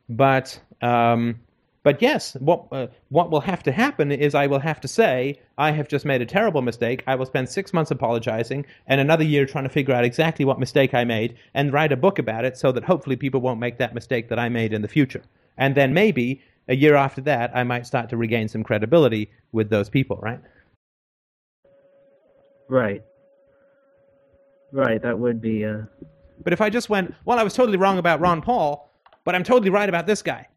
But um, but yes, what uh, what will have to happen is I will have to say I have just made a terrible mistake. I will spend six months apologizing and another year trying to figure out exactly what mistake I made and write a book about it so that hopefully people won't make that mistake that I made in the future. And then maybe a year after that, I might start to regain some credibility with those people, right? right. Right, that would be uh But if I just went, well, I was totally wrong about Ron Paul, but I'm totally right about this guy.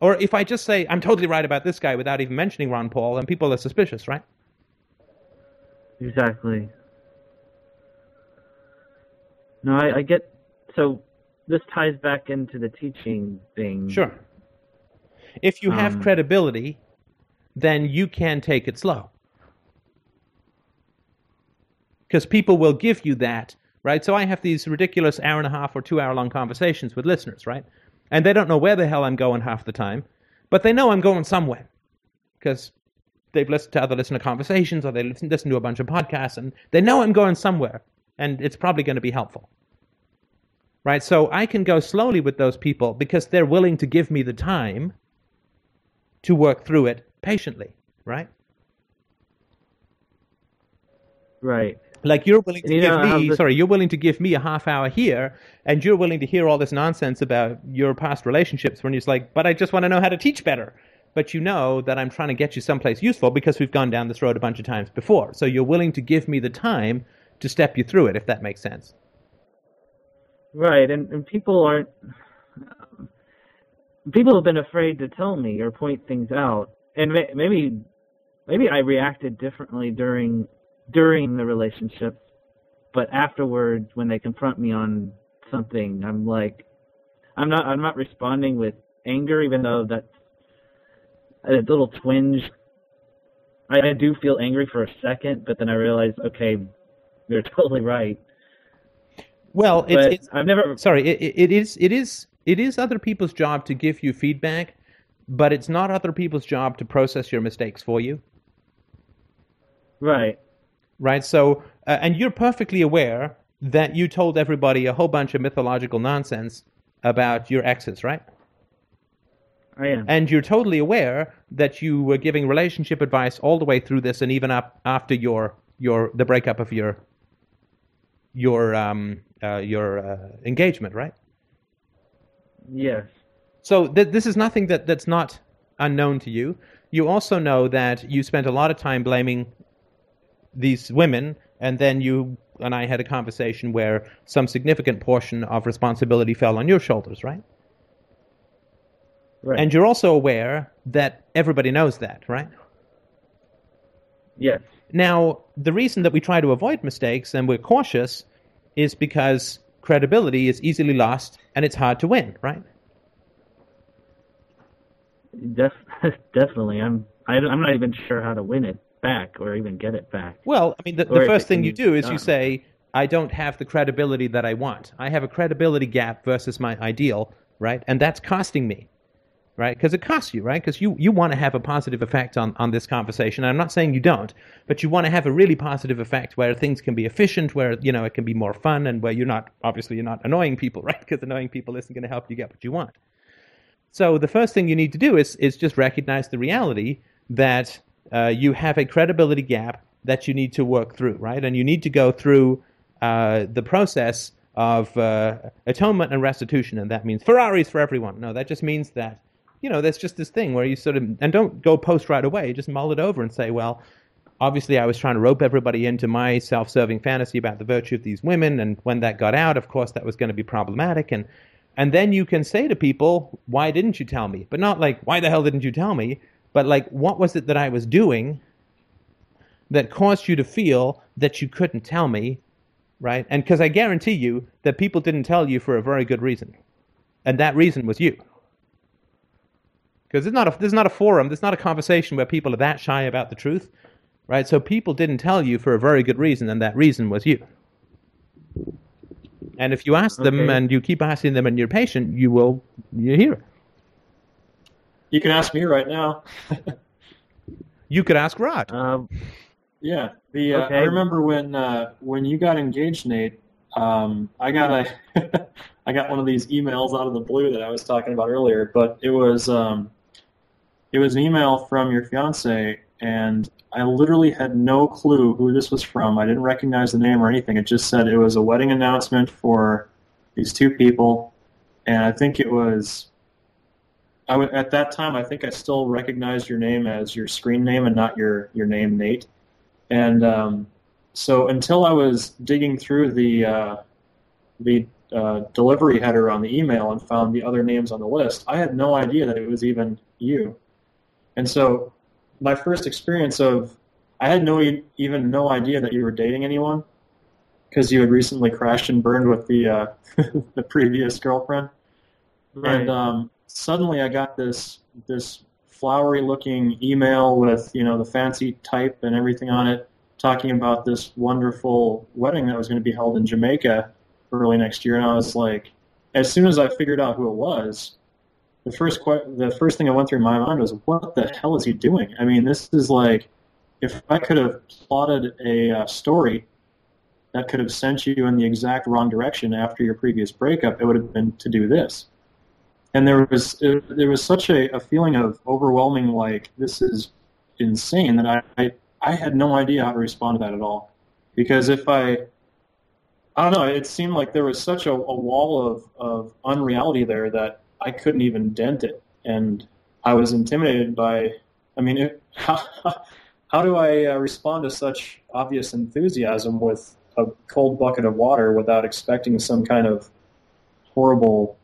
Or if I just say, I'm totally right about this guy without even mentioning Ron Paul, then people are suspicious, right? Exactly. No, I, I get. So this ties back into the teaching thing. Sure. If you have Um, credibility, then you can take it slow. Because people will give you that, right? So I have these ridiculous hour and a half or two hour long conversations with listeners, right? And they don't know where the hell I'm going half the time, but they know I'm going somewhere. Because they've listened to other listener conversations or they listen, listen to a bunch of podcasts and they know I'm going somewhere and it's probably going to be helpful right? So I can go slowly with those people because they're willing to give me the time to work through it patiently, right? Right. Like you're willing to You give know, me, the- sorry, you're willing to give me a half hour here, and you're willing to hear all this nonsense about your past relationships when you're just like, but I just want to know how to teach better. But you know that I'm trying to get you someplace useful because we've gone down this road a bunch of times before. So you're willing to give me the time to step you through it, if that makes sense. Right, and, and people aren't. People have been afraid to tell me or point things out, and may, maybe, maybe I reacted differently during during the relationship, but afterwards, when they confront me on something, I'm like, I'm not, I'm not responding with anger, even though that's a little twinge. I, I do feel angry for a second, but then I realize, okay, you're totally right. Well, it's, But it's I've never sorry it it is it is it is other people's job to give you feedback but it's not other people's job to process your mistakes for you right. Right so uh, and you're perfectly aware that you told everybody a whole bunch of mythological nonsense about your exes, right? I am. And you're totally aware that you were giving relationship advice all the way through this, and even up after your your the breakup of your your um uh, your uh, engagement, right? yes. So th- this is nothing that that's not unknown to you. You also know that you spent a lot of time blaming these women, and then you and I had a conversation where some significant portion of responsibility fell on your shoulders, right? Right. And you're also aware that everybody knows that, right? yes. Now, the reason that we try to avoid mistakes and we're cautious is because credibility is easily lost and it's hard to win, right? Def- definitely. I'm. I, I'm not even sure how to win it back or even get it back. Well, I mean, the, the first thing you do is you say, I don't have the credibility that I want. I have a credibility gap versus my ideal, right? And that's costing me, right? Because it costs you, right? Because you, you want to have a positive effect on, on this conversation. I'm not saying you don't, but you want to have a really positive effect where things can be efficient, where, you know, it can be more fun and where you're not, obviously, you're not annoying people, right? Because annoying people isn't going to help you get what you want. So the first thing you need to do is is just recognize the reality that uh, you have a credibility gap that you need to work through, right? And you need to go through uh, the process of uh, atonement and restitution, and that means Ferraris for everyone. No, that just means that you know there's just this thing where you sort of and don't go post right away. Just mull it over and say, well. Obviously, I was trying to rope everybody into my self-serving fantasy about the virtue of these women, and when that got out, of course, that was going to be problematic. And and then you can say to people, why didn't you tell me? But not like, why the hell didn't you tell me? But like, what was it that I was doing that caused you to feel that you couldn't tell me? Right? And because I guarantee you that people didn't tell you for a very good reason. And that reason was you. Because it's not a, this is not a forum, this is not a conversation where people are that shy about the truth. Right? So people didn't tell you for a very good reason, and that reason was you. And if you ask them Okay. and you keep asking them and you're patient, you will you hear it. You can ask me right now. You could ask Rod. Um, Yeah, the uh, I remember when uh, when you got engaged, Nate. Um, I got a I got one of these emails out of the blue that I was talking about earlier, but it was um, it was an email from your fiance, and I literally had no clue who this was from. I didn't recognize the name or anything. It just said it was a wedding announcement for these two people, and I think it was. I w- at that time, I think I still recognized your name as your screen name and not your, your name, Nate. And um, so until I was digging through the uh, the uh, delivery header on the email and found the other names on the list, I had no idea that it was even you. And so my first experience of I had no even no idea that you were dating anyone because you had recently crashed and burned with the uh, the previous girlfriend. And um, suddenly I got this this flowery looking email with you know the fancy type and everything on it, talking about this wonderful wedding that was going to be held in Jamaica early next year. And I was like, as soon as I figured out who it was, the first que- the first thing that went through my mind was, what the hell is he doing? I mean, this is like, if I could have plotted a uh, story that could have sent you in the exact wrong direction after your previous breakup, it would have been to do this and there was there was such a, a feeling of overwhelming like this is insane that I, I I had no idea how to respond to that at all. Because if I I don't know it seemed like there was such a, a wall of, of unreality there that I couldn't even dent it. And I was intimidated by I mean it, how how do I uh, respond to such obvious enthusiasm with a cold bucket of water without expecting some kind of horrible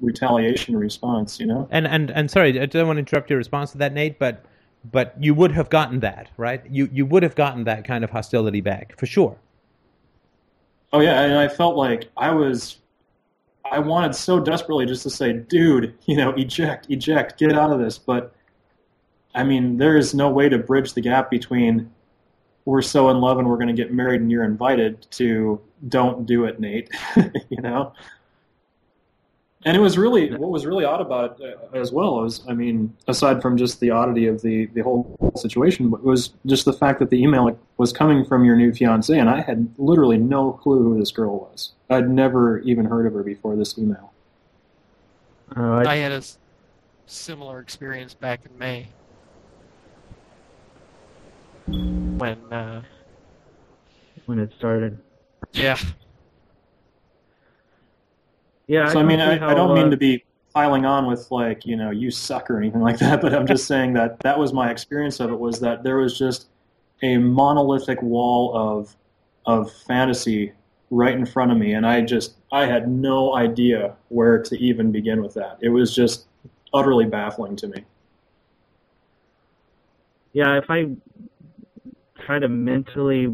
retaliation response, you know? And and and sorry, I don't want to interrupt your response to that, Nate, but but you would have gotten that, right? You you would have gotten that kind of hostility back for sure. Oh yeah, and I felt like I was I wanted so desperately just to say, dude, you know, eject, eject, get out of this, but I mean, there is no way to bridge the gap between we're so in love and we're going to get married and you're invited to don't do it, Nate, you know? And it was really what was really odd about it uh, as well was, I mean, aside from just the oddity of the the whole situation, but was just the fact that the email was coming from your new fiance, and I had literally no clue who this girl was. I'd never even heard of her before this email. Uh, I I, had a similar experience back in May when, uh, when it started. yeah, Yeah. So I can mean, I, how, I don't mean uh, to be piling on with like you know you suck or anything like that, but I'm just saying that that was my experience of it was that there was just a monolithic wall of of fantasy right in front of me, and I just I had no idea where to even begin with that. It was just utterly baffling to me. Yeah, if I try to mentally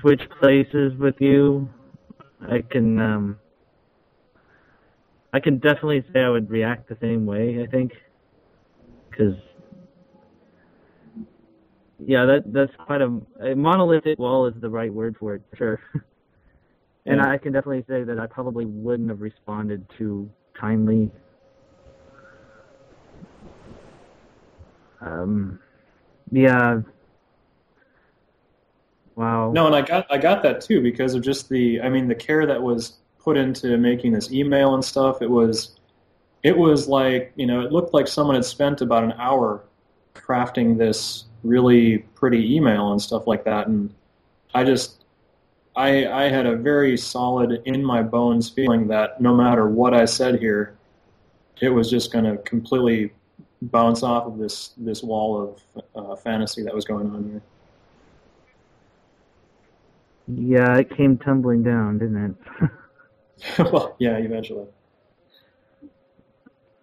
switch places with you, I can. Um, I can definitely say I would react the same way. I think, because yeah, that that's quite a, a monolithic wall is the right word for it, for sure. and Yeah. I can definitely say that I probably wouldn't have responded too kindly. Um, yeah. Wow. No, and I got I got that too because of just the I mean the care that was put into making this email and stuff. It was it was like you know it looked like someone had spent about an hour crafting this really pretty email and stuff like that, and I just I I had a very solid in my bones feeling that no matter what I said here, it was just going to completely bounce off of this this wall of uh, fantasy that was going on here. Yeah, it came tumbling down, didn't it? well, yeah, eventually.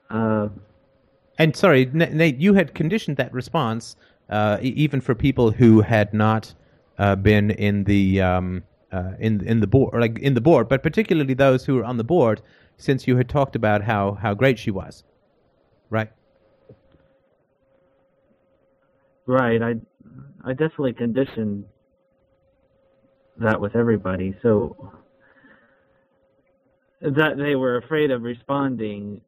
uh, And sorry, Nate, you had conditioned that response uh, e- even for people who had not uh, been in the um, uh, in in the board, like in the board, but particularly those who were on the board, since you had talked about how how great she was, right? right. I, I definitely conditioned that with everybody, so that they were afraid of responding.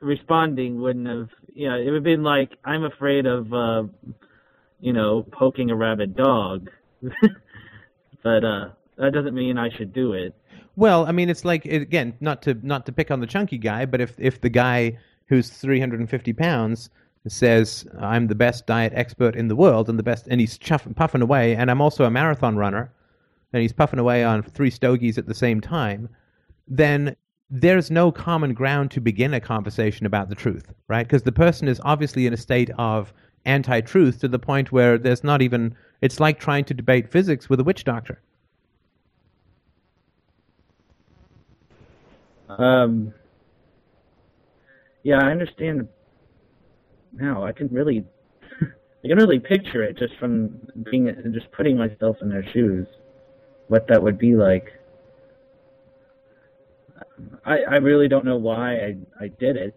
Responding wouldn't have, you know, it would have been like I'm afraid of, uh, you know, poking a rabid dog, but uh, that doesn't mean I should do it. Well, I mean, it's like again, not to not to pick on the chunky guy, but if if the guy who's 350 pounds says I'm the best diet expert in the world and the best, and he's chuff, puffing away, and I'm also a marathon runner, and he's puffing away on three stogies at the same time, then there's no common ground to begin a conversation about the truth, right? Because the person is obviously in a state of anti-truth to the point where there's not even. It's like trying to debate physics with a witch doctor. Um, yeah, I understand now. I can really, I can really picture it just from being, just putting myself in their shoes, what that would be like. I I really don't know why I I did it.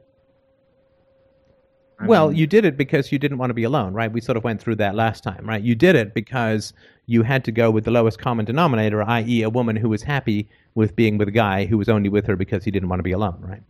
I Well, mean, you did it because you didn't want to be alone, right? We sort of went through that last time, right? You did it because you had to go with the lowest common denominator, i.e., a woman who was happy with being with a guy who was only with her because he didn't want to be alone, right?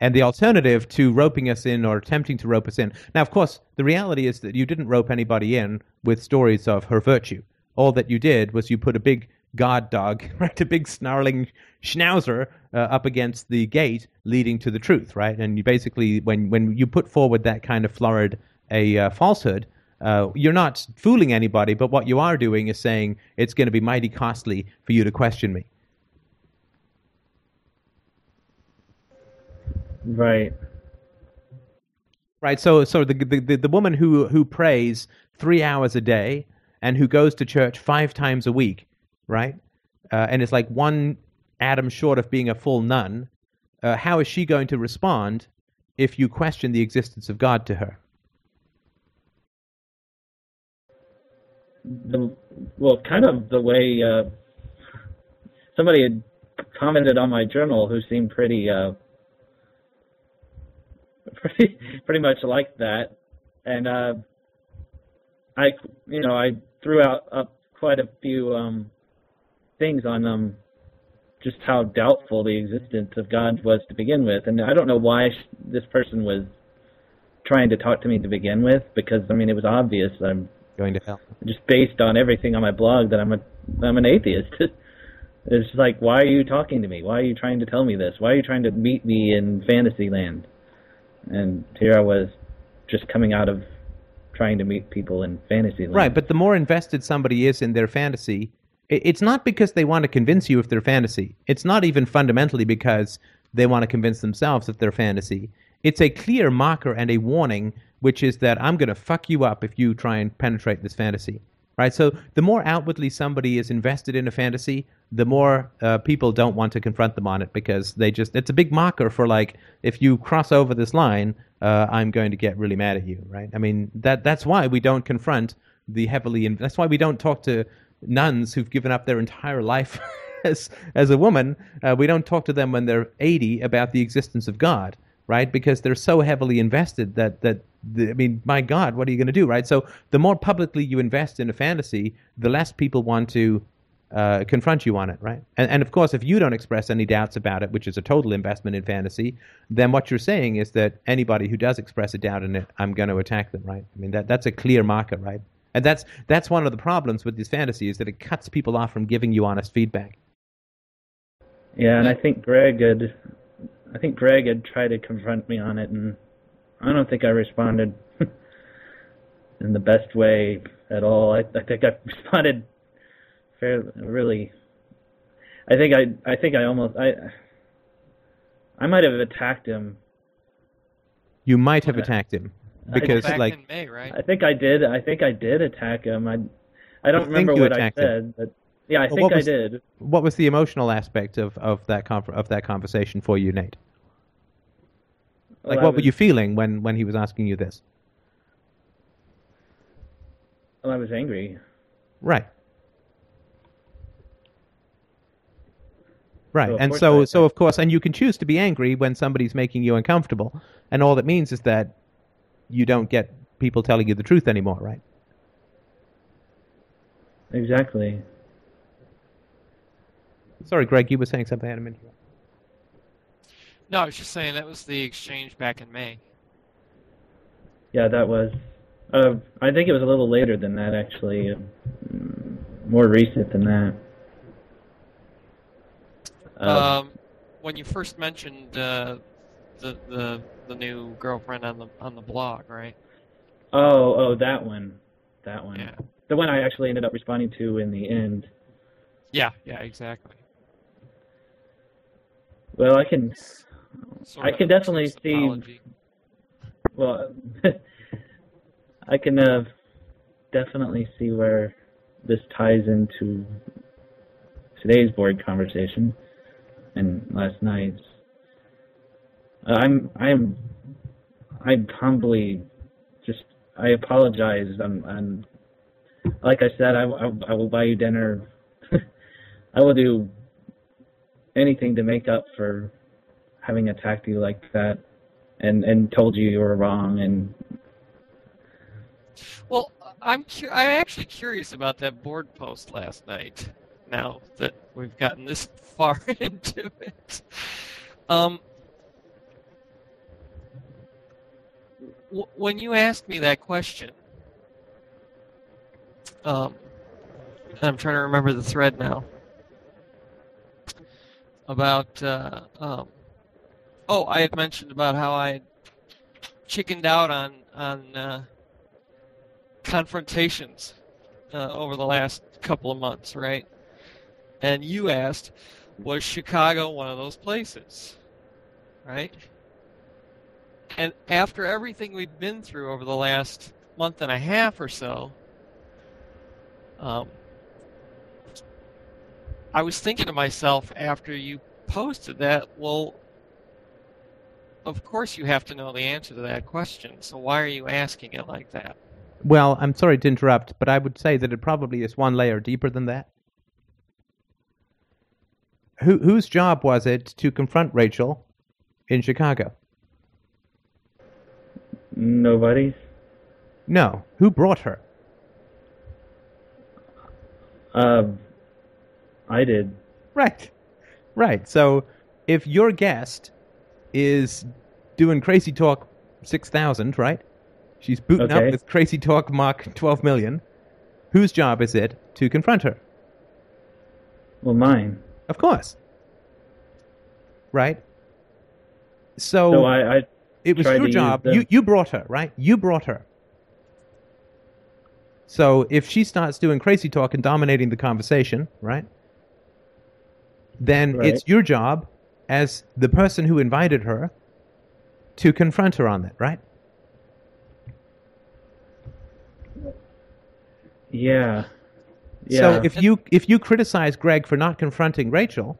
And the alternative to roping us in or attempting to rope us in. Now, of course, the reality is that you didn't rope anybody in with stories of her virtue. All that you did was you put a big guard dog, right, a big snarling schnauzer uh, up against the gate leading to the truth, right? And you basically, when when you put forward that kind of florid a uh, falsehood, uh, you're not fooling anybody, but what you are doing is saying it's going to be mighty costly for you to question me. right. Right. So, so the, the the the woman who who prays three hours a day and who goes to church five times a week, right? Uh, and it's like one atom short of being a full nun. Uh, how is she going to respond if you question the existence of God to her? the well, kind of the way uh, somebody had commented on my journal who seemed pretty uh, pretty pretty much like that, and uh, I you know I threw out up quite a few um, things on um, just how doubtful the existence of God was to begin with, and I don't know why sh- this person was trying to talk to me to begin with because I mean it was obvious I'm Going to hell. just based on everything on my blog that I'm a I'm an atheist. It's just like, why are you talking to me? Why are you trying to tell me this? Why are you trying to meet me in Fantasyland? And here I was, just coming out of trying to meet people in Fantasyland. Right, but the more invested somebody is in their fantasy, it's not because they want to convince you of their fantasy. It's not even fundamentally because they want to convince themselves of their fantasy. It's a clear marker and a warning, which is that I'm going to fuck you up if you try and penetrate this fantasy. Right? So the more outwardly somebody is invested in a fantasy, the more uh, people don't want to confront them on it because they just, it's a big marker for like, if you cross over this line, uh, I'm going to get really mad at you, right? I mean, that that's why we don't confront the heavily, in, that's why we don't talk to nuns who've given up their entire life as as a woman. Uh, we don't talk to them when they're 80 about the existence of God, right? Because they're so heavily invested that that the, I mean, my God, what are you going to do, right? So the more publicly you invest in a fantasy, the less people want to uh, confront you on it, right? And, and of course, if you don't express any doubts about it, which is a total investment in fantasy, then what you're saying is that anybody who does express a doubt in it, I'm going to attack them, right? I mean, that that's a clear marker, right? And that's that's one of the problems with this fantasy is that it cuts people off from giving you honest feedback. Yeah, and I think Greg had, I think Greg had tried to confront me on it, and I don't think I responded in the best way at all. I, I think I responded fairly, really. I think I, I think I almost, I, I might have attacked him. You might have attacked him because, back like, in May, right? I think I did. I think I did attack him. I, I don't You think remember what I attacked him? said, but yeah, I Well, think what I was- did. what was the emotional aspect of of that conf- of that conversation for you, Nate? Oh, like, Well, I what were you feeling when when he was asking you this? Well, I was angry. Right. Right, So, and so so of course, and you can choose to be angry when somebody's making you uncomfortable, and all that means is that you don't get people telling you the truth anymore, right? Exactly. Sorry, Greg, you were saying something. I had a minute. No, I was just saying that was the exchange back in May. Yeah, that was. Uh, I think it was a little later than that, actually. Mm, More recent than that. Uh, Um, when you first mentioned uh, the the the new girlfriend on the on the blog, right? oh, oh, that one, that one. Yeah. The one I actually ended up responding to in the end. Yeah, yeah, exactly. Well, I can. Sort I can definitely see- Well, I can uh, definitely see where this ties into today's board conversation and last night's. I'm I'm I'm humbly just I apologize. I'm, I'm like I said I, I, I will buy you dinner. I will do anything to make up for having attacked you like that and and told you you were wrong and Well, I'm cu- I'm actually curious about that board post last night. Now that we've gotten this far into it, um, when you asked me that question, um, I'm trying to remember the thread now about uh, um, oh, I had mentioned about how I chickened out on on. Uh, confrontations uh, over the last couple of months, right? And you asked, was Chicago one of those places, right? And after everything we've been through over the last month and a half or so, um, I was thinking to myself after you posted that, well, of course you have to know the answer to that question, so why are you asking it like that? Well, I'm sorry to interrupt, but I would say that it probably is one layer deeper than that. Who, whose job was it to confront Rachel in Chicago? Nobody's. No. Who brought her? Uh, I did. Right. Right. So if your guest is doing Crazy Talk 6000, right? She's booting Okay. up with Crazy Talk Mark 12 million. Whose job is it to confront her? Well, mine. Of course. Right? So, So I, I it was your job. You you brought her, right? You brought her. So if she starts doing crazy talk and dominating the conversation, right? Then Right. it's your job as the person who invited her to confront her on that, right? yeah. Yeah. So if you if you criticize Greg for not confronting Rachel,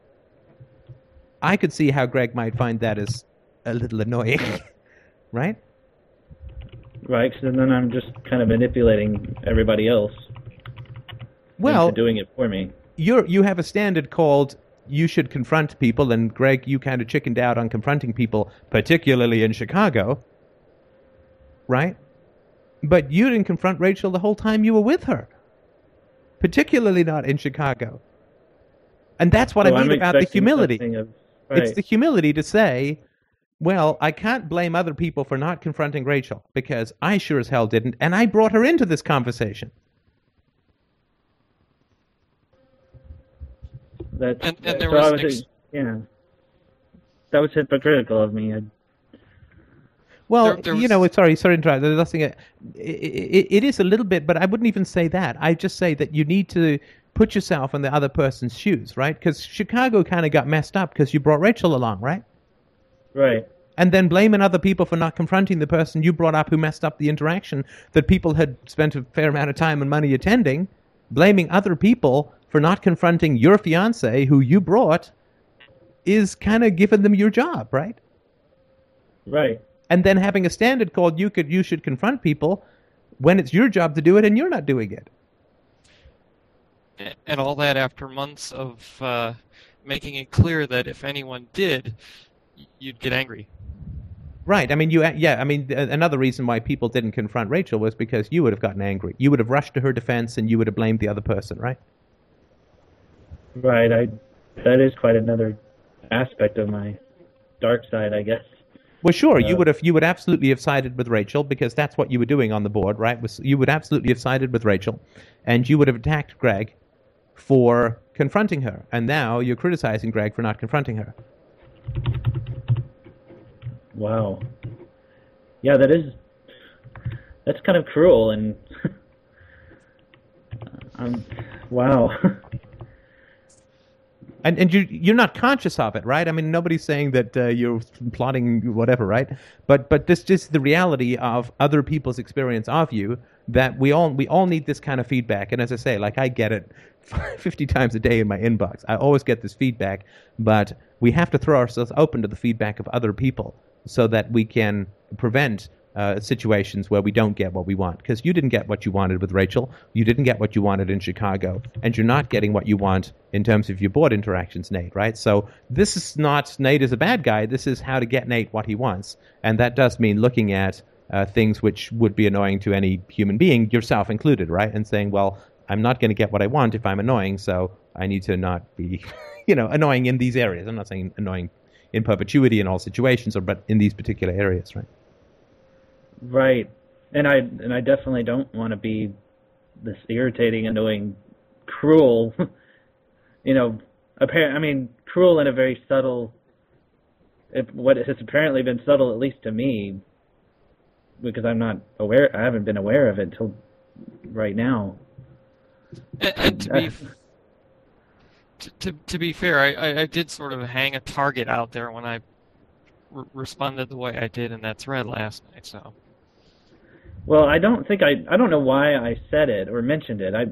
I could see how Greg might find that as a little annoying, right? right, so then I'm just kind of manipulating everybody else Well, into doing it for me. you're you have a standard called you should confront people, and Greg, you kind of chickened out on confronting people, particularly in Chicago, right? But you didn't confront Rachel the whole time you were with her, particularly not in Chicago. And that's what So I mean I'm about the humility. Of, It's the humility to say, well, I can't blame other people for not confronting Rachel because I sure as hell didn't, and I brought her into this conversation. That's, And- and uh, there so was was, ex- yeah. That was hypocritical of me. I, Well, There- there you was- know, sorry, sorry to interrupt. There's nothing. Uh, it, it, it is a little bit, but I wouldn't even say that. I just say that you need to put yourself in the other person's shoes, right? Because Chicago kind of got messed up because you brought Rachel along, right? Right. And then blaming other people for not confronting the person you brought up who messed up the interaction that people had spent a fair amount of time and money attending, blaming other people for not confronting your fiance who you brought is kind of giving them your job, right? Right. and then having a standard called you could you should confront people when it's your job to do it and you're not doing it. and all that after months of uh, making it clear that if anyone did, y- you'd get angry. Right. I mean, you. Yeah. I mean, another reason why people didn't confront Rachel was because you would have gotten angry. You would have rushed to her defense, and you would have blamed the other person. Right. Right. I. That is quite another aspect of my dark side, I guess. Well, sure. you uh, would have. You would absolutely have sided with Rachel because that's what you were doing on the board, right? Was you would absolutely have sided with Rachel, and you would have attacked Greg for confronting her, and now you're criticizing Greg for not confronting her. Wow. Yeah, that is. That's kind of cruel and. um, wow. And and you you're not conscious of it, right? I mean, nobody's saying that uh, you're plotting whatever, right? But but this is the reality of other people's experience of you. That we all we all need this kind of feedback. And as I say, like I get it fifty times a day in my inbox. I always get this feedback, but we have to throw ourselves open to the feedback of other people so that we can prevent uh, situations where we don't get what we want. Because you didn't get what you wanted with Rachel, you didn't get what you wanted in Chicago, and you're not getting what you want in terms of your board interactions, Nate. Right? So this is not Nate is a bad guy. This is how to get Nate what he wants, and that does mean looking at uh, things which would be annoying to any human being, yourself included, right? And saying, well, I'm not going to get what I want if I'm annoying, so I need to not be, you know, annoying in these areas. I'm not saying annoying in perpetuity in all situations, or but in these particular areas, right? right. And I and I definitely don't want to be this irritating, annoying, cruel. you know, appar- I mean, cruel in a very subtle. If what has apparently been subtle, at least to me, because I'm not aware. I haven't been aware of it until right now. And, and to be f- to, to, be fair, I, I, I did sort of hang a target out there when I re- responded the way I did in that thread last night. So Well, I don't think I I don't know why I said it or mentioned it. I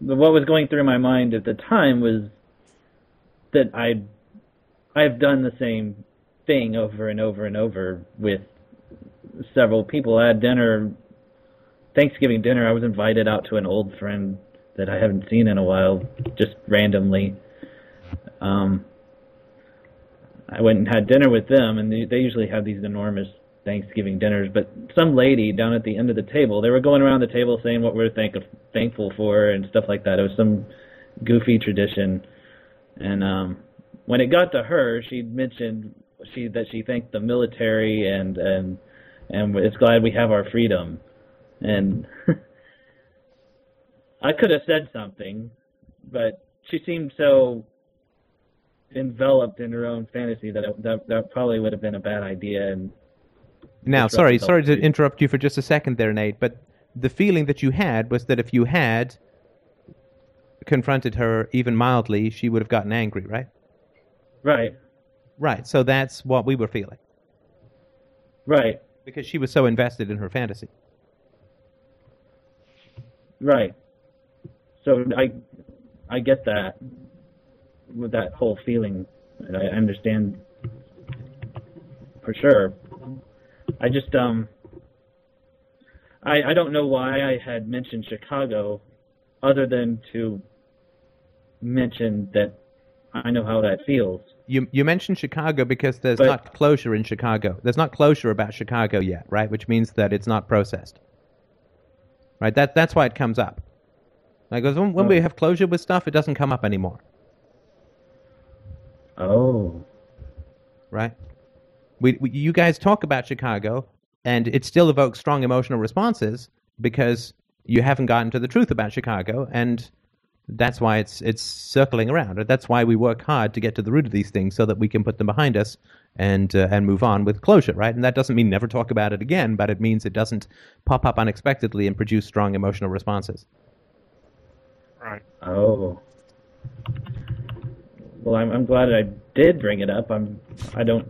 what was going through my mind at the time was that I I've done the same thing over and over and over with several people. I had dinner Thanksgiving dinner. I was invited out to an old friend that I haven't seen in a while, just randomly. Um, I went and had dinner with them, and they, they usually have these enormous Thanksgiving dinners. But some lady down at the end of the table, they were going around the table saying what we're thank- thankful for and stuff like that. It was some goofy tradition, and um, when it got to her, she mentioned she that she thanked the military and and and is glad we have our freedom, and I could have said something, but she seemed so enveloped in her own fantasy that it, that that probably would have been a bad idea. And Now, sorry, sorry to interrupt you for just a second there, Nate, but the feeling that you had was that if you had confronted her even mildly, she would have gotten angry, right? right, Right. So that's what we were feeling right, because she was so invested in her fantasy. right. So I I get that with that whole feeling. and I understand for sure. I just um I I don't know why I had mentioned Chicago other than to mention that I know how that feels. You you mentioned Chicago because there's But- not closure in Chicago. There's not closure about Chicago yet, right? Which means that it's not processed. Right. That that's why it comes up. Like when, when we Oh. have closure with stuff, it doesn't come up anymore, Oh. right? We, we you guys talk about Chicago, and it still evokes strong emotional responses because you haven't gotten to the truth about Chicago, and that's why it's it's circling around. That's why we work hard to get to the root of these things so that we can put them behind us and uh, and move on with closure, right? And that doesn't mean never talk about it again, but it means it doesn't pop up unexpectedly and produce strong emotional responses. Right. Oh. Well, I'm I'm glad I did bring it up. I'm I don't.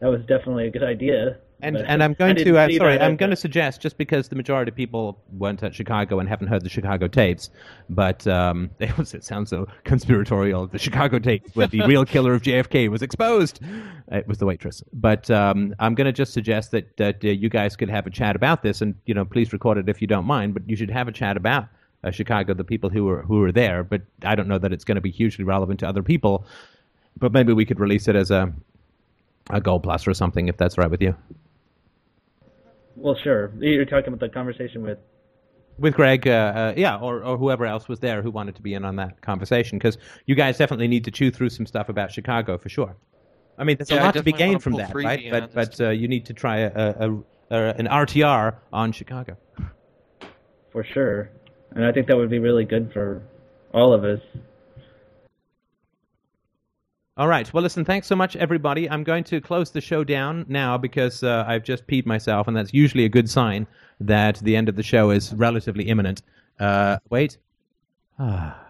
That was definitely a good idea. And and I'm going to uh, sorry, I'm going to suggest just because the majority of people weren't at Chicago and haven't heard the Chicago tapes, but um, it, was, it sounds so conspiratorial. The Chicago tapes where the real killer of JFK was exposed. It was the waitress. But um, I'm going to just suggest that that uh, you guys could have a chat about this, and you know, please record it if you don't mind. But you should have a chat about. Uh, Chicago, the people who were who were there, but I don't know that it's going to be hugely relevant to other people. But maybe we could release it as a a gold plus or something, if that's right with you. Well, sure. You're talking about the conversation with. with Greg, uh, uh, yeah, or, or whoever else was there who wanted to be in on that conversation, because you guys definitely need to chew through some stuff about Chicago for sure. I mean, there's Yeah, a I lot to be definitely wanna gained from that, right? But but uh, you need to try a, a, a, a an RTR on Chicago. For sure, and I think that would be really good for all of us. All right. Well, listen. Thanks so much, everybody. I'm going to close the show down now because uh, I've just peed myself, and that's usually a good sign that the end of the show is relatively imminent. Uh, wait. Ah.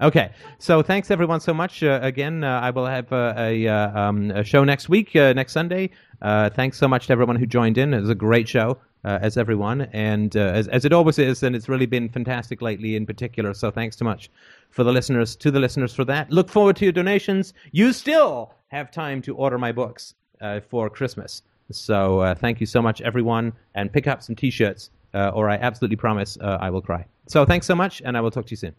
Okay, so thanks everyone so much. Uh, again, uh, I will have uh, a, uh, um, a show next week, uh, next Sunday. Uh, thanks so much to everyone who joined in. It was a great show, uh, as everyone, and uh, as, as it always is, and it's really been fantastic lately in particular. So thanks so much for the listeners, to the listeners for that. Look forward to your donations. You still have time to order my books uh, for Christmas. So uh, thank you so much, everyone, and pick up some T-shirts, uh, or I absolutely promise uh, I will cry. So thanks so much, and I will talk to you soon.